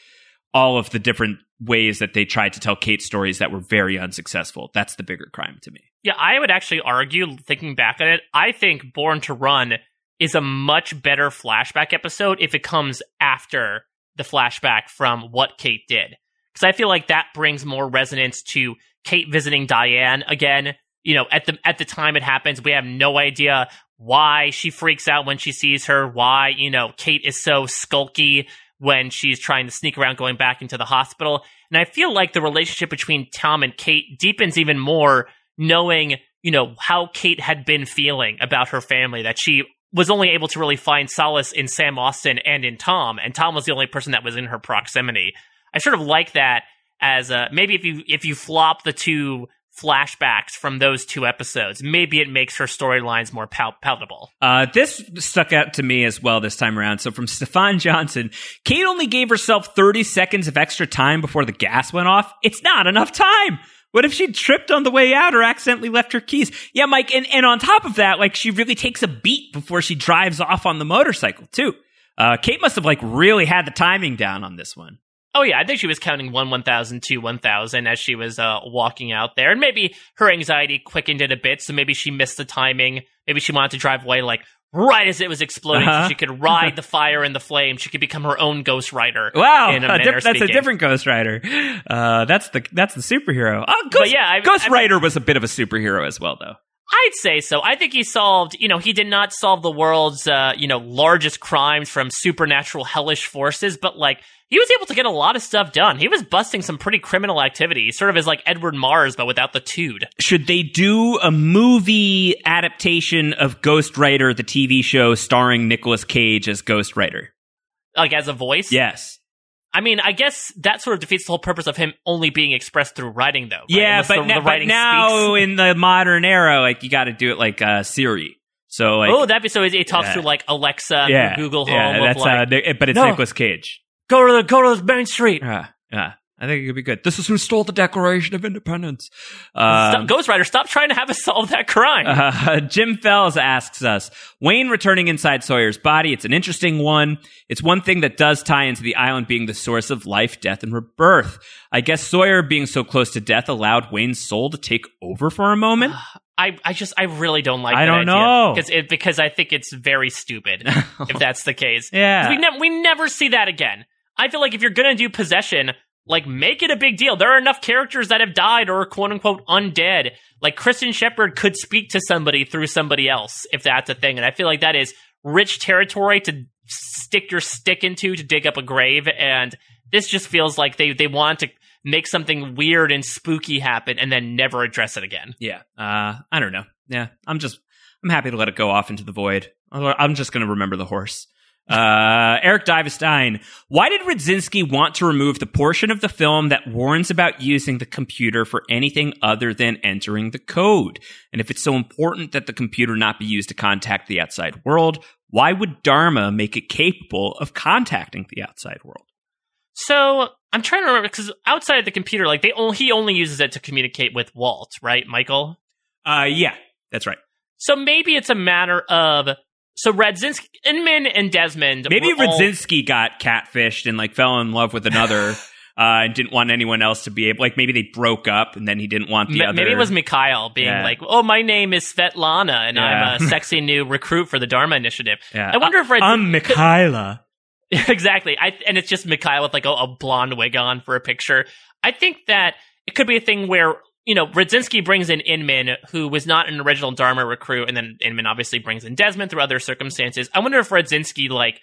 S2: all of the different ways that they tried to tell Kate stories that were very unsuccessful. That's the bigger crime to me.
S3: Yeah, I would actually argue, thinking back on it, I think Born to Run is a much better flashback episode if it comes after the flashback from what Kate did. Because I feel like that brings more resonance to Kate visiting Diane again. You know, at the at the time it happens, we have no idea why she freaks out when she sees her, why, you know, Kate is so skulky when she's trying to sneak around going back into the hospital. And I feel like the relationship between Tom and Kate deepens even more knowing, you know, how Kate had been feeling about her family, that she was only able to really find solace in Sam Austin and in Tom, and Tom was the only person that was in her proximity. I sort of like that as a, maybe if you if you flop the two flashbacks from those two episodes, maybe it makes her storylines more pal- palatable.
S2: Uh, this stuck out to me as well this time around. So from Stefan Johnson, Kate only gave herself 30 seconds of extra time before the gas went off. It's not enough time. What if she tripped on the way out or accidentally left her keys? Yeah, Mike, and, and on top of that, like she really takes a beat before she drives off on the motorcycle too. Uh, Kate must have like really had the timing down on this one.
S3: Oh yeah, I think she was counting one one thousand, two one thousand as she was uh, walking out there, and maybe her anxiety quickened it a bit, so maybe she missed the timing. Maybe she wanted to drive away like right as it was exploding,
S2: Uh-huh.
S3: so she could ride the fire and the flame. She could become her own Ghost Rider.
S2: Wow,
S3: in a
S2: a
S3: manner
S2: diff-
S3: of
S2: that's a different Ghost Rider. Uh, that's the that's the superhero. Oh, Ghost,
S3: But yeah, I-
S2: Ghost
S3: I-
S2: Rider was a bit of a superhero as well, though.
S3: I'd say so. I think he solved, you know, he did not solve the world's, uh, you know, largest crimes from supernatural hellish forces, but like, he was able to get a lot of stuff done. He was busting some pretty criminal activity. Sort of as like Edward Mars, but without the tude.
S2: Should they do a movie adaptation of Ghostwriter, the TV show starring Nicolas Cage as Ghost Rider?
S3: Like, as a voice?
S2: Yes.
S3: I mean, I guess that sort of defeats the whole purpose of him only being expressed through writing, though. right?
S2: Yeah, but,
S3: the,
S2: na-
S3: the
S2: but now
S3: speaks.
S2: in the modern era, like you got to do it like uh, Siri. So like,
S3: oh, that'd be so. It talks
S2: Yeah.
S3: through like Alexa,
S2: yeah,
S3: Google Home.
S2: yeah, that's
S3: like,
S2: uh, but it's
S3: No.
S2: Nicolas Cage.
S3: go to the go to the main street.
S2: Yeah, yeah. I think it could be good. This is who stole the Declaration of Independence.
S3: Stop,
S2: Um,
S3: Ghostwriter, stop trying to have us solve that crime.
S2: Uh, Jim Fells asks us Wayne returning inside Sawyer's body. It's an interesting one. It's one thing that does tie into the island being the source of life, death, and rebirth. I guess Sawyer being so close to death allowed Wayne's soul to take over for a moment.
S3: I, I just I really don't like
S2: I
S3: that
S2: don't
S3: idea
S2: know.
S3: because it because I think it's very stupid if that's the case.
S2: Yeah.
S3: we never we never see that again. I feel like if you're gonna do possession, like make it a big deal. There are enough characters that have died or are quote unquote undead. Like Christian Shephard could speak to somebody through somebody else if that's a thing. And I feel like that is rich territory to stick your stick into to dig up a grave. And this just feels like they, they want to make something weird and spooky happen and then never address it again.
S2: Yeah. Uh, I don't know. Yeah. I'm just, I'm happy to let it go off into the void. I'm just going to remember the horse. Uh, Eric Divestein, why did Radzinski want to remove the portion of the film that warns about using the computer for anything other than entering the code? And if it's so important that the computer not be used to contact the outside world, why would Dharma make it capable of contacting the outside world?
S3: So I'm trying to remember because outside of the computer, like they only, he only uses it to communicate with Walt, right, Michael?
S2: Uh, yeah, that's right.
S3: So maybe it's a matter of so Radzinski, Inman, and Desmond.
S2: Maybe
S3: Radzinski all-
S2: got catfished and like fell in love with another. Uh, and didn't want anyone else to be able, like maybe they broke up and then he didn't want the
S3: Ma-
S2: other.
S3: Maybe it was Mikhail being
S2: Yeah.
S3: like, "Oh, my name is Svetlana, and
S2: Yeah.
S3: I'm a sexy new recruit for the Dharma Initiative."
S2: Yeah.
S3: I wonder if Radzinski.
S2: I'm Mikhaila.
S3: exactly. I and it's just Mikhail with like a, a blonde wig on for a picture. I think that it could be a thing where you know Radzinski brings in Inman, who was not an original Dharma recruit, and then Inman obviously brings in Desmond through other circumstances. I wonder if Radzinski like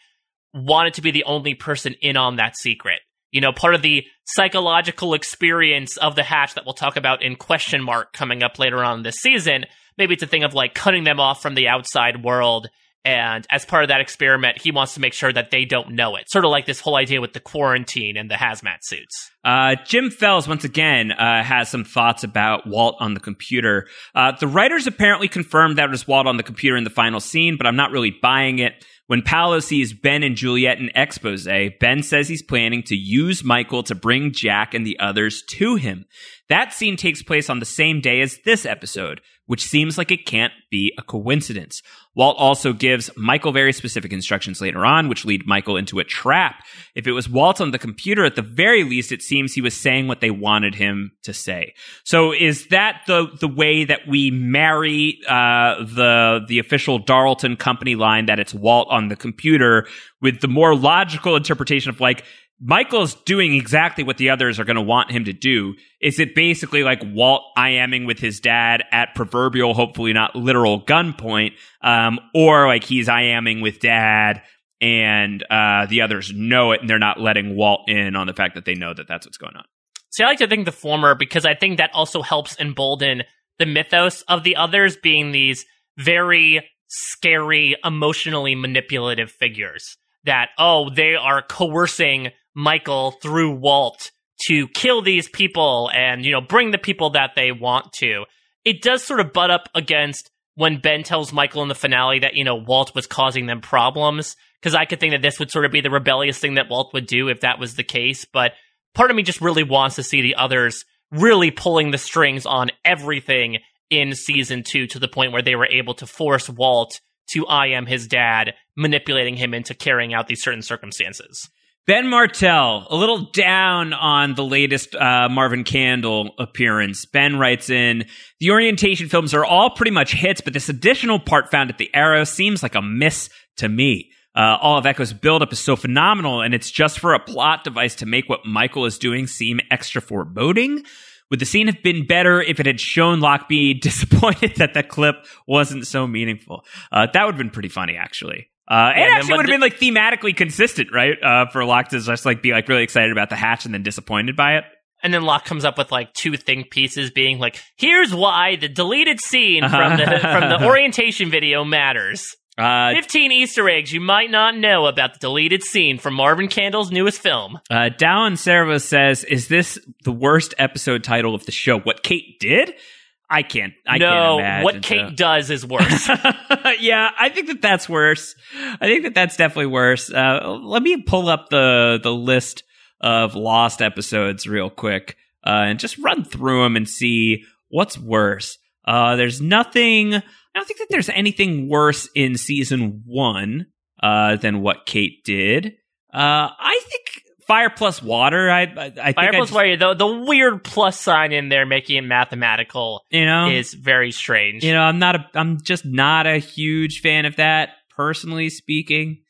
S3: wanted to be the only person in on that secret. You know, part of the psychological experience of the hatch that we'll talk about in question mark coming up later on this season. Maybe it's a thing of like cutting them off from the outside world. And as part of that experiment, he wants to make sure that they don't know it. Sort of like this whole idea with the quarantine and the hazmat suits.
S2: Uh, Jim Fells, once again, uh, has some thoughts about Walt on the computer. Uh, the writers apparently confirmed that it was Walt on the computer in the final scene, but I'm not really buying it. When Paulo sees Ben and Juliet in expose, Ben says he's planning to use Michael to bring Jack and the others to him. That scene takes place on the same day as this episode, which seems like it can't be a coincidence. Walt also gives Michael very specific instructions later on, which lead Michael into a trap. If it was Walt on the computer, at the very least, it seems he was saying what they wanted him to say. So is that the, the way that we marry, uh, the, the official Darlton company line that it's Walt on the computer with the more logical interpretation of like, Michael's doing exactly what the others are going to want him to do. Is it basically like Walt IMing with his dad at proverbial, hopefully not literal gunpoint, um, or like he's IMing with dad and uh, the others know it and they're not letting Walt in on the fact that they know that that's what's going on?
S3: See, I like to think the former because I think that also helps embolden the mythos of the others being these very scary, emotionally manipulative figures. That, oh, they are coercing Michael through Walt to kill these people and, you know, bring the people that they want to. It does sort of butt up against when Ben tells Michael in the finale that, you know, Walt was causing them problems. Because I could think that this would sort of be the rebellious thing that Walt would do if that was the case. But part of me just really wants to see the others really pulling the strings on everything in season two to the point where they were able to force Walt to I am his dad, manipulating him into carrying out these certain circumstances.
S2: Ben Martell, a little down on the latest uh, Marvin Candle appearance. Ben writes in The orientation films are all pretty much hits, but this additional part found at the Arrow seems like a miss to me. Uh, all of Eko's buildup is so phenomenal, and it's just for a plot device to make what Michael is doing seem extra foreboding. Would the scene have been better if it had shown Lockby disappointed that the clip wasn't so meaningful? Uh, that would have been pretty funny, actually. Uh,
S3: Yeah,
S2: it
S3: and then
S2: actually
S3: what
S2: would have been like thematically consistent, right? Uh, for Locke to just like be like really excited about the hatch and then disappointed by it.
S3: And then Locke comes up with like two think pieces being like, here's why the deleted scene from the from the orientation video matters.
S2: Uh,
S3: 15 Easter eggs you might not know about the deleted scene from Marvin Candle's newest film.
S2: uh, Dallin Servo says, "Is this the worst episode title of the show? What Kate did? I can't. I
S3: no,
S2: can't imagine.
S3: what Kate
S2: so.
S3: does is worse.
S2: yeah, I think that that's worse. I think that that's definitely worse. Uh, let me pull up the the list of lost episodes real quick uh, and just run through them and see what's worse. Uh, there's nothing. I don't think that there's anything worse in season one uh, than what Kate did. Uh, I think Fire Plus Water. I I, I think
S3: Fire
S2: I just-
S3: Warrior, the, the weird plus sign in there making it mathematical
S2: you know
S3: is very strange.
S2: you know i'm not a i'm just not a huge fan of that personally speaking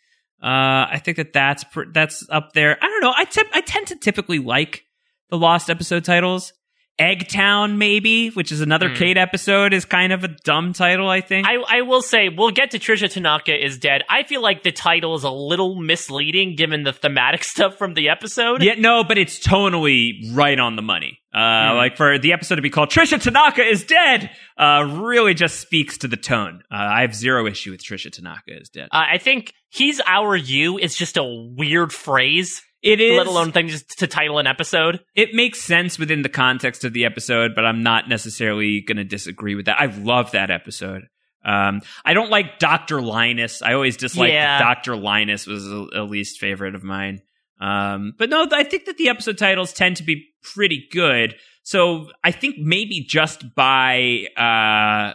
S2: uh i think that that's pr- that's up there i don't know i tip, i tend to typically like the Lost episode titles. Eggtown, maybe, which is another
S3: Hmm.
S2: Kate episode, is kind of a dumb title, I think.
S3: I, I will say we'll get to Tricia Tanaka is dead. I feel like the title is a little misleading given the thematic stuff from the episode.
S2: Yeah, no, but it's tonally right on the money. Uh,
S3: Hmm.
S2: Like for the episode to be called Tricia Tanaka is dead, uh, really just speaks to the tone. Uh, I have zero issue with Tricia Tanaka is dead.
S3: Uh, I think he's our you is just a weird phrase.
S2: It is.
S3: let alone thing just to title an episode.
S2: It makes sense within the context of the episode, but I'm not necessarily going to disagree with that. I love that episode. Um, I don't like Dr. Linus. I always disliked
S3: Yeah.
S2: Dr. Linus was a, a least favorite of mine. Um, but no, I think that the episode titles tend to be pretty good. So I think maybe just by uh,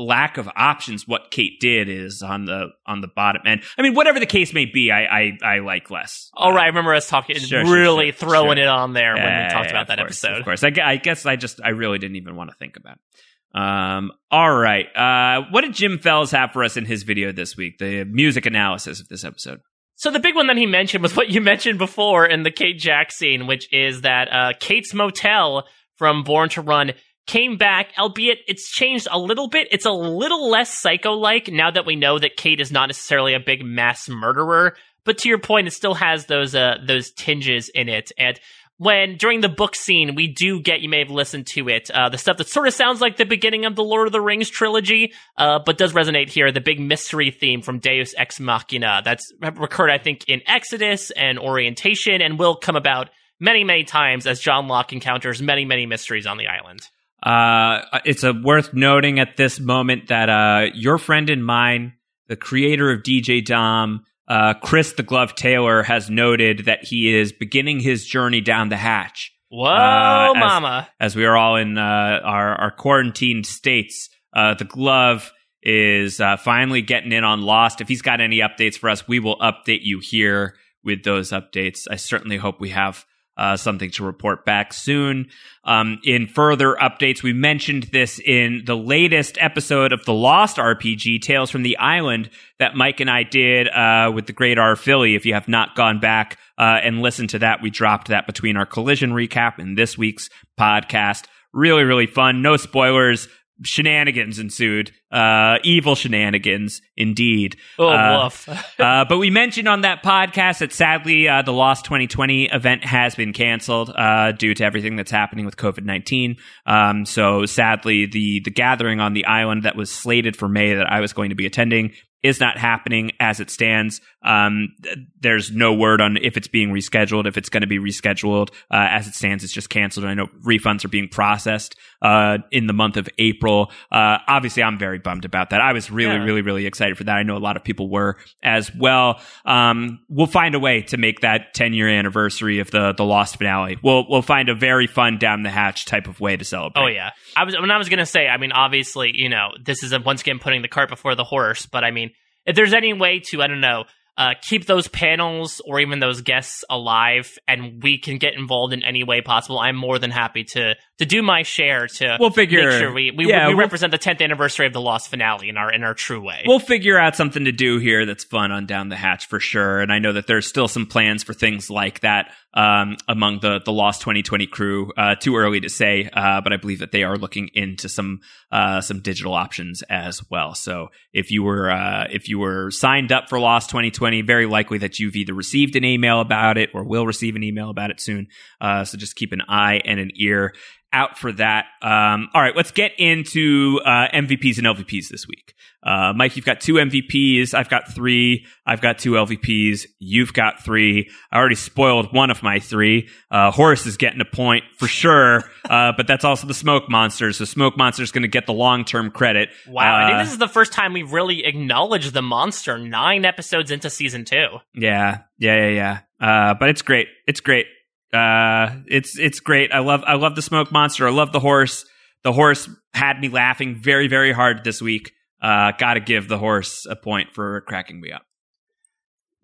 S2: lack of options, what Kate did is on the on the bottom end. I mean, whatever the case may be, I I, I like less.
S3: All right, I remember us talking,
S2: Sure,
S3: really
S2: sure,
S3: throwing
S2: sure.
S3: it on there when we talked about that
S2: course,
S3: episode.
S2: Of course, I, I guess I just I really didn't even want to think about. It. Um, all right, uh, what did Jim Fells have for us in his video this week? The music analysis of this episode.
S3: So the big one that he mentioned was what you mentioned before in the Kate Jack scene, which is that uh, Kate's Motel from Born to Run came back, albeit it's changed a little bit. It's a little less psycho-like now that we know that Kate is not necessarily a big mass murderer. But to your point, it still has those uh, those tinges in it. And when during the book scene, we do get you may have listened to it, uh, the stuff that sort of sounds like the beginning of the Lord of the Rings trilogy, uh, but does resonate here. The big mystery theme from Deus Ex Machina that's recurred, I think, in Exodus and Orientation, and will come about many, many times as John Locke encounters many, many mysteries on the island.
S2: Uh, it's a worth noting at this moment that uh, your friend and mine, the creator of DJ Dom, uh, Chris the Glove Taylor, has noted that he is beginning his journey down the hatch.
S3: Whoa,
S2: Uh, as-
S3: mama!
S2: As we are all in uh, our our quarantined states, uh, the Glove is uh, finally getting in on Lost. If he's got any updates for us, we will update you here with those updates. I certainly hope we have uh, something to report back soon. Um, in further updates, we mentioned this in the latest episode of the Lost RPG, Tales from the Island, that Mike and I did uh, with the great R. Philly. If you have not gone back uh, and listened to that, we dropped that between our collision recap and this week's podcast. Really, really fun. No spoilers. Shenanigans ensued. Uh, evil shenanigans, indeed.
S3: Oh,
S2: Uh,
S3: woof.
S2: uh, but we mentioned on that podcast that sadly uh, the Lost 2020 event has been canceled uh, due to everything that's happening with COVID 19. Um, so sadly, the the gathering on the island that was slated for May that I was going to be attending is not happening as it stands. Um, there's no word on if it's being rescheduled, if it's going to be rescheduled. Uh, as it stands, it's just canceled. I know refunds are being processed uh, in the month of April. Uh, obviously, I'm very bummed about that. I was really,
S3: Yeah.
S2: really, really excited for that. I know a lot of people were as well. Um, we'll find a way to make that 10 year anniversary of the the Lost finale. We'll we'll find a very fun down the hatch type of way to celebrate.
S3: Oh yeah, I was when I was gonna say. I mean, obviously, you know, this is a, once again putting the cart before the horse. But I mean, if there's any way to, I don't know, uh, keep those panels or even those guests alive, and we can get involved in any way possible, I'm more than happy to to do my share to.
S2: We'll figure-
S3: make sure we we,
S2: yeah,
S3: we
S2: we'll-
S3: represent the 10th anniversary of the Lost finale in our in our true way.
S2: We'll figure out something to do here that's fun on Down the Hatch for sure. And I know that there's still some plans for things like that um, among the the Lost 2020 crew. Uh, too early to say, uh, but I believe that they are looking into some uh, some digital options as well. So if you were uh, if you were signed up for Lost 2020, very likely that you've either received an email about it or will receive an email about it soon. Uh, so just keep an eye and an ear out for that. Um, all right, let's get into uh, MVPs and LVPs this week. Uh, Mike, you've got two MVPs. I've got three. I've got two LVPs. You've got three. I already spoiled one of my three. Uh, Horace is getting a point for sure, uh, but that's also the Smoke Monster. So Smoke Monster is going to get the long term credit.
S3: wow, I
S2: Uh,
S3: think this is the first time we've really acknowledged the monster nine episodes into season two.
S2: Yeah, yeah, yeah, yeah. Uh, but it's great. It's great. Uh, it's it's great. I love I love the smoke monster. I love the horse. The horse had me laughing very very hard this week. Uh, got to give the horse a point for cracking me up.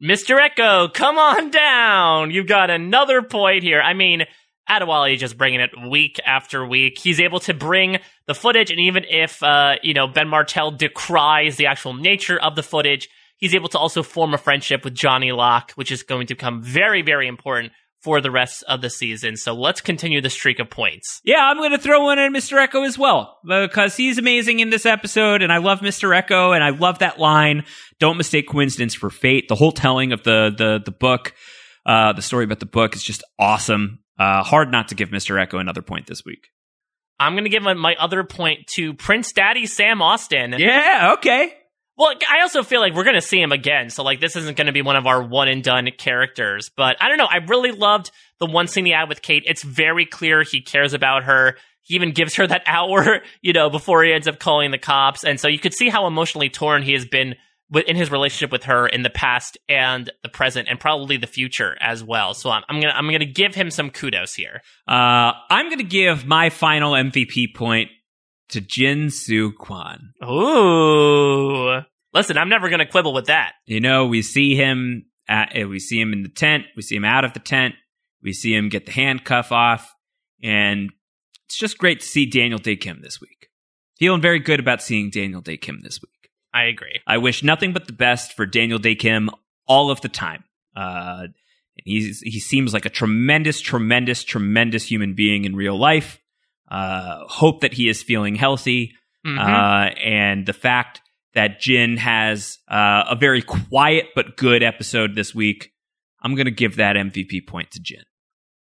S3: Mr. Eko, come on down. You've got another point here. I mean, Adewale just bringing it week after week. He's able to bring the footage, and even if uh, you know Ben Martell decries the actual nature of the footage, he's able to also form a friendship with Johnny Locke, which is going to become very, very important for the rest of the season. So let's continue the streak of points.
S2: Yeah, I'm going to throw one at Mr. Eko as well because he's amazing in this episode, and I love Mr. Eko, and I love that line. Don't mistake coincidence for fate. The whole telling of the the the book, uh, the story about the book is just awesome. Uh, hard not to give Mr. Eko another point this week.
S3: I'm going to give my other point to Prince Daddy Sam Austin.
S2: Yeah, okay.
S3: Well, I also feel like we're going to see him again. So, like, this isn't going to be one of our one and done characters. But I don't know. I really loved the one scene he had with Kate. It's very clear he cares about her. He even gives her that hour, you know, before he ends up calling the cops. And so you could see how emotionally torn he has been in his relationship with her in the past and the present and probably the future as well. So I'm, I'm gonna I'm gonna give him some kudos here.
S2: Uh, I'm gonna give my final MVP point to Jin Soo Kwon.
S3: Ooh, listen, I'm never gonna quibble with that.
S2: You know, we see him at, we see him in the tent, we see him out of the tent, we see him get the handcuff off, and it's just great to see Daniel Dae Kim this week. Feeling very good about seeing Daniel Dae Kim this week.
S3: I agree.
S2: I wish nothing but the best for Daniel Dae Kim all of the time. Uh, he's he seems like a tremendous, tremendous, tremendous human being in real life. Uh, hope that he is feeling healthy,
S3: Mhm.
S2: uh, and the fact that Jin has uh, a very quiet but good episode this week. I'm going to give that MVP point to Jin.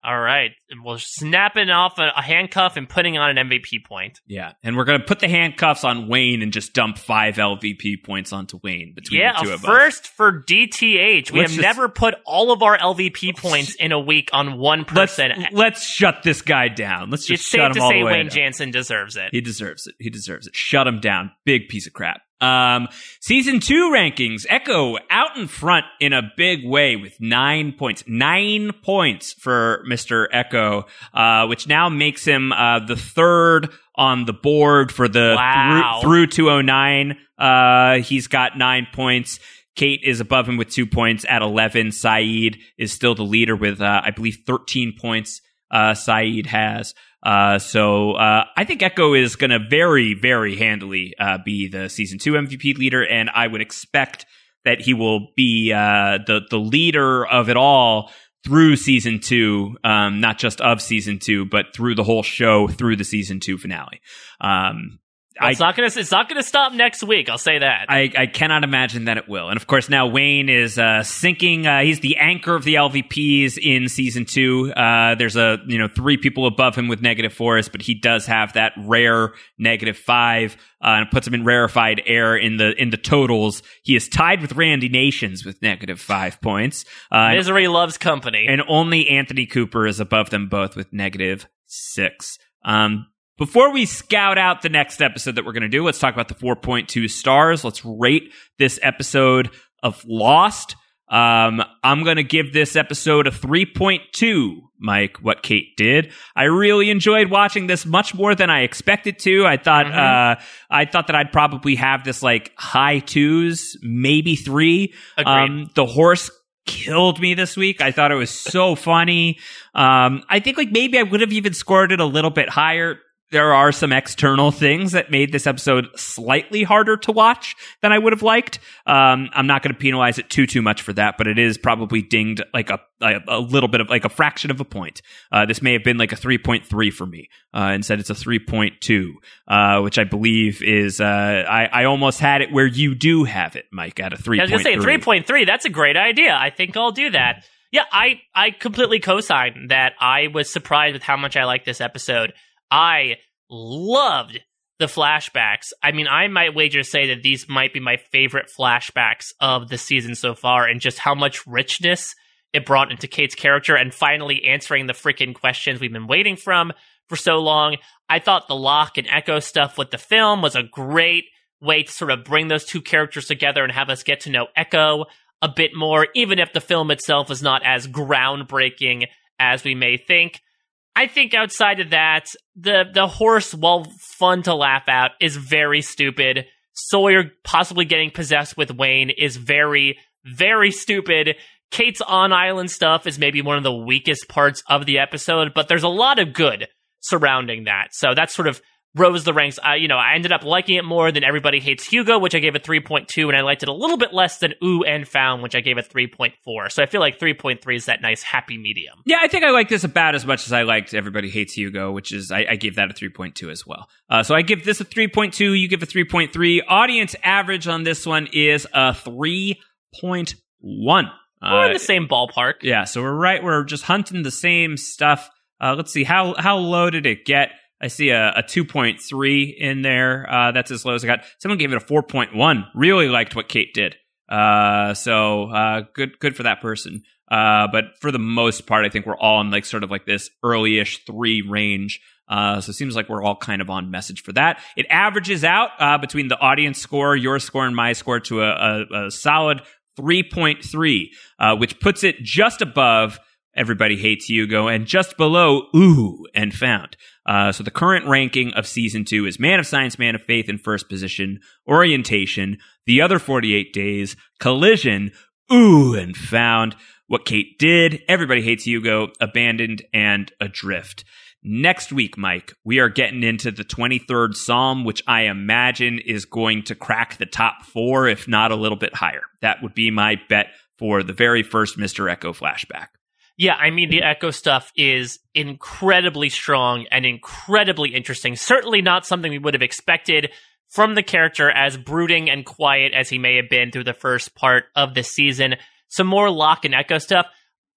S3: All right, well, snapping off a, a handcuff and putting on an MVP point.
S2: Yeah, and we're going to put the handcuffs on Wayne and just dump five LVP points onto Wayne between
S3: Yeah,
S2: the two of us.
S3: first for DTH. We
S2: Let's
S3: have
S2: just-
S3: never put all of our LVP points in a week on one
S2: Let's
S3: person.
S2: let's shut this guy down. Let's just
S3: it's
S2: shut him all
S3: say
S2: the way
S3: Wayne
S2: down.
S3: Janssen deserves it.
S2: He deserves it. He deserves it. Shut him down. Big piece of crap. Um, season two rankings. Eko out in front in a big way with nine points. Nine points for Mr. Eko, uh, which now makes him, uh, the third on the board for the
S3: Wow.
S2: through, through 209. Uh, he's got nine points. Kate is above him with two points at 11. Sayid is still the leader with, uh, I believe 13 points. Uh, Sayid has. Uh, so uh, I think Eko is going to very, very handily uh, be the season two MVP leader, and I would expect that he will be uh, the the leader of it all through season two, um, not just of season two, but through the whole show, through the season two finale. Um,
S3: Well, it's not gonna. It's not gonna stop next week. I'll say that.
S2: I, I cannot imagine that it will. And of course, now Wayne is uh, sinking. Uh, he's the anchor of the LVPs in season two. Uh, there's a you know three people above him with negative fours, but he does have that rare negative five, uh, and puts him in rarefied air in the in the totals. He is tied with Randy Nations with negative five points. Uh, and-
S3: Misery loves company.
S2: and only Anthony Cooper is above them both with negative six. Um, before we scout out the next episode that we're going to do, let's talk about the 4.2 stars. Let's rate this episode of Lost. Um, I'm going to give this episode a 3.2, Mike, what Kate did. I really enjoyed watching this much more than I expected to. I thought, uh, I thought that I'd probably have this like high twos, maybe three.
S3: Agreed.
S2: Um, the horse killed me this week. I thought it was so funny. Um, I think like maybe I would have even scored it a little bit higher. There are some external things that made this episode slightly harder to watch than I would have liked. Um, I'm not going to penalize it too too much for that, but it is probably dinged like a a, little bit of like a fraction of a point. Uh, this may have been like a 3.3 for me. Uh, instead, it's a 3.2, uh, which I believe is uh, I I almost had it where you do have it, Mike, at a 3.3.
S3: I was gonna say three point three. That's a great idea. I think I'll do that. Yeah, I I completely co-sign that. I was surprised with how much I liked this episode. I loved the flashbacks. I mean, I might wager say that these might be my favorite flashbacks of the season so far, and just how much richness it brought into Kate's character, and finally answering the freaking questions we've been waiting from for so long. I thought the Locke and Eko stuff with the film was a great way to sort of bring those two characters together and have us get to know Eko a bit more, even if the film itself is not as groundbreaking as we may think. I think outside of that, the the horse, while fun to laugh at, is very stupid. Sawyer possibly getting possessed with Wayne is very, very stupid. Kate's on island stuff is maybe one of the weakest parts of the episode, but there's a lot of good surrounding that. So that's sort of rose the ranks. I, you know, I ended up liking it more than Everybody Hates Hugo, which I gave a 3.2, and I liked it a little bit less than Ooh and Found, which I gave a 3.4. So I feel like 3.3 is that nice happy medium.
S2: Yeah, I think I like this about as much as I liked Everybody Hates Hugo, which is I, I gave that a 3.2 as well. Uh, so I give this a 3.2. You give a 3.3. Audience average on this one is a 3.1.
S3: We're
S2: Uh,
S3: in the same ballpark.
S2: yeah, so we're right. We're just hunting the same stuff. Uh, let's see how how low did it get? I see a, a 2.3 in there. Uh, that's as low as I got. Someone gave it a 4.1. Really liked what Kate did. Uh, so uh, good good for that person. Uh, but for the most part, I think we're all in like sort of like this early-ish three range. Uh, so it seems like we're all kind of on message for that. It averages out uh, between the audience score, your score, and my score to a, a, a solid 3.3, uh, which puts it just above Everybody Hates Hugo and just below Ooh and Found. Uh, so the current ranking of season two is Man of Science, Man of Faith in first position, Orientation, The Other 48 Days, Collision, Ooh and Found, What Kate Did, Everybody Hates Hugo, Abandoned, and Adrift. Next week, Mike, we are getting into the 23rd Psalm, which I imagine is going to crack the top four, if not a little bit higher. That would be my bet for the very first Mr. Eko flashback.
S3: Yeah, I mean, the Eko stuff is incredibly strong and incredibly interesting. Certainly not something we would have expected from the character as brooding and quiet as he may have been through the first part of the season. Some more Locke and Eko stuff.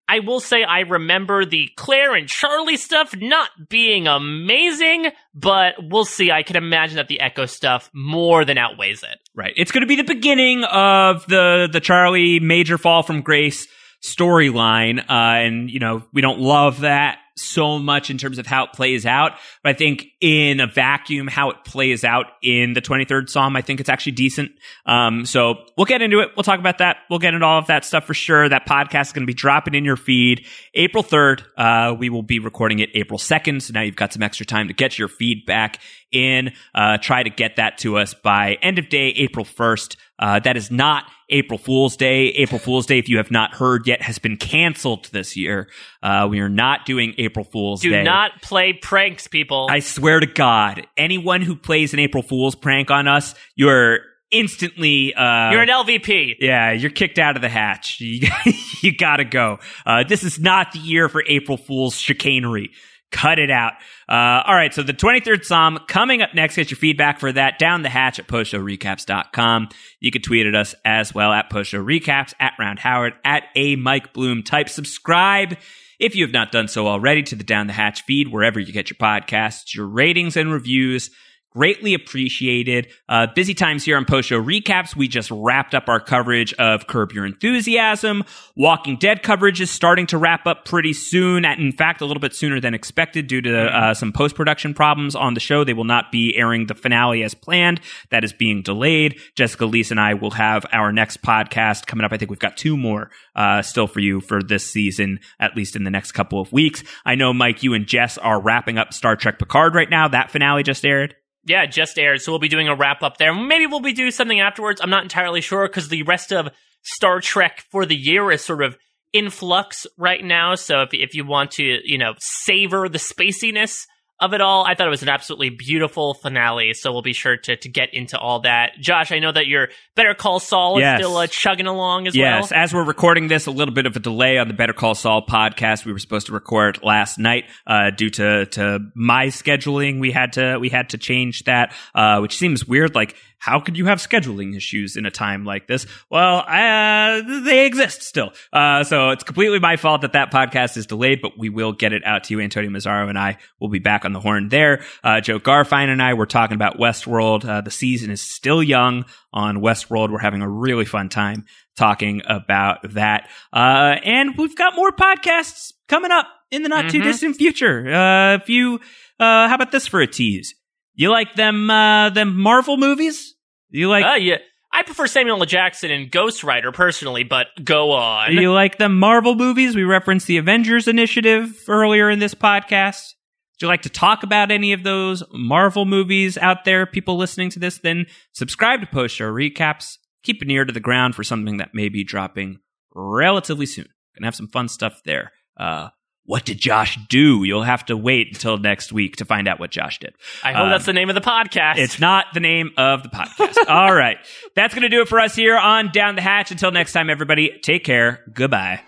S3: I will say I remember the Claire and Charlie stuff not being amazing, but we'll see. I can imagine that the Eko stuff more than outweighs it.
S2: Right. It's going to be the beginning of the the Charlie major fall from grace storyline, uh, and you know we don't love that so much in terms of how it plays out. But I think in a vacuum, how it plays out in the 23rd Psalm, I think it's actually decent. Um, so we'll get into it. We'll talk about that. We'll get into all of that stuff for sure. That podcast is going to be dropping in your feed April 3rd. Uh, we will be recording it April 2nd. So now you've got some extra time to get your feedback in. Uh, try to get that to us by end of day, April 1st. Uh, that is not April Fool's Day. April Fool's Day, if you have not heard yet, has been canceled this year. Uh, we are not doing April Fool's
S3: Do
S2: Day.
S3: not play pranks, people.
S2: I swear to God, anyone who plays an April Fool's prank on us, you're instantly. Uh,
S3: You're an LVP.
S2: yeah, you're kicked out of the hatch. You, you gotta go. Uh, this is not the year for April Fool's chicanery. Cut it out. Uh, all right, so the 23rd Psalm coming up next. Get your feedback for that down the hatch at postshowrecaps.com. You can tweet at us as well at postshowrecaps, at Round Howard, at a Mike Bloom. Type subscribe if you have not done so already to the Down the Hatch feed, wherever you get your podcasts, your ratings and reviews. Greatly appreciated. Uh, busy times here on post show recaps. We just wrapped up our coverage of Curb Your Enthusiasm. Walking Dead coverage is starting to wrap up pretty soon. In fact, a little bit sooner than expected due to uh, some post production problems on the show. They will not be airing the finale as planned. That is being delayed. Jessica, Lisa, and I will have our next podcast coming up. I think we've got two more uh, still for you for this season, at least in the next couple of weeks. I know, Mike, you and Jess are wrapping up Star Trek Picard right now. That finale just aired.
S3: Yeah, just aired, so we'll be doing a wrap up there. Maybe we'll be doing something afterwards. I'm not entirely sure because the rest of Star Trek for the year is sort of in flux right now. So if if you want to, you know, savor the spaciness of it all, I thought it was an absolutely beautiful finale. So we'll be sure to to get into all that. Josh, I know that your Better Call Saul
S2: Yes.
S3: is still uh, chugging along as
S2: yes,
S3: well.
S2: as we're recording this, a little bit of a delay on the Better Call Saul podcast. We were supposed to record last night uh, due to to my scheduling. We had to we had to change that, uh, which seems weird. Like, how could you have scheduling issues in a time like this? Well, uh, they exist still. Uh, so it's completely my fault that that podcast is delayed, but we will get it out to you. Antonio Mazzaro and I will be back on the horn there. Uh, Jo Garfein and I were talking about Westworld. Uh, the season is still young on Westworld. We're having a really fun time talking about that. Uh, and we've got more podcasts coming up in the not too
S3: Mhm.
S2: distant future. Uh, if you, uh, how about this for a tease? You like them, uh, them Marvel movies? You like,
S3: Uh, yeah. I prefer Samuel L. Jackson in Ghost Rider personally, but go on.
S2: Do you like the Marvel movies? We referenced the Avengers Initiative earlier in this podcast. Would you like to talk about any of those Marvel movies out there, people listening to this? Then subscribe to Post Show Recaps. Keep an ear to the ground for something that may be dropping relatively soon. Gonna have some fun stuff there. Uh, what did Josh do? You'll have to wait until next week to find out what Josh did.
S3: I hope
S2: um,
S3: that's the name of the podcast.
S2: It's not the name of the podcast. All right. That's going to do it for us here on Down the Hatch. Until next time, everybody, take care. Goodbye.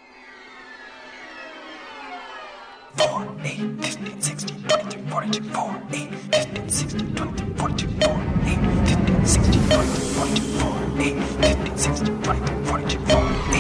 S13: 4, 8, 15, 16, 22, 42, 4, 8, 15, 16, 22, 42, 4, 8, 15, 16, 22, 42, 4, 8, 15, 16, 22, 42, 4, 8.